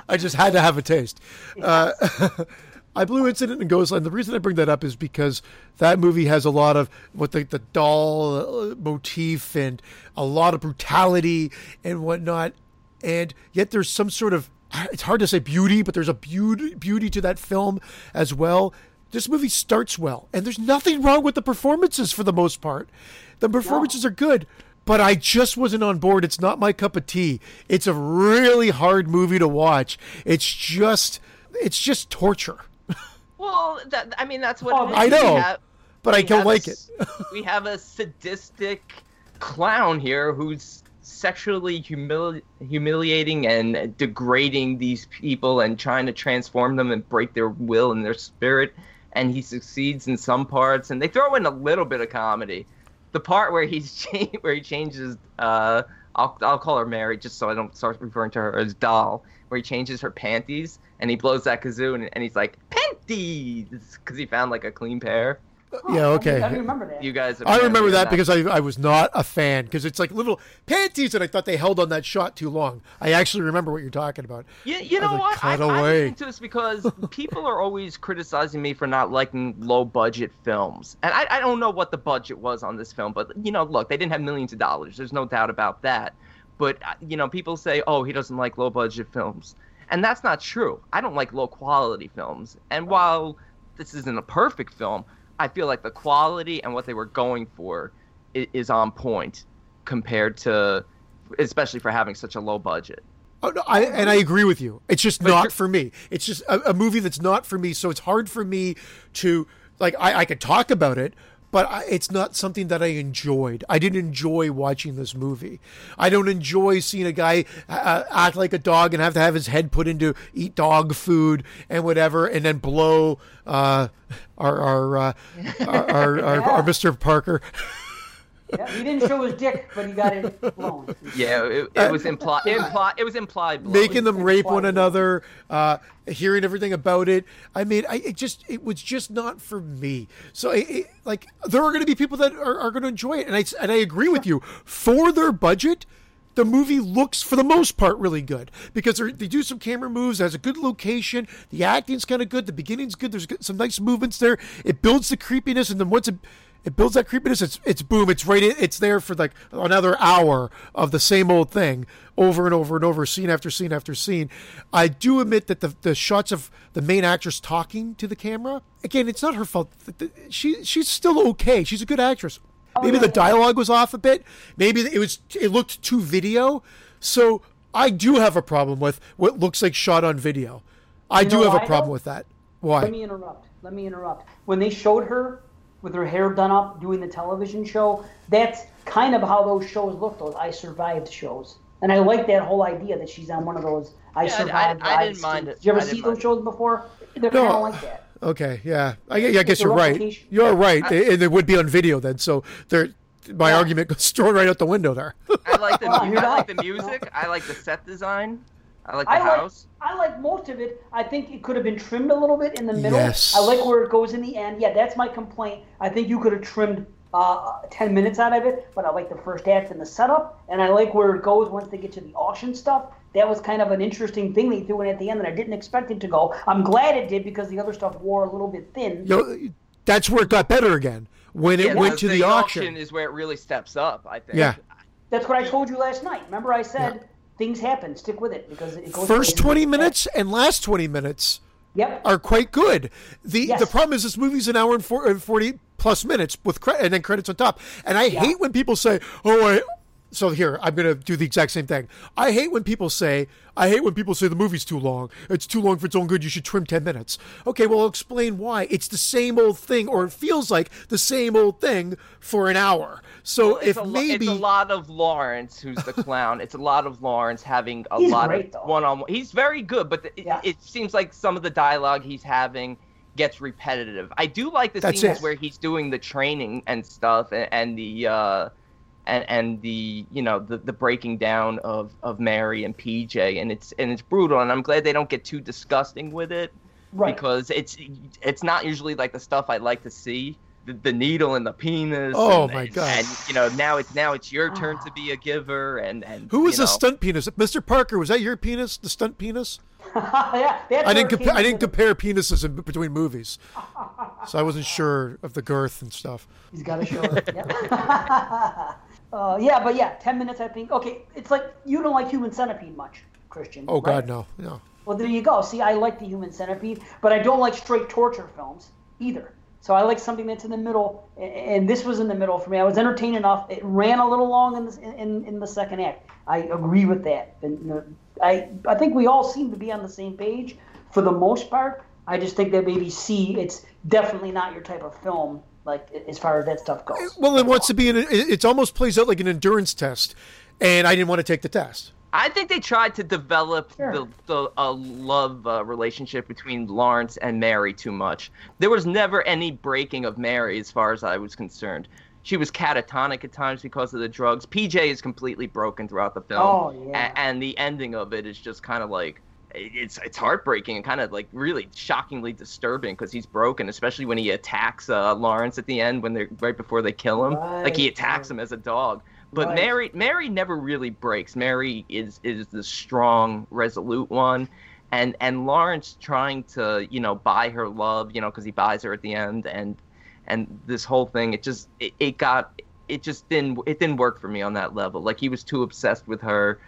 I just had to have a taste. Uh, I blew Incident in Ghostland. The reason I bring that up is because that movie has a lot of what the, the doll uh, motif and a lot of brutality and whatnot, and yet there's some sort of it's hard to say beauty, but there's a beauty beauty to that film as well. This movie starts well, and there's nothing wrong with the performances for the most part. The performances are good, but I just wasn't on board. It's not my cup of tea. It's a really hard movie to watch. It's just it's just torture. Well, that, I mean that's what Oh. I know, have- But I don't like a it. we have a sadistic clown here who's sexually humili- humiliating and degrading these people and trying to transform them and break their will and their spirit. And he succeeds in some parts, and they throw in a little bit of comedy. The part where he's cha- where he changes, uh, I'll I'll call her Mary just so I don't start referring to her as doll. Where he changes her panties and he blows that kazoo and, and he's like panties because he found like a clean pair. Yeah, okay. I remember that. You guys, I remember apparently are that because I, I was not a fan because it's like little panties and I thought they held on that shot too long. I actually remember what you're talking about. You, you know was what? like, I, cut I'm away. into this because people are always criticizing me for not liking low budget films, and I, I don't know what the budget was on this film, but you know, look, they didn't have millions of dollars. There's no doubt about that. But uh, you know, people say, oh, he doesn't like low budget films, and that's not true. I don't like low quality films, and while this isn't a perfect film, I feel like the quality and what they were going for is, is on point compared to, especially for having such a low budget. Oh, no, I, and I agree with you. It's just But not for me. It's just a, a movie that's not for me. So it's hard for me to like. I, I could talk about it, but I, it's not something that I enjoyed. I didn't enjoy watching this movie. I don't enjoy seeing a guy uh, act like a dog and have to have his head put into eat dog food and whatever, and then blow uh, our our, uh, our, our, our, our Mr. Parker. Yeah, he didn't show his dick, but he got it blown. Yeah, it, it was implied. Impli- it was implied. blowing. making them rape one another, uh, hearing everything about it. I mean, I it just it was just not for me. So, it, it, like, there are going to be people that are, are going to enjoy it, and I and I agree with you. For their budget, the movie looks, for the most part, really good because they're- do some camera moves. It has a good location. The acting's kind of good. The beginning's good. There's some nice movements there. It builds the creepiness, and then once it it builds that creepiness. It's it's boom. It's right. in- It's there for like another hour of the same old thing over and over and over, scene after scene after scene. I do admit that the the shots of the main actress talking to the camera again, it's not her fault. She she's still okay. She's a good actress. Oh, Maybe the dialogue was off a bit. Maybe it was it looked too video. So I do have a problem with what looks like shot on video. I You do have a problem with that. Why? Let me interrupt. Let me interrupt. When they showed her with her hair done up doing the television show, that's kind of how those shows look. Those I Survived shows, and I like that whole idea that she's on one of those I Yeah, I- Survived. I didn't mind it. Did you ever see those it. shows before? They're No. kind of like that. Okay, yeah, I, I guess you're right. You're right, and it would be on video then. So there, my argument goes thrown right out the window there. I like the mu- you're I like the music. I like the set design. I like the I like, house. I like most of it. I think it could have been trimmed a little bit in the middle. Yes. I like where it goes in the end. Yeah, that's my complaint. I think you could have trimmed uh, 10 minutes out of it, but I like the first act and the setup, and I like where it goes once they get to the auction stuff. That was kind of an interesting thing they threw in at the end that I didn't expect it to go. I'm glad it did because the other stuff wore a little bit thin. you know, that's where it got better again when it Yeah, went to the, auction. is where it really steps up. I think. Yeah. That's what I told you last night. Remember, I said things happen. Stick with it because it goes. First 20 minutes and last 20 minutes Yep. are quite good. The Yes. the problem is this movie's an hour and four- uh, 40 plus minutes with cre- and then credits on top. And I hate when people say, "Oh, I so here, I'm going to do the exact same thing. I hate when people say, I hate when people say the movie's too long. It's too long for its own good. You should trim 10 minutes. Okay, well, I'll explain why. It's the same old thing, or it feels like the same old thing for an hour. So It's if a, lo- maybe. it's a lot of Lawrence, who's the clown. it's a lot of Lawrence having a He's lot great, though. of one-on-one. He's very good, but the, Yeah. it, it seems like some of the dialogue he's having gets repetitive. I do like the That's scenes it. where he's doing the training and stuff, and, and the uh, and and the you know the, the breaking down of, of Mary and PJ, and it's and it's brutal. And I'm glad they don't get too disgusting with it Right. because it's it's not usually like the stuff I like to see. The, the needle and the penis. Oh, and, my and- God. And you know now it's now it's your turn to ah. be a giver, and and who was the know, stunt penis? Mr. Parker, was that your penis? The stunt penis? yeah, I didn't compa- I didn't compare penises in between movies, so I wasn't sure of the girth and stuff. He's got a show it. Yep. Uh, yeah, but yeah, ten minutes. I think. Okay, it's like you don't like Human Centipede much, Christian. Oh right? God, no, no. Well, there you go. See, I like the Human Centipede, but I don't like straight torture films either. So I like something that's in the middle, and this was in the middle for me. I was entertained enough. It ran a little long in the in, in the second act. I agree with that. And uh, I I think we all seem to be on the same page for the most part. I just think that maybe C, it's definitely not your type of film, like as far as that stuff goes. Well, it wants to be an. It, it almost plays out like an endurance test, and I didn't want to take the test. I think they tried to develop Sure. the, the a love uh, relationship between Lawrence and Mary too much. There was never any breaking of Mary, as far as I was concerned. She was catatonic at times because of the drugs. PJ is completely broken throughout the film. Oh, yeah. A- and the ending of it is just kind of like it's it's heartbreaking and kind of like really shockingly disturbing because he's broken, especially when he attacks uh, Lawrence at the end when they're right before they kill him. like he attacks him as a dog. But Right. Mary Mary never really breaks. Mary is is the strong, resolute one. And and Lawrence trying to, you know, buy her love, you know, because he buys her at the end and and this whole thing it just it, it got it just didn't it didn't work for me on that level. Like he was too obsessed with her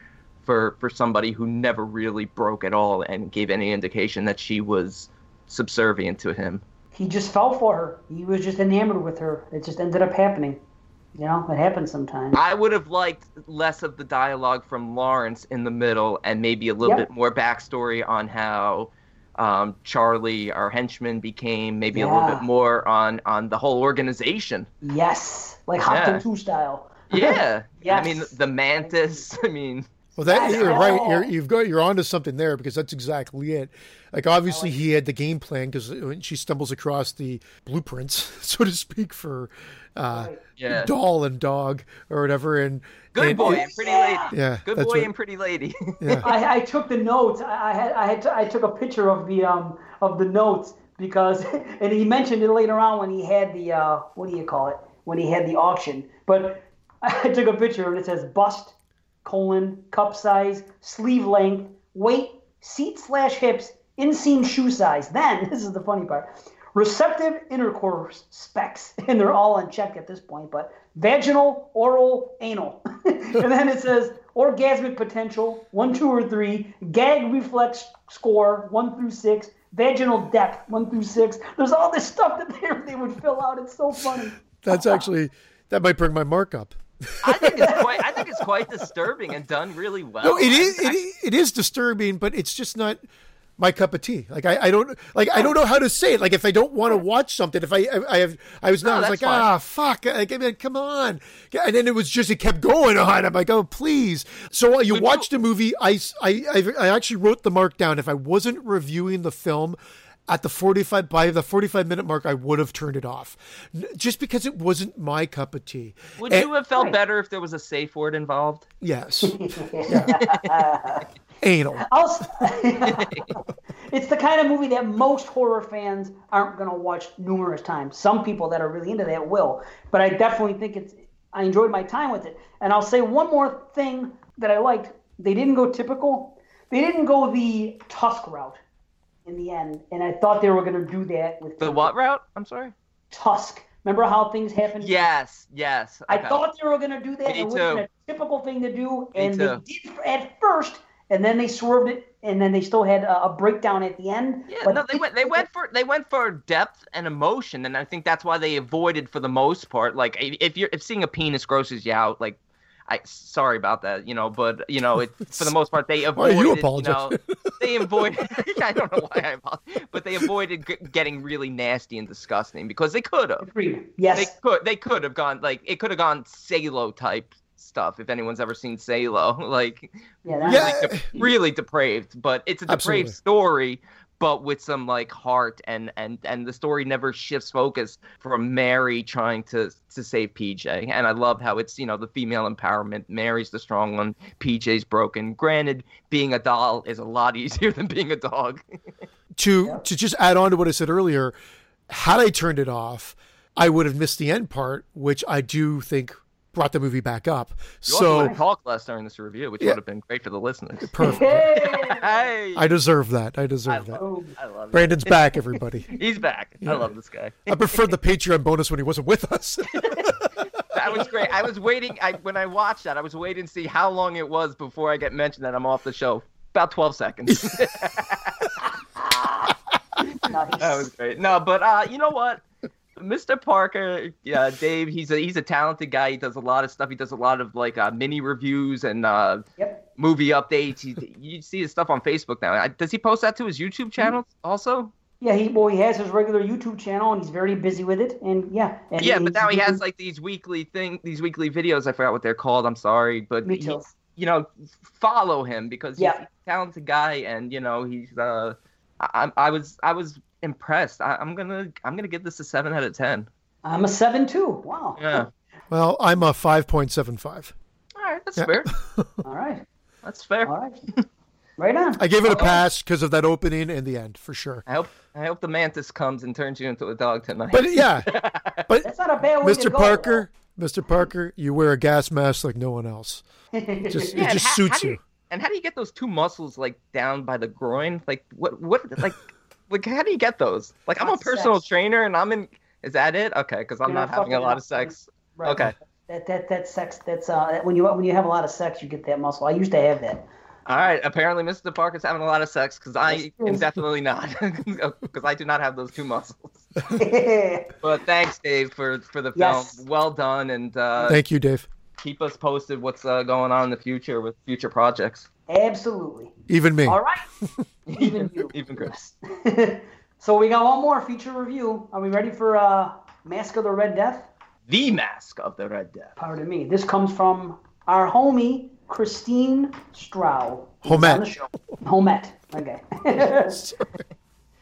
for for somebody who never really broke at all and gave any indication that she was subservient to him. He just fell for her. He was just enamored with her. It just ended up happening. You know, it happens sometimes. I would have liked less of the dialogue from Lawrence in the middle and maybe a little Yep. bit more backstory on how um, Charlie, our henchman, became maybe a little bit more on on the whole organization. Yes, like Hot Yeah. 2 style. Yeah, I mean the mantis. I mean, Well, that you're right. You're, you've got you're onto something there because that's exactly it. Like obviously he had the game plan because when she stumbles across the blueprints, so to speak, for uh, yeah, doll and dog or whatever, and good and- boy and- and pretty Yeah. lady. yeah, Good that's boy what- and pretty lady. yeah. I, I took the notes. I, I had I had I took a picture of the um of the notes because and he mentioned it later on when he had the uh what do you call it when he had the auction. But I took a picture and it says bust colon cup size sleeve length weight seat slash hips inseam shoe size. Then this is the funny part. Receptive intercourse specs, and they're all unchecked at this point, but vaginal, oral, anal. and then it says orgasmic potential, one, two, or three, gag reflex score, one through six, vaginal depth, one through six. There's all this stuff that they, they would fill out. It's so funny. That's actually that might bring my mark up. I think it's quite. I think it's quite disturbing and done really well. No, it is I- it, is- it is disturbing, but it's just not my cup of tea. Like I, I don't like I don't know how to say it. Like if I don't want to watch something, if I I, I have I was not I was like fine. ah fuck, like, I mean, come on, and then it was just it kept going on. I'm like oh please. So uh, you watched a movie. I I I I actually wrote the mark down. If I wasn't reviewing the film. At the 45 by the 45 minute mark I would have turned it off just because it wasn't my cup of tea. Would And- you have felt Right. better if there was a safe word involved? Yes. Anal. I'll it's the kind of movie that most horror fans aren't going to watch numerous times. Some people that are really into that will, but I definitely think it's. I enjoyed my time with it, and I'll say one more thing that I liked. They didn't go typical. They didn't go the Tusk route in the end, and I thought they were going to do that with The what route? I'm sorry. Tusk. Remember how things happened? Yes, yes. I thought they were going to do that. Me it been a typical thing to do, and they did at first, and then they swerved it, and then they still had a, a breakdown at the end. Yeah, but no, they went. They went for they went for depth and emotion, and I think that's why they avoided for the most part. Like if if you're if seeing a penis grosses you out, like I sorry about that, you know, but you know, it for the most part they avoided. you You, apologize? know, they avoided. I don't know why I apologize, but they avoided g- getting really nasty and disgusting because they could have. Agreed. Yes. They could. They could have gone like it could have gone Salo type stuff if anyone's ever seen Salo. Like yeah. That, Yeah. really, de- really depraved, but it's a depraved Absolutely. story, but with some like heart and and and the story never shifts focus from Mary trying to to save PJ. And I love how it's you know the female empowerment. Mary's the strong one. PJ's broken. Granted, being a doll is a lot easier than being a dog. to Yeah. to just add on to what I said earlier, had I turned it off, I would have missed the end part, which I do think brought the movie back up. You So talked less during this review, which Yeah. would have been great for the listeners. perfect. Hey! I deserve that. I I deserve that. Oh, I love it. Brandon's back, everybody. He's back. I love this guy. I preferred the Patreon bonus when he wasn't with us. That was great. I was waiting. I when I watched that, I was waiting to see how long it was before I get mentioned that I'm off the show. About 12 seconds. nice. that was great. No, but uh, you know what? Mr. Parker, yeah, Dave, he's a he's a talented guy. He does a lot of stuff. He does a lot of like uh, mini reviews and uh, Yep. movie updates. He, you see his stuff on Facebook now. Does he post that to his YouTube channel also? Yeah, he well he has his regular YouTube channel and he's very busy with it. And yeah. And Yeah, but now he has like these weekly thing, these weekly videos. I forgot what they're called. I'm sorry, but Me he- you know, follow him because he's Yeah. a talented guy, and you know, he's. Uh, I, I was I was impressed. I, I'm gonna I'm gonna give this a seven out of ten. I'm a seven too. Wow. Yeah. well, I'm a 5.75. All right, that's Yeah. fair. All right. That's fair. All right. Right on. I gave it a pass because of that opening and the end, for sure. I hope I hope the mantis comes and turns you into a dog tonight. But yeah, but That's not a bad way to Mr. go. Parker, Mr. Parker, you wear a gas mask like no one else. Just Yeah, it just how- suits how do you. And how do you get those two muscles like down by the groin? Like what what like like how do you get those? Like I'm a personal sex. trainer and I'm in. Is that it? Okay, because I'm You're not not having a lot of sex. Right. Okay. That that that sex. That's uh when you when you have a lot of sex, you get that muscle. I used to have that. All right. Apparently, Mr. Parker's having a lot of sex because I That's am definitely not because I do not have those two muscles. But thanks, Dave, for for the film. Yes. Well done, and uh, Thank you, Dave. keep us posted what's uh, going on in the future with future projects. Absolutely. Even me. All right. Even you. Even Chris. so we got one more feature review. Are we ready for uh, Mask of the Red Death? The Mask of the Red Death. Pardon me. This comes from our homie Christine Stroud. who's Homette. on the show. Homette. Okay.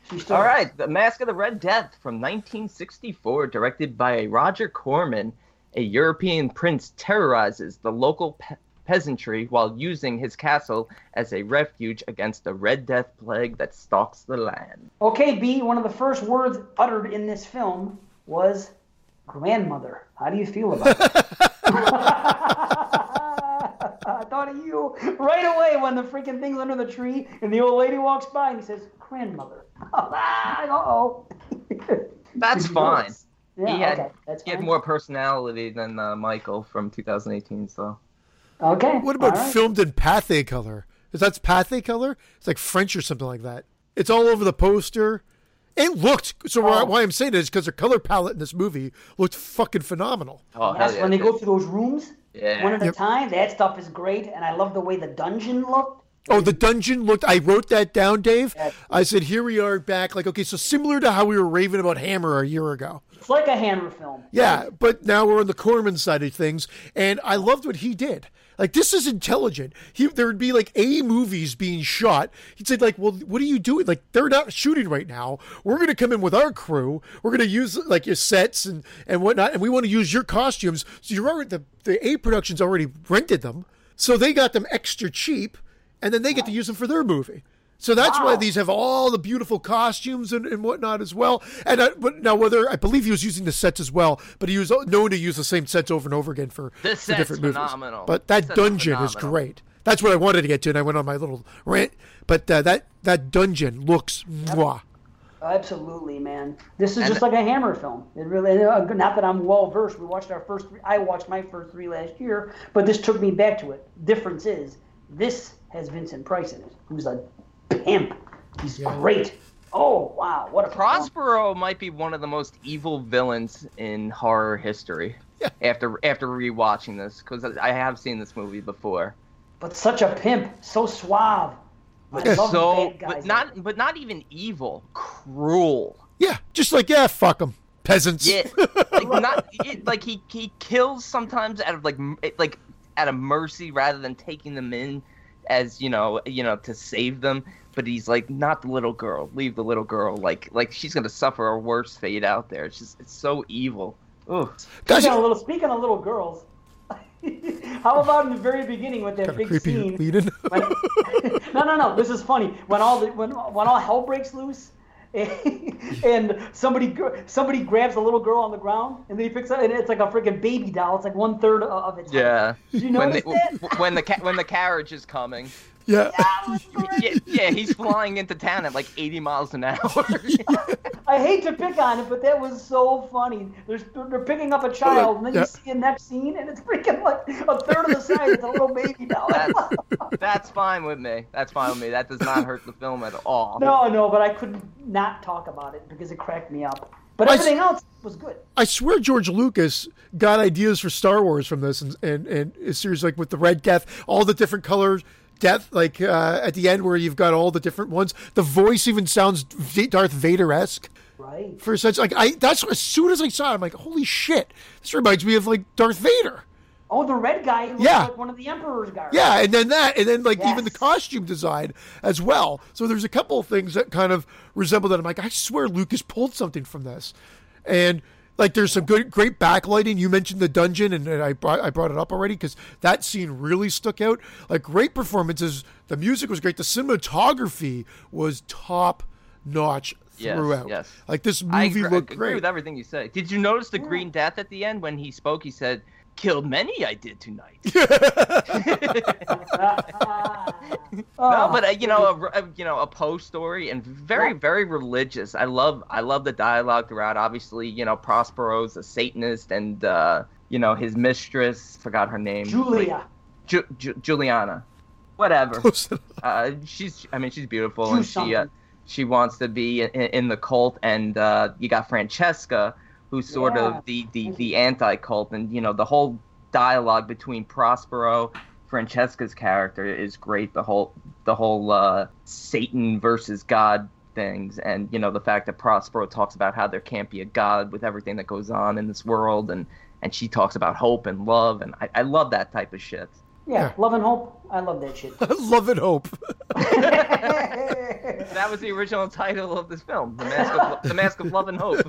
She's All right, The Mask of the Red Death from 1964, directed by Roger Corman. A European prince terrorizes the local pe- peasantry while using his castle as a refuge against the Red Death plague that stalks the land. Okay, B. One of the first words uttered in this film was grandmother. How do you feel about it? I thought of you right away when the freaking thing's under the tree and the old lady walks by and he says, grandmother. uh oh. That's fine. Yeah, he had, okay. That's he had more personality than uh, Michael from 2018, so. Okay. What about all right. filmed in Pathé color? Is that Pathé color? It's like French or something like that. It's all over the poster. It looked so. why- Oh. Why I'm saying it is because the color palette in this movie looked fucking phenomenal. Oh, Yes, yeah, when they it go did. through those rooms, Yeah. one at a time, that stuff is great, and I love the way the dungeon looked. Oh, the dungeon looked. I wrote that down, Dave. Yeah. I said, "Here we are back." Like, okay, so similar to how we were raving about Hammer a year ago. It's like a Hammer film. Yeah, but now we're on the Corman side of things, and I loved what he did. Like this is intelligent. He there would be like A movies being shot. He'd say like, "Well, what are you doing? Like they're not shooting right now. We're going to come in with our crew. We're going to use like your sets and and whatnot, and we want to use your costumes. So you're already the the A productions already rented them, so they got them extra cheap, and then they get to use them for their movie." So that's why these have all the beautiful costumes and, and whatnot as well. And I, but now, whether I believe he was using the sets as well, but he was known to use the same sets over and over again for, This for set's different movies. phenomenal. But that This set's dungeon is great. That's what I wanted to get to, and I went on my little rant. But uh, that that dungeon looks mwah. Absolutely, man. This is And- just like a Hammer film. It really, uh, not that I'm well versed. We watched our first. Three, I watched my first three last year, but this took me back to it. Difference is, this has Vincent Price in it, who's a pimp. He's great. Oh wow, what a performance. Prospero might be one of the most evil villains in horror history. Yeah. After after rewatching this, because I have seen this movie before. but such a pimp, so suave. I love so, bad guys but like not but not even evil, cruel. Yeah, just like yeah, fuck them, peasants. Yeah, like not it, like he he kills sometimes out of like like out of mercy rather than taking them in as you know you know to save them. But he's like not the little girl. Leave the little girl. Like like she's gonna suffer a worse fate out there. It's just it's so evil. Ugh. Guys, Speaking of little, speaking of little girls, how about in the very beginning with that kind of big creepy scene? lead-in. when, no, no, no. This is funny. When all the, when when all hell breaks loose, and somebody somebody grabs a little girl on the ground, and then he picks up, and it's like a freaking baby doll. It's like one third of it. Yeah. Did you When the, that? when the ca- when the carriage is coming. Yeah. Yeah, yeah, he's flying into town at like 80 miles an hour. I hate to pick on it, but that was so funny. There's, they're picking up a child, and then Yeah. you see a next scene, and it's freaking like a third of the size. of a little baby doll. That's that's fine with me. That's fine with me. That does not hurt the film at all. no, no, but I couldn't talk about it because it cracked me up. But I- everything else was good. I swear George Lucas got ideas for Star Wars from this and and, and a series like with the Red Death, all the different colors. Death, like uh, at the end where you've got all the different ones. The voice even sounds Darth Vader esque Right. for such like I. That's as soon as I saw it, I'm like, holy shit! This reminds me of like Darth Vader. Oh, the red guy who looks Yeah. like one of the Emperor's guys. Yeah, and then that, and then like even the costume design as well. So there's a couple of things that kind of resemble that. I'm like, I swear Lucas pulled something from this, and like there's some good, great backlighting. You mentioned the dungeon, and, and I brought I brought it up already because that scene really stuck out. Like great performances. The music was great. The cinematography was top notch Yes, throughout. yes. Like this movie agree, looked I agree great. with everything you say. Did you notice the Green Death at the end when he spoke? He said, "Killed many I did tonight." no, Oh, but uh, you know, a, a- you know, a Poe story and very, very religious. I love, I love the dialogue throughout. Obviously, you know, Prospero's a Satanist, and uh, you know his mistress, forgot her name, Julia. Ju- Ju- Juliana, whatever. Uh, she's, I mean, she's beautiful, Do and she, uh, something. she wants to be in, in the cult, and uh, you got Francesca, who's sort Yeah. of the, the, the anti-cult, and you know the whole dialogue between Prospero, Francesca's character is great. The whole the whole uh, Satan versus God things, and you know the fact that Prospero talks about how there can't be a God with everything that goes on in this world, and and she talks about hope and love, and I, I love that type of shit. Yeah, love and hope. I love that shit. Love and hope. That was the original title of this film, The Mask of, the Mask of Love and Hope.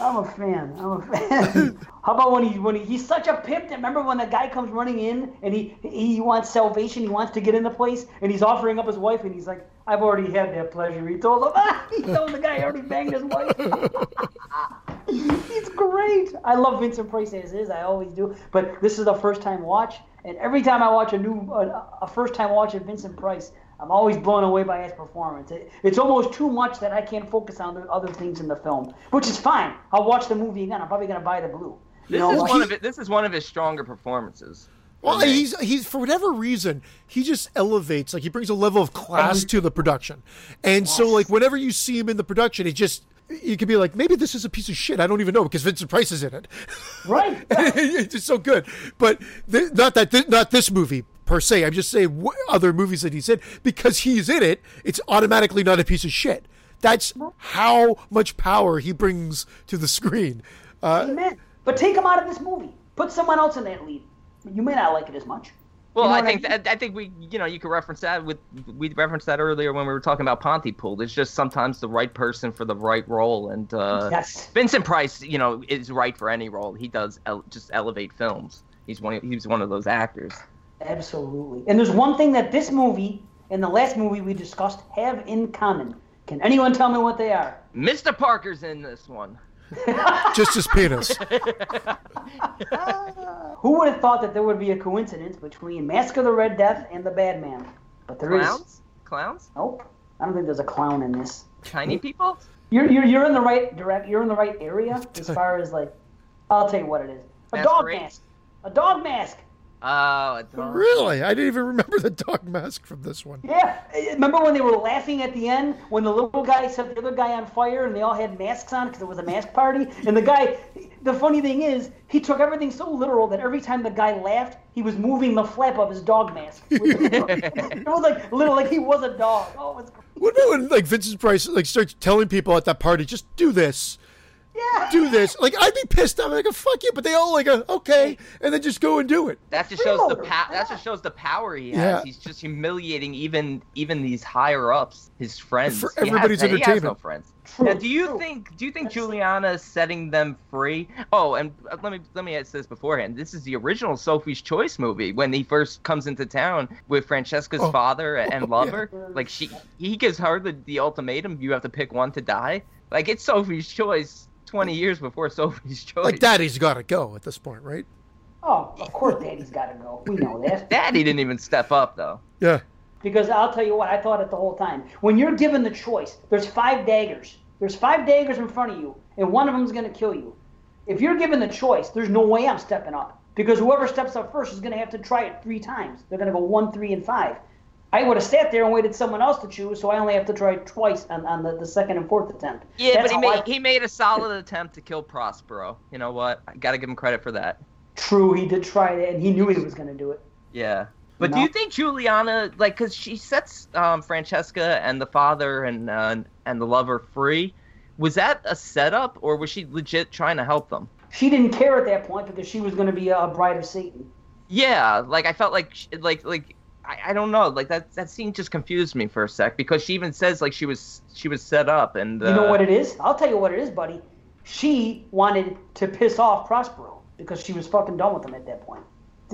I'm a fan. I'm a fan. How about when he when he, he's such a pimp? that- Remember when the guy comes running in and he he wants salvation, he wants to get in the place, and he's offering up his wife, and he's like, "I've already had that pleasure." He told him, ah, he told the guy he already banged his wife. he's great. I love Vincent Price as is. I always do. But this is a first time watch, and every time I watch a new a, a first time watch of Vincent Price. I'm always blown away by his performance. It, it's almost too much that I can't focus on the other things in the film, which is fine. I'll watch the movie again. I'm probably gonna buy the blue. You know, is like- one of it. This is one of his stronger performances. Well, me. he's he's for whatever reason he just elevates like he brings a level of class to the production, and so like whenever you see him in the production, it just you could be like maybe this is a piece of shit. I don't even know because Vincent Price is in it. right. it's just so good, but th- not that th- not this movie per se. I'm just saying what other movies that he's in because he's in it. It's automatically not a piece of shit. That's how much power he brings to the screen. Uh, Amen. But take him out of this movie. Put someone else in that lead. You may not like it as much. Well, You know I think mean? that, I think we, you know, you could reference that with we referenced that earlier when we were talking about Pontypool. It's just sometimes the right person for the right role, and uh, Yes. Vincent Price, you know, is right for any role. He does el- just elevate films. He's one. Of, he's one of those actors. Absolutely. And there's one thing that this movie and the last movie we discussed have in common. Can anyone tell me what they are? Mr. Parker's in this one. just his penis. Who would have thought that there would be a coincidence between Mask of the Red Death and the Bad Man? But there is. Clowns? Clowns? Nope. I don't think there's a clown in this. Tiny people? You're you're, you're in the right direct. You're in the right area as far as like. I'll tell you what it is. A dog Masquerade? mask. A dog mask. Oh, I. Really? I didn't even remember the dog mask from this one. Yeah. Remember when they were laughing at the end when the little guy set the other guy on fire and they all had masks on because it was a mask party? And the guy, the funny thing is, he took everything so literal that every time the guy laughed, he was moving the flap of his dog mask. it was like little, like he was a dog. Oh, it's What about when like Vincent Price like starts telling people at that party, just do this, yeah. do this? Like I'd be pissed. I'm like, fuck you, but they all like, uh, okay, and then just go and do it. That just shows the Freeloader, pa- yeah. That just shows the power he has. Yeah. He's just humiliating even even these higher ups, his friends. For He has- everybody's He has no friends. True, now, do you true. think do you think That's- Juliana is setting them free? Oh, and uh, let me let me ask this beforehand. This is the original Sophie's Choice movie when he first comes into town with Francesca's Oh. father and Oh, lover. yeah. Like she he gives her the, the ultimatum: you have to pick one to die. Like it's Sophie's Choice. Twenty years before Sophie's Choice. Like Daddy's got to go at this point, right? Oh, of course, Daddy's got to go. We know that. Daddy didn't even step up though. Yeah. Because I'll tell you what, I thought it the whole time. When you're given the choice, there's five daggers. There's five daggers in front of you, and one of them's going to kill you. If you're given the choice, there's no way I'm stepping up. Because whoever steps up first is going to have to try it three times. They're going to go one, three, and five. I would have sat there and waited someone else to choose, so I only have to try twice on, on the, the second and fourth attempt. Yeah, That's but he how I- made he made a solid attempt to kill Prospero. You know what? I gotta give him credit for that. True, he did try it, and he knew he was going to do it. Yeah. But do you think Juliana, like, because she sets um, Francesca and the father and uh, and the lover free, was that a setup or was she legit trying to help them? She didn't care at that point because she was going to be a bride of Satan. Yeah, like I felt like like like I, I don't know, like that that scene just confused me for a sec because she even says like she was she was set up and uh, You know what it is? I'll tell you what it is, buddy. She wanted to piss off Prospero because she was fucking done with him at that point.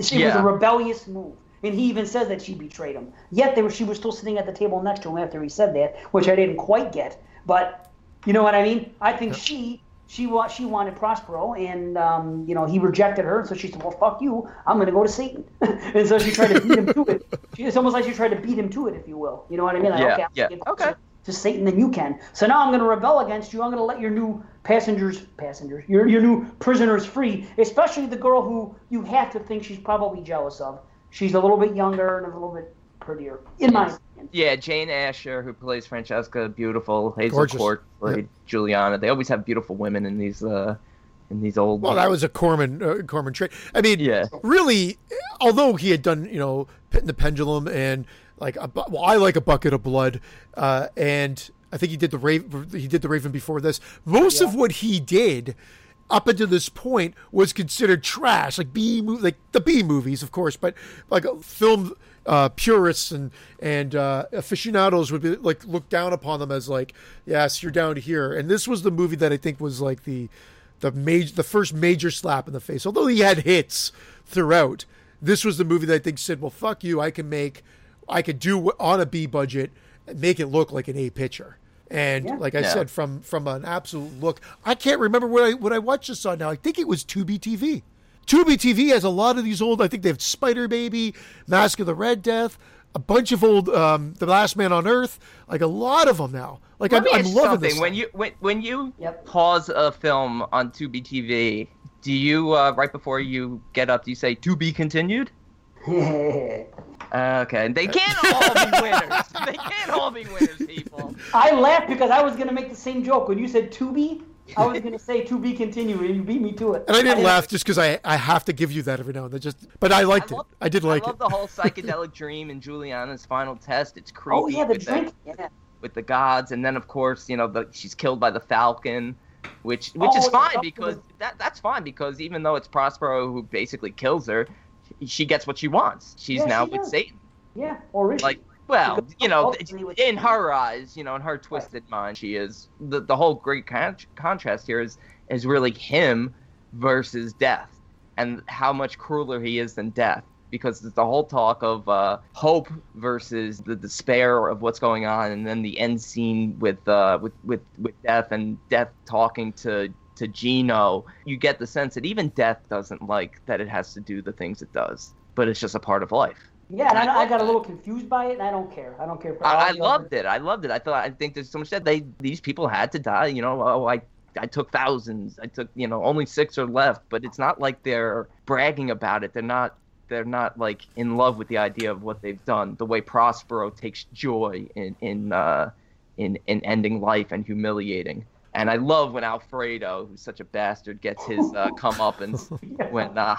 She was a rebellious move. And he even says that she betrayed him. Yet they were, she was still sitting at the table next to him after he said that, which I didn't quite get. But you know what I mean? I think she she wa- she wanted Prospero, and um, you know he rejected her, and so she said, "Well, fuck you. I'm going to go to Satan." and so she tried to beat him to it. She, it's almost like she tried to beat him to it, if you will. You know what I mean? Like, Yeah, okay, yeah, okay. to Satan than you can. So now I'm going to rebel against you. I'm going to let your new passengers, passengers, your your new prisoners free. Especially the girl who you have to think she's probably jealous of. She's a little bit younger and a little bit prettier, in my. Yeah, Jane Asher, who plays Francesca, beautiful. Hazel Gorgeous. Court played Juliana. They always have beautiful women in these uh, in these old. Well, that was a Corman uh, Corman trait. I mean, Yeah. really, although he had done, you know, Pit and the Pendulum and like, a, bu- well, I like a bucket of blood, uh, and I think he did the Raven. He did the Raven before this. Most of what he did up until this point was considered trash, like B movie, like the B movies, of course, but like uh, film uh, purists and and uh, aficionados would be like look down upon them as like, yes, you're down here. And this was the movie that I think was like the the major, the first major slap in the face. Although he had hits throughout, this was the movie that I think said, "Well, fuck you. I can make, I could do on a B budget, make it look like an A picture." And Yeah. like I Yeah. said, from from an absolute look, I can't remember what I what I watched this on now. I think it was Tubi TV. Tubi TV has a lot of these old. I think they have Spider Baby, Mask of the Red Death, a bunch of old, um, The Last Man on Earth, like a lot of them now. Like Let I'm, me I'm loving something. this. When you when when you Yep. pause a film on Tubi TV, do you uh, right before you get up, do you say "to be continued"? Uh, okay, they can't all be winners. They can't all be winners, people. I laughed because I was going to make the same joke when you said to be. I was going to say to be continued, and you beat me to it. and I didn't laugh just because I, I have to give you that every now and then. Just, but I liked I love- it. I did like it. I love it. the whole psychedelic dream in Juliana's final test. It's creepy. Oh yeah, the with drink. Yeah. with the gods, and then of course, you know, the, she's killed by the Falcon, which which Oh, is fine because was- that that's fine because even though it's Prospero who basically kills her, she gets what she wants. She's Yeah, now she with does. Satan. Yeah, or is Like, she? Well, you know, in her eyes, you know, in her twisted mind, she is the the whole great con- contrast here is is really him versus death, and how much crueler he is than death. Because it's the whole talk of uh, hope versus the despair of what's going on, and then the end scene with uh, with with with death and death talking to to Gino, you get the sense that even death doesn't like that it has to do the things it does, but it's just a part of life. Yeah, and I, I got a little confused by it, and I don't care. I don't care. For I, I loved it. I loved it. I thought I think there's so much that they these people had to die. You know, oh I I took thousands. I took you know only six are left, but it's not like they're bragging about it. They're not they're not like in love with the idea of what they've done. The way Prospero takes joy in in uh, in in ending life and humiliating. And I love when Alfredo, who's such a bastard, gets his uh, comeuppance when uh,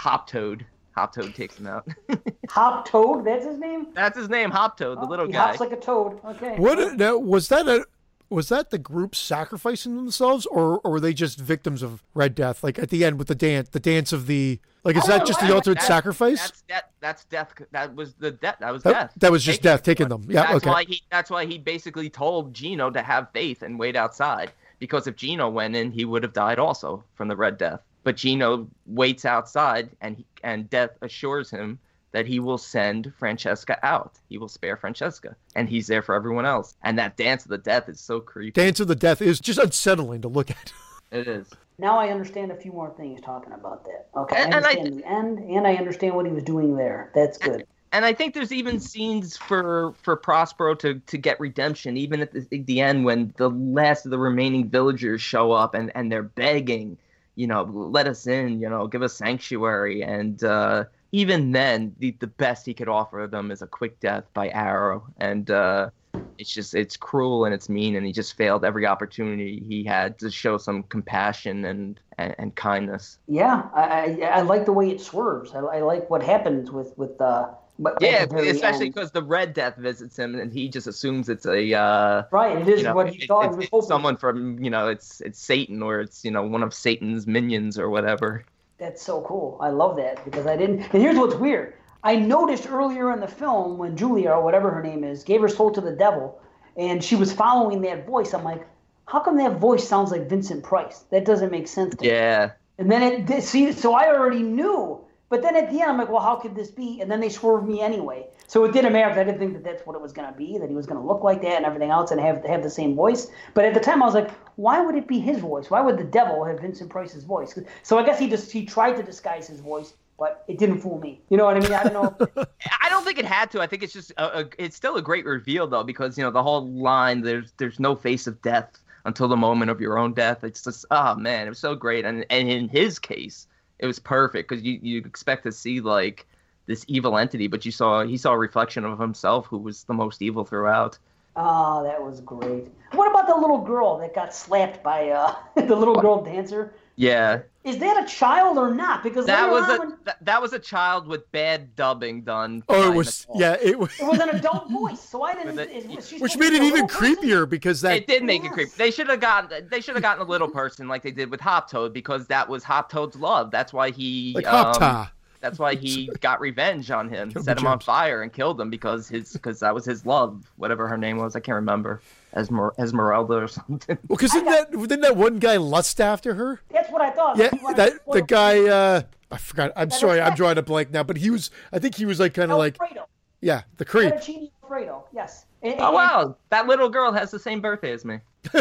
Hoptoad Hoptoad takes him out. Hop Toad, that's his name. That's his name, Hoptoad, the oh, little he guy. hops like a toad. Okay. What now, was that? A was that the group sacrificing themselves, or, or were they just victims of Red Death? Like at the end with the dance, the dance of the like, is that just the ultimate that's- sacrifice? That's that. That's death. That was the death. That was That, death. that was just Taking death taking them. Yeah, that's okay. why he. That's why he basically told Gino to have faith and wait outside. Because if Gino went in, he would have died also from the Red Death. But Gino waits outside, and he, and Death assures him that he will send Francesca out. He will spare Francesca, and he's there for everyone else. And that dance of the death is so creepy. Dance of the Death is just unsettling to look at. It is. Now I understand a few more things talking about that. Okay, And- I and I- understand the end, and I understand what he was doing there. That's good. and I think there's even scenes for for Prospero to to get redemption, even at the, the end when the last of the remaining villagers show up and and they're begging, you know, let us in, you know, give us sanctuary, and uh, even then, the the best he could offer them is a quick death by arrow, and uh, it's just it's cruel and it's mean, and he just failed every opportunity he had to show some compassion and and, and kindness. Yeah, I, I, I like the way it swerves. I, I like what happens with with uh. But Yeah, especially because the Red Death visits him, and he just assumes it's a. Uh, right, it is you know, what he it- thought. he was it's someone from you know it's it's Satan or it's you know one of Satan's minions or whatever. That's so cool. I love that because I didn't. And here's what's weird. I noticed earlier in the film when Julia or whatever her name is gave her soul to the devil, and she was following that voice. I'm like, how come that voice sounds like Vincent Price? That doesn't make sense to me. Yeah, And then it see, so I already knew. But then at the end, I'm like, well, how could this be? And then they swerved me anyway. So it didn't matter because I didn't think that that's what it was going to be, that he was going to look like that and everything else and have have the same voice. But at the time, I was like, why would it be his voice? Why would the devil have Vincent Price's voice? So I guess he just he tried to disguise his voice, but it didn't fool me. You know what I mean? I don't know. I don't think it had to. I think it's just a, a, it's still a great reveal though because you know the whole line there's there's no face of death until the moment of your own death. It's just oh man, it was so great. And and in his case, it was perfect because you you expect to see like this evil entity, but you saw he saw a reflection of himself who was the most evil throughout. Oh, that was great. What about the little girl that got slapped by uh, the little girl dancer? Yeah, Is that a child or not? Because that was a when- that, that was a child with bad dubbing done. Oh, it was the yeah, it was, It was an adult voice, so I didn't. With it- it- which made it even little person? creepier because that It did make it Yes. creepy. They should have gotten they should have gotten a little person like they did with Hop Toad because that was Hop Toad's love. That's why he like um, Hopta. That's why he got revenge on him, Killed set the him on fire, and killed him because his because that was his love, whatever her name was. I can't remember, Esmer, Esmeralda or something. Well, because didn't that didn't that one guy lust after her? That's what I thought. Yeah, Like, that the guy. uh I forgot. I'm That sorry, I'm drawing a blank now. But he was. I think he was like kind of like Alfredo. yeah, the creep. Fettuccine Alfredo. Yes. And- Oh wow, that little girl has the same birthday as me.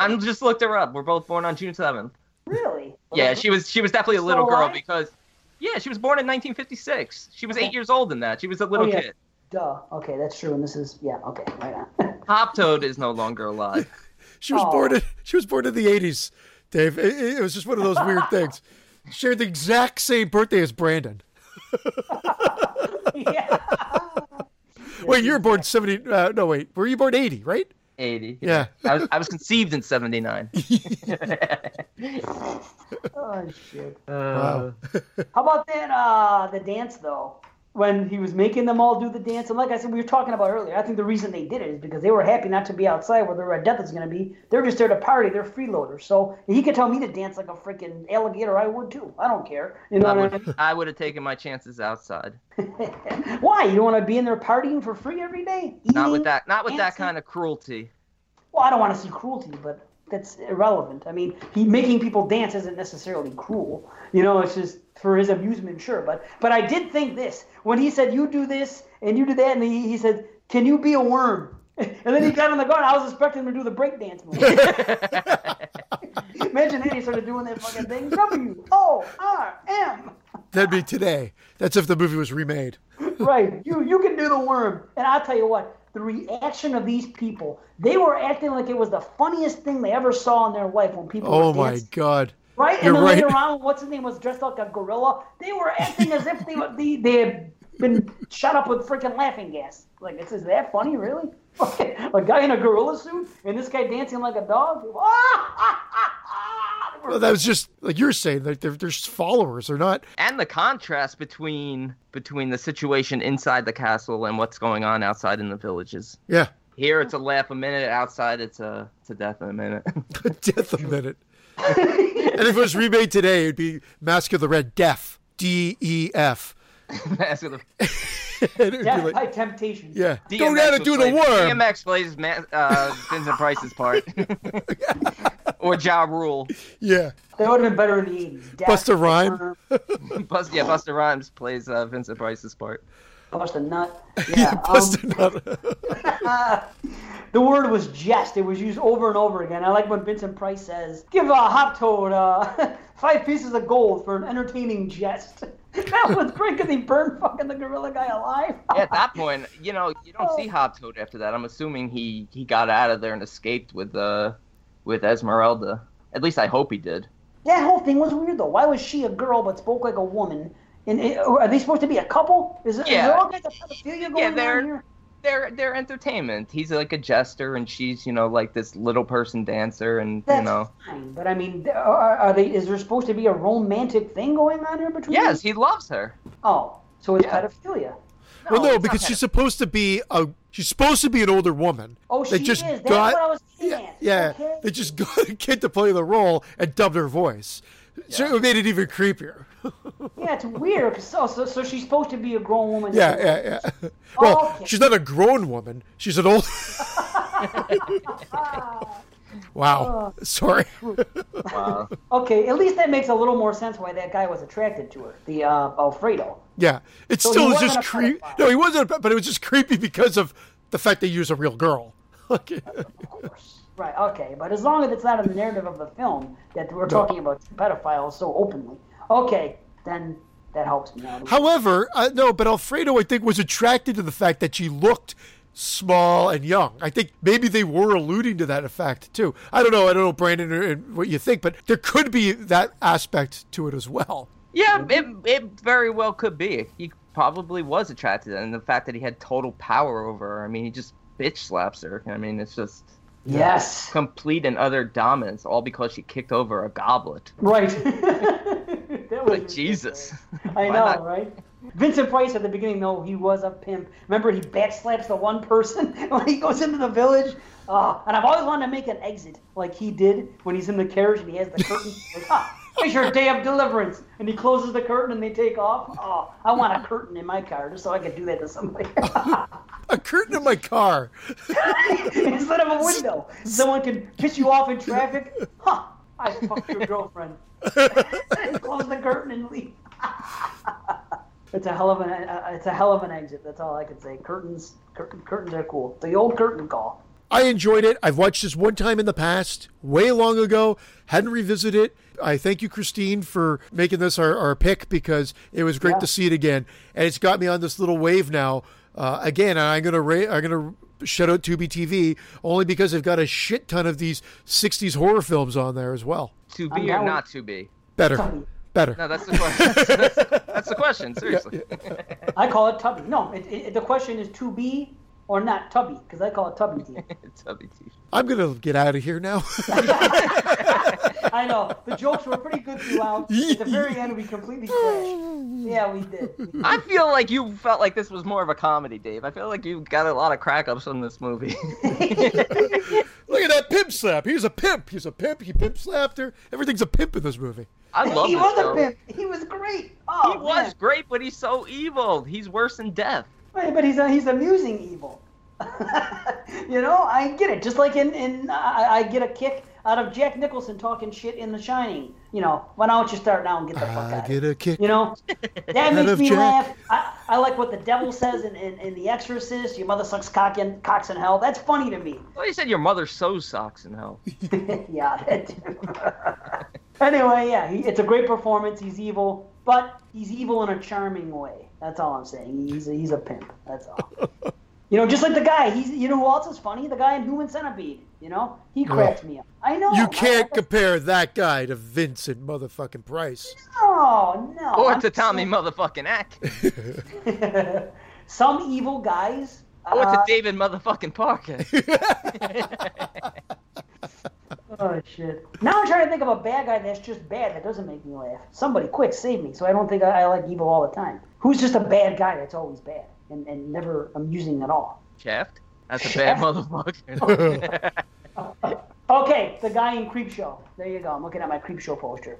I just looked her up. We're both born on June seventh. Really? Yeah, she was she was definitely a Still little girl alive? because yeah, she was born in 1956. She was Okay. eight years old in that. She was a little Oh, yeah. kid. Duh. Okay, that's true. And this is yeah. Okay, right on. Hop Toad is no longer alive. She was Aw. born in she was born in the 80s. Dave, it, it was just one of those weird things. Shared the exact same birthday as Brandon. yeah. Wait, you were born 70. Uh, no, wait, were you born 80? Right? 80. Yeah. I was, I was conceived in 79. Oh shit. Wow. How about that? Uh, the dance though. When he was making them all do the dance, and like I said, we were talking about earlier. I think the reason they did it is because they were happy not to be outside where the Red Death is going to be. They're just there to party. They're freeloaders. So he could tell me to dance like a freaking alligator. I would too. I don't care. You know I what I would, I would have taken my chances outside. Why? You don't want to be in there partying for free every day? Not with that. Not with that kind of cruelty. Well, I don't want to see cruelty, but that's irrelevant. I mean, he making people dance isn't necessarily cruel. You know, it's just for his amusement, sure. But but I did think this when he said, "You do this and you do that," and he, he said, "Can you be a worm?" And then he got on the ground. I was expecting him to do the breakdance move. Imagine then he started doing that fucking thing. W O R M. That'd be today. That's if the movie was remade. right. You you can do the worm. And I'll tell you what, the reaction of these people, they were acting like it was the funniest thing they ever saw in their life when people Oh my god. Right? You're and then right. later on, what's his name was dressed like a gorilla. They were acting as if they were- they, they had been shot up with freaking laughing gas. Like, it's, is that funny, really? a guy in a gorilla suit and this guy dancing like a dog? Well, that was just like you're saying, like they're, they're just followers. They're not. and the contrast between between the situation inside the castle and what's going on outside in the villages. Yeah. Here it's a laugh a minute, outside it's a it's a death in a minute. Death a minute. And if it was remade today, it'd be Mask of the Red Deaf. D E F. Mask of the- And it'd like- by temptation. yeah. Go DMX down and would do the play- worm. DMX plays Ma- uh, Vincent Price's part, or Ja Rule. Yeah. That would have been better in the 80s. Death, Busta Rhyme. Bust, yeah, Busta Rhymes plays uh, Vincent Price's part. Bust a nut. Yeah. um, Busted out. the word was jest. It was used over and over again. I like when Vincent Price says, "Give a hop toad uh, five pieces of gold for an entertaining jest." that was great because he burned fucking the gorilla guy alive. Yeah, at that point, you know, you don't see Hop Toad after that. I'm assuming he he got out of there and escaped with uh with Esmeralda. At least I hope he did. That whole thing was weird though. Why was she a girl but spoke like a woman? And it, oh, are they supposed to be a couple? Is, it, is Yeah. there all kinds of pedophilia going they're- on here? They're they're entertainment. He's like a jester, and she's you know like this little person dancer, and you That's know. fine, but I mean, are, are they? Is there supposed to be a romantic thing going on here between? Yes, them? he loves her. Oh, so it's Yeah. pedophilia. well, no, because she's supposed to be a. She's supposed to be an older woman. Oh, They she just is. That's got- what I was getting Yeah, yeah. Okay. They just got a kid to play the role and dubbed her voice. So it made it even creepier. Yeah, it's weird. 'cause So, so, so she's supposed to be a grown woman. yeah, yeah, yeah. Well, okay. she's not a grown woman. She's an old. Wow. Sorry. Wow. okay, at least that makes a little more sense why that guy was attracted to her, the uh, Alfredo. Yeah, it So still was wasn't just creepy. No, he wasn't, but it was just creepy because of the fact they use a real girl. Okay. Of course. Right. Okay, but as long as it's not in the narrative of the film that we're talking about pedophiles so openly, okay, then that helps me out. However, uh, no, but Alfredo, I think, was attracted to the fact that she looked small and young. I think maybe they were alluding to that effect too. I don't know. I don't know, Brandon, or, and what you think, but there could be that aspect to it as well. Yeah, it, it very well could be. He probably was attracted, and the fact that he had total power over her. I mean, he just bitch slaps her. I mean, it's just yes. complete and utter dominance, all because she kicked over a goblet. Right. that Like Jesus. I know, not? right? Vincent Price at the beginning, though, he was a pimp. Remember, he backslaps the one person when he goes into the village. Oh, and I've always wanted to make an exit like he did when he's in the carriage and he has the curtain. like, ah, it's your day of deliverance. And he closes the curtain and they take off. Oh, I want a curtain in my car just so I could do that to somebody. A curtain in my car. Instead of a window. Someone can piss you off in traffic. Huh, I fucked your girlfriend. Close the curtain and leave. it's a hell of an uh, it's a hell of an exit. That's all I can say. Curtains, curtain, curtains are cool. The old curtain call. I enjoyed it. I've watched this one time in the past, way long ago. Hadn't revisited it. I thank you, Christine, for making this our, our pick because it was great Yeah. to see it again, and it's got me on this little wave now. Uh, again, I'm gonna ra- I'm gonna shout out Tubi TV only because they've got a shit ton of these '60s horror films on there as well. To be or not to be? Better, Tubby. better. No, that's the question. that's, that's the question. Seriously. I call it tubby. No, it, it, the question is to be or not tubby because I call it tubby tea. Tubby tea. I'm gonna get out of here now. I know the jokes were pretty good throughout. At the very end, we completely crashed. Yeah, we did. We did. I feel like you felt like this was more of a comedy, Dave. I feel like you got a lot of crack ups on this movie. Look at that pimp slap. He's a pimp. He's a pimp. He pimp slapped her. Everything's a pimp in this movie. I love him. he this was show. a pimp. He was great. Oh, He was great, but he's so evil. He's worse than death. Right, but he's a, he's amusing evil. you know, I get it. Just like in in I, I get a kick out of Jack Nicholson talking shit in The Shining. You know, why don't you start now and get the fuck I out? get a kick. You know, that Out makes of me Jack. laugh. I, I like what the devil says in, in, in The Exorcist. Your mother sucks cock in, cocks in hell. That's funny to me. Well, you said your mother sews socks in hell. yeah. That, anyway, yeah, he, it's a great performance. He's evil, but he's evil in a charming way. That's all I'm saying. He's a, he's a pimp. That's all. you know, just like the guy. He's you know who else is funny? The guy in Human Centipede. You know, he cracks me up. I know. You can't I- compare that guy to Vincent motherfucking Price. Oh no. Or I'm to Tommy so- motherfucking Ack. Some evil guys. Or to uh, David motherfucking Parker. Oh shit! Now I'm trying to think of a bad guy that's just bad that doesn't make me laugh. Somebody, quick, save me! So I don't think I, I like evil all the time. Who's just a bad guy that's always bad and, and never amusing at all? Shaft? That's a bad motherfucker. Okay, the guy in Creepshow. There you go. I'm looking at my Creepshow poster.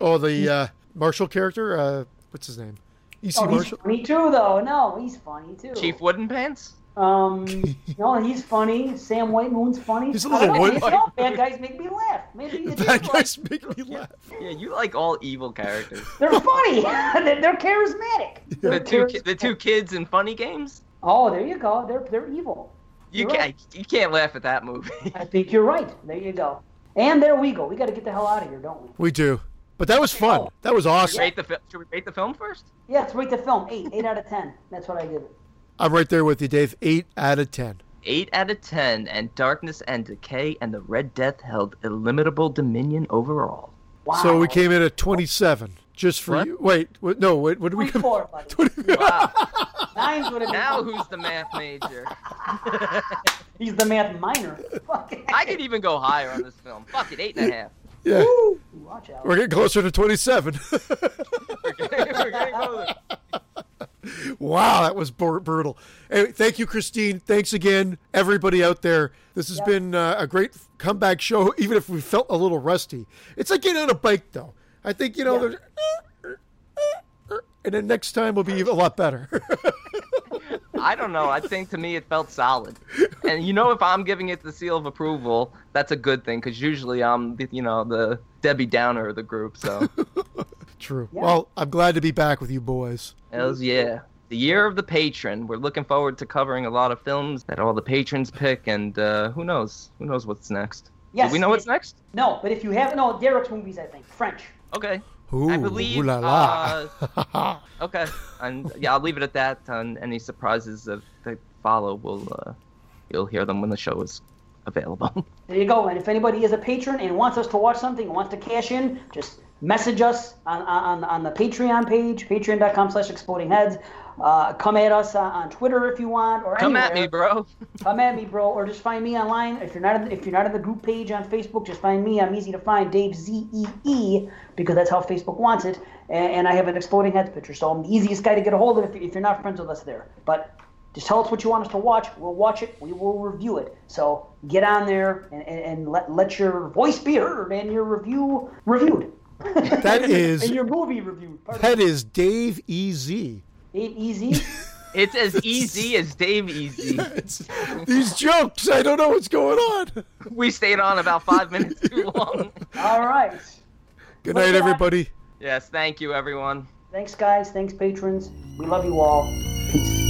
Oh, the uh, Marshall character. Uh, what's his name? E.G. Oh, he's Marshall. funny too, though. No, he's funny too. Chief Wooden Pants? Um, no, he's funny. Sam White Moon's funny. He's a don't little know, wood- maybe all bad guys make me laugh. Maybe it's Bad just guys make me laugh. Yeah, you like all evil characters. they're funny. they're, they're charismatic. The They're two, ki- the two kids in funny games? Oh, there you go. They're they're evil. You You're can't, right. you can't laugh at that movie. I think you're right. There you go. And there we go. We got to get the hell out of here, don't we? We do. But that was fun. That was awesome. rate the fi- should we rate the film first? Yeah, let's rate the film. Eight. Eight out of ten. That's what I give it. I'm right there with you, Dave. Eight out of ten. 8 out of 10, and Darkness and Decay and the Red Death held illimitable dominion overall. Wow. So we came in at 27. Just for What? you. Wait, what, no, wait, what did we come? 24, buddy. 20 Wow. Nines would have been. now who's the math major? He's the math minor. Fuck. I could even go higher on this film. Fuck it, 8.5. yeah, Woo. Watch out. we're getting closer to 27. We're getting closer. Wow, that was br- brutal. Anyway, thank you, Christine. Thanks again, everybody out there. This has Yeah. been uh, a great comeback show, even if we felt a little rusty. It's like getting on a bike, though. I think, you know, Yeah. there's. And then next time will be a lot better. I don't know. I think to me it felt solid. And you know, if I'm giving it the seal of approval, that's a good thing because usually I'm, you know, the Debbie Downer of the group. So, True. Yeah. Well, I'm glad to be back with you boys. hells yeah. The year of the patron. We're looking forward to covering a lot of films that all the patrons pick, and uh, who knows? Who knows what's next? Yes. Do we know what's next? No, but if you haven't, no, Derek's movies, I think French. Okay. Ooh, I believe. ooh la la. Okay. And yeah, I'll leave it at that. And any surprises that, that follow, will uh, you'll hear them when the show is available. There you go. And if anybody is a patron and wants us to watch something wants to cash in, just message us on on, on the Patreon page, patreon.com slash exploding heads. Uh, come at us uh, on Twitter if you want, or Come at me, bro. Come at me, bro, or just find me online. If you're not in, if you're not in the group page on Facebook, just find me. I'm easy to find, Dave Z E E, because that's how Facebook wants it. And, and I have an exploding heads picture, so I'm the easiest guy to get a hold of if, if you're not friends with us there. But just tell us what you want us to watch. We'll watch it. We will review it. So get on there and, and, and let let your voice be heard and your review reviewed. That is- and your movie reviewed. Pardon That is Dave Easy. Dave Easy. It's as easy as Dave Easy. It's, these jokes, I don't know what's going on. We stayed on about five minutes too long. All right. Good night, everybody. Yes, thank you, everyone. Thanks, guys. Thanks, patrons. We love you all. Peace.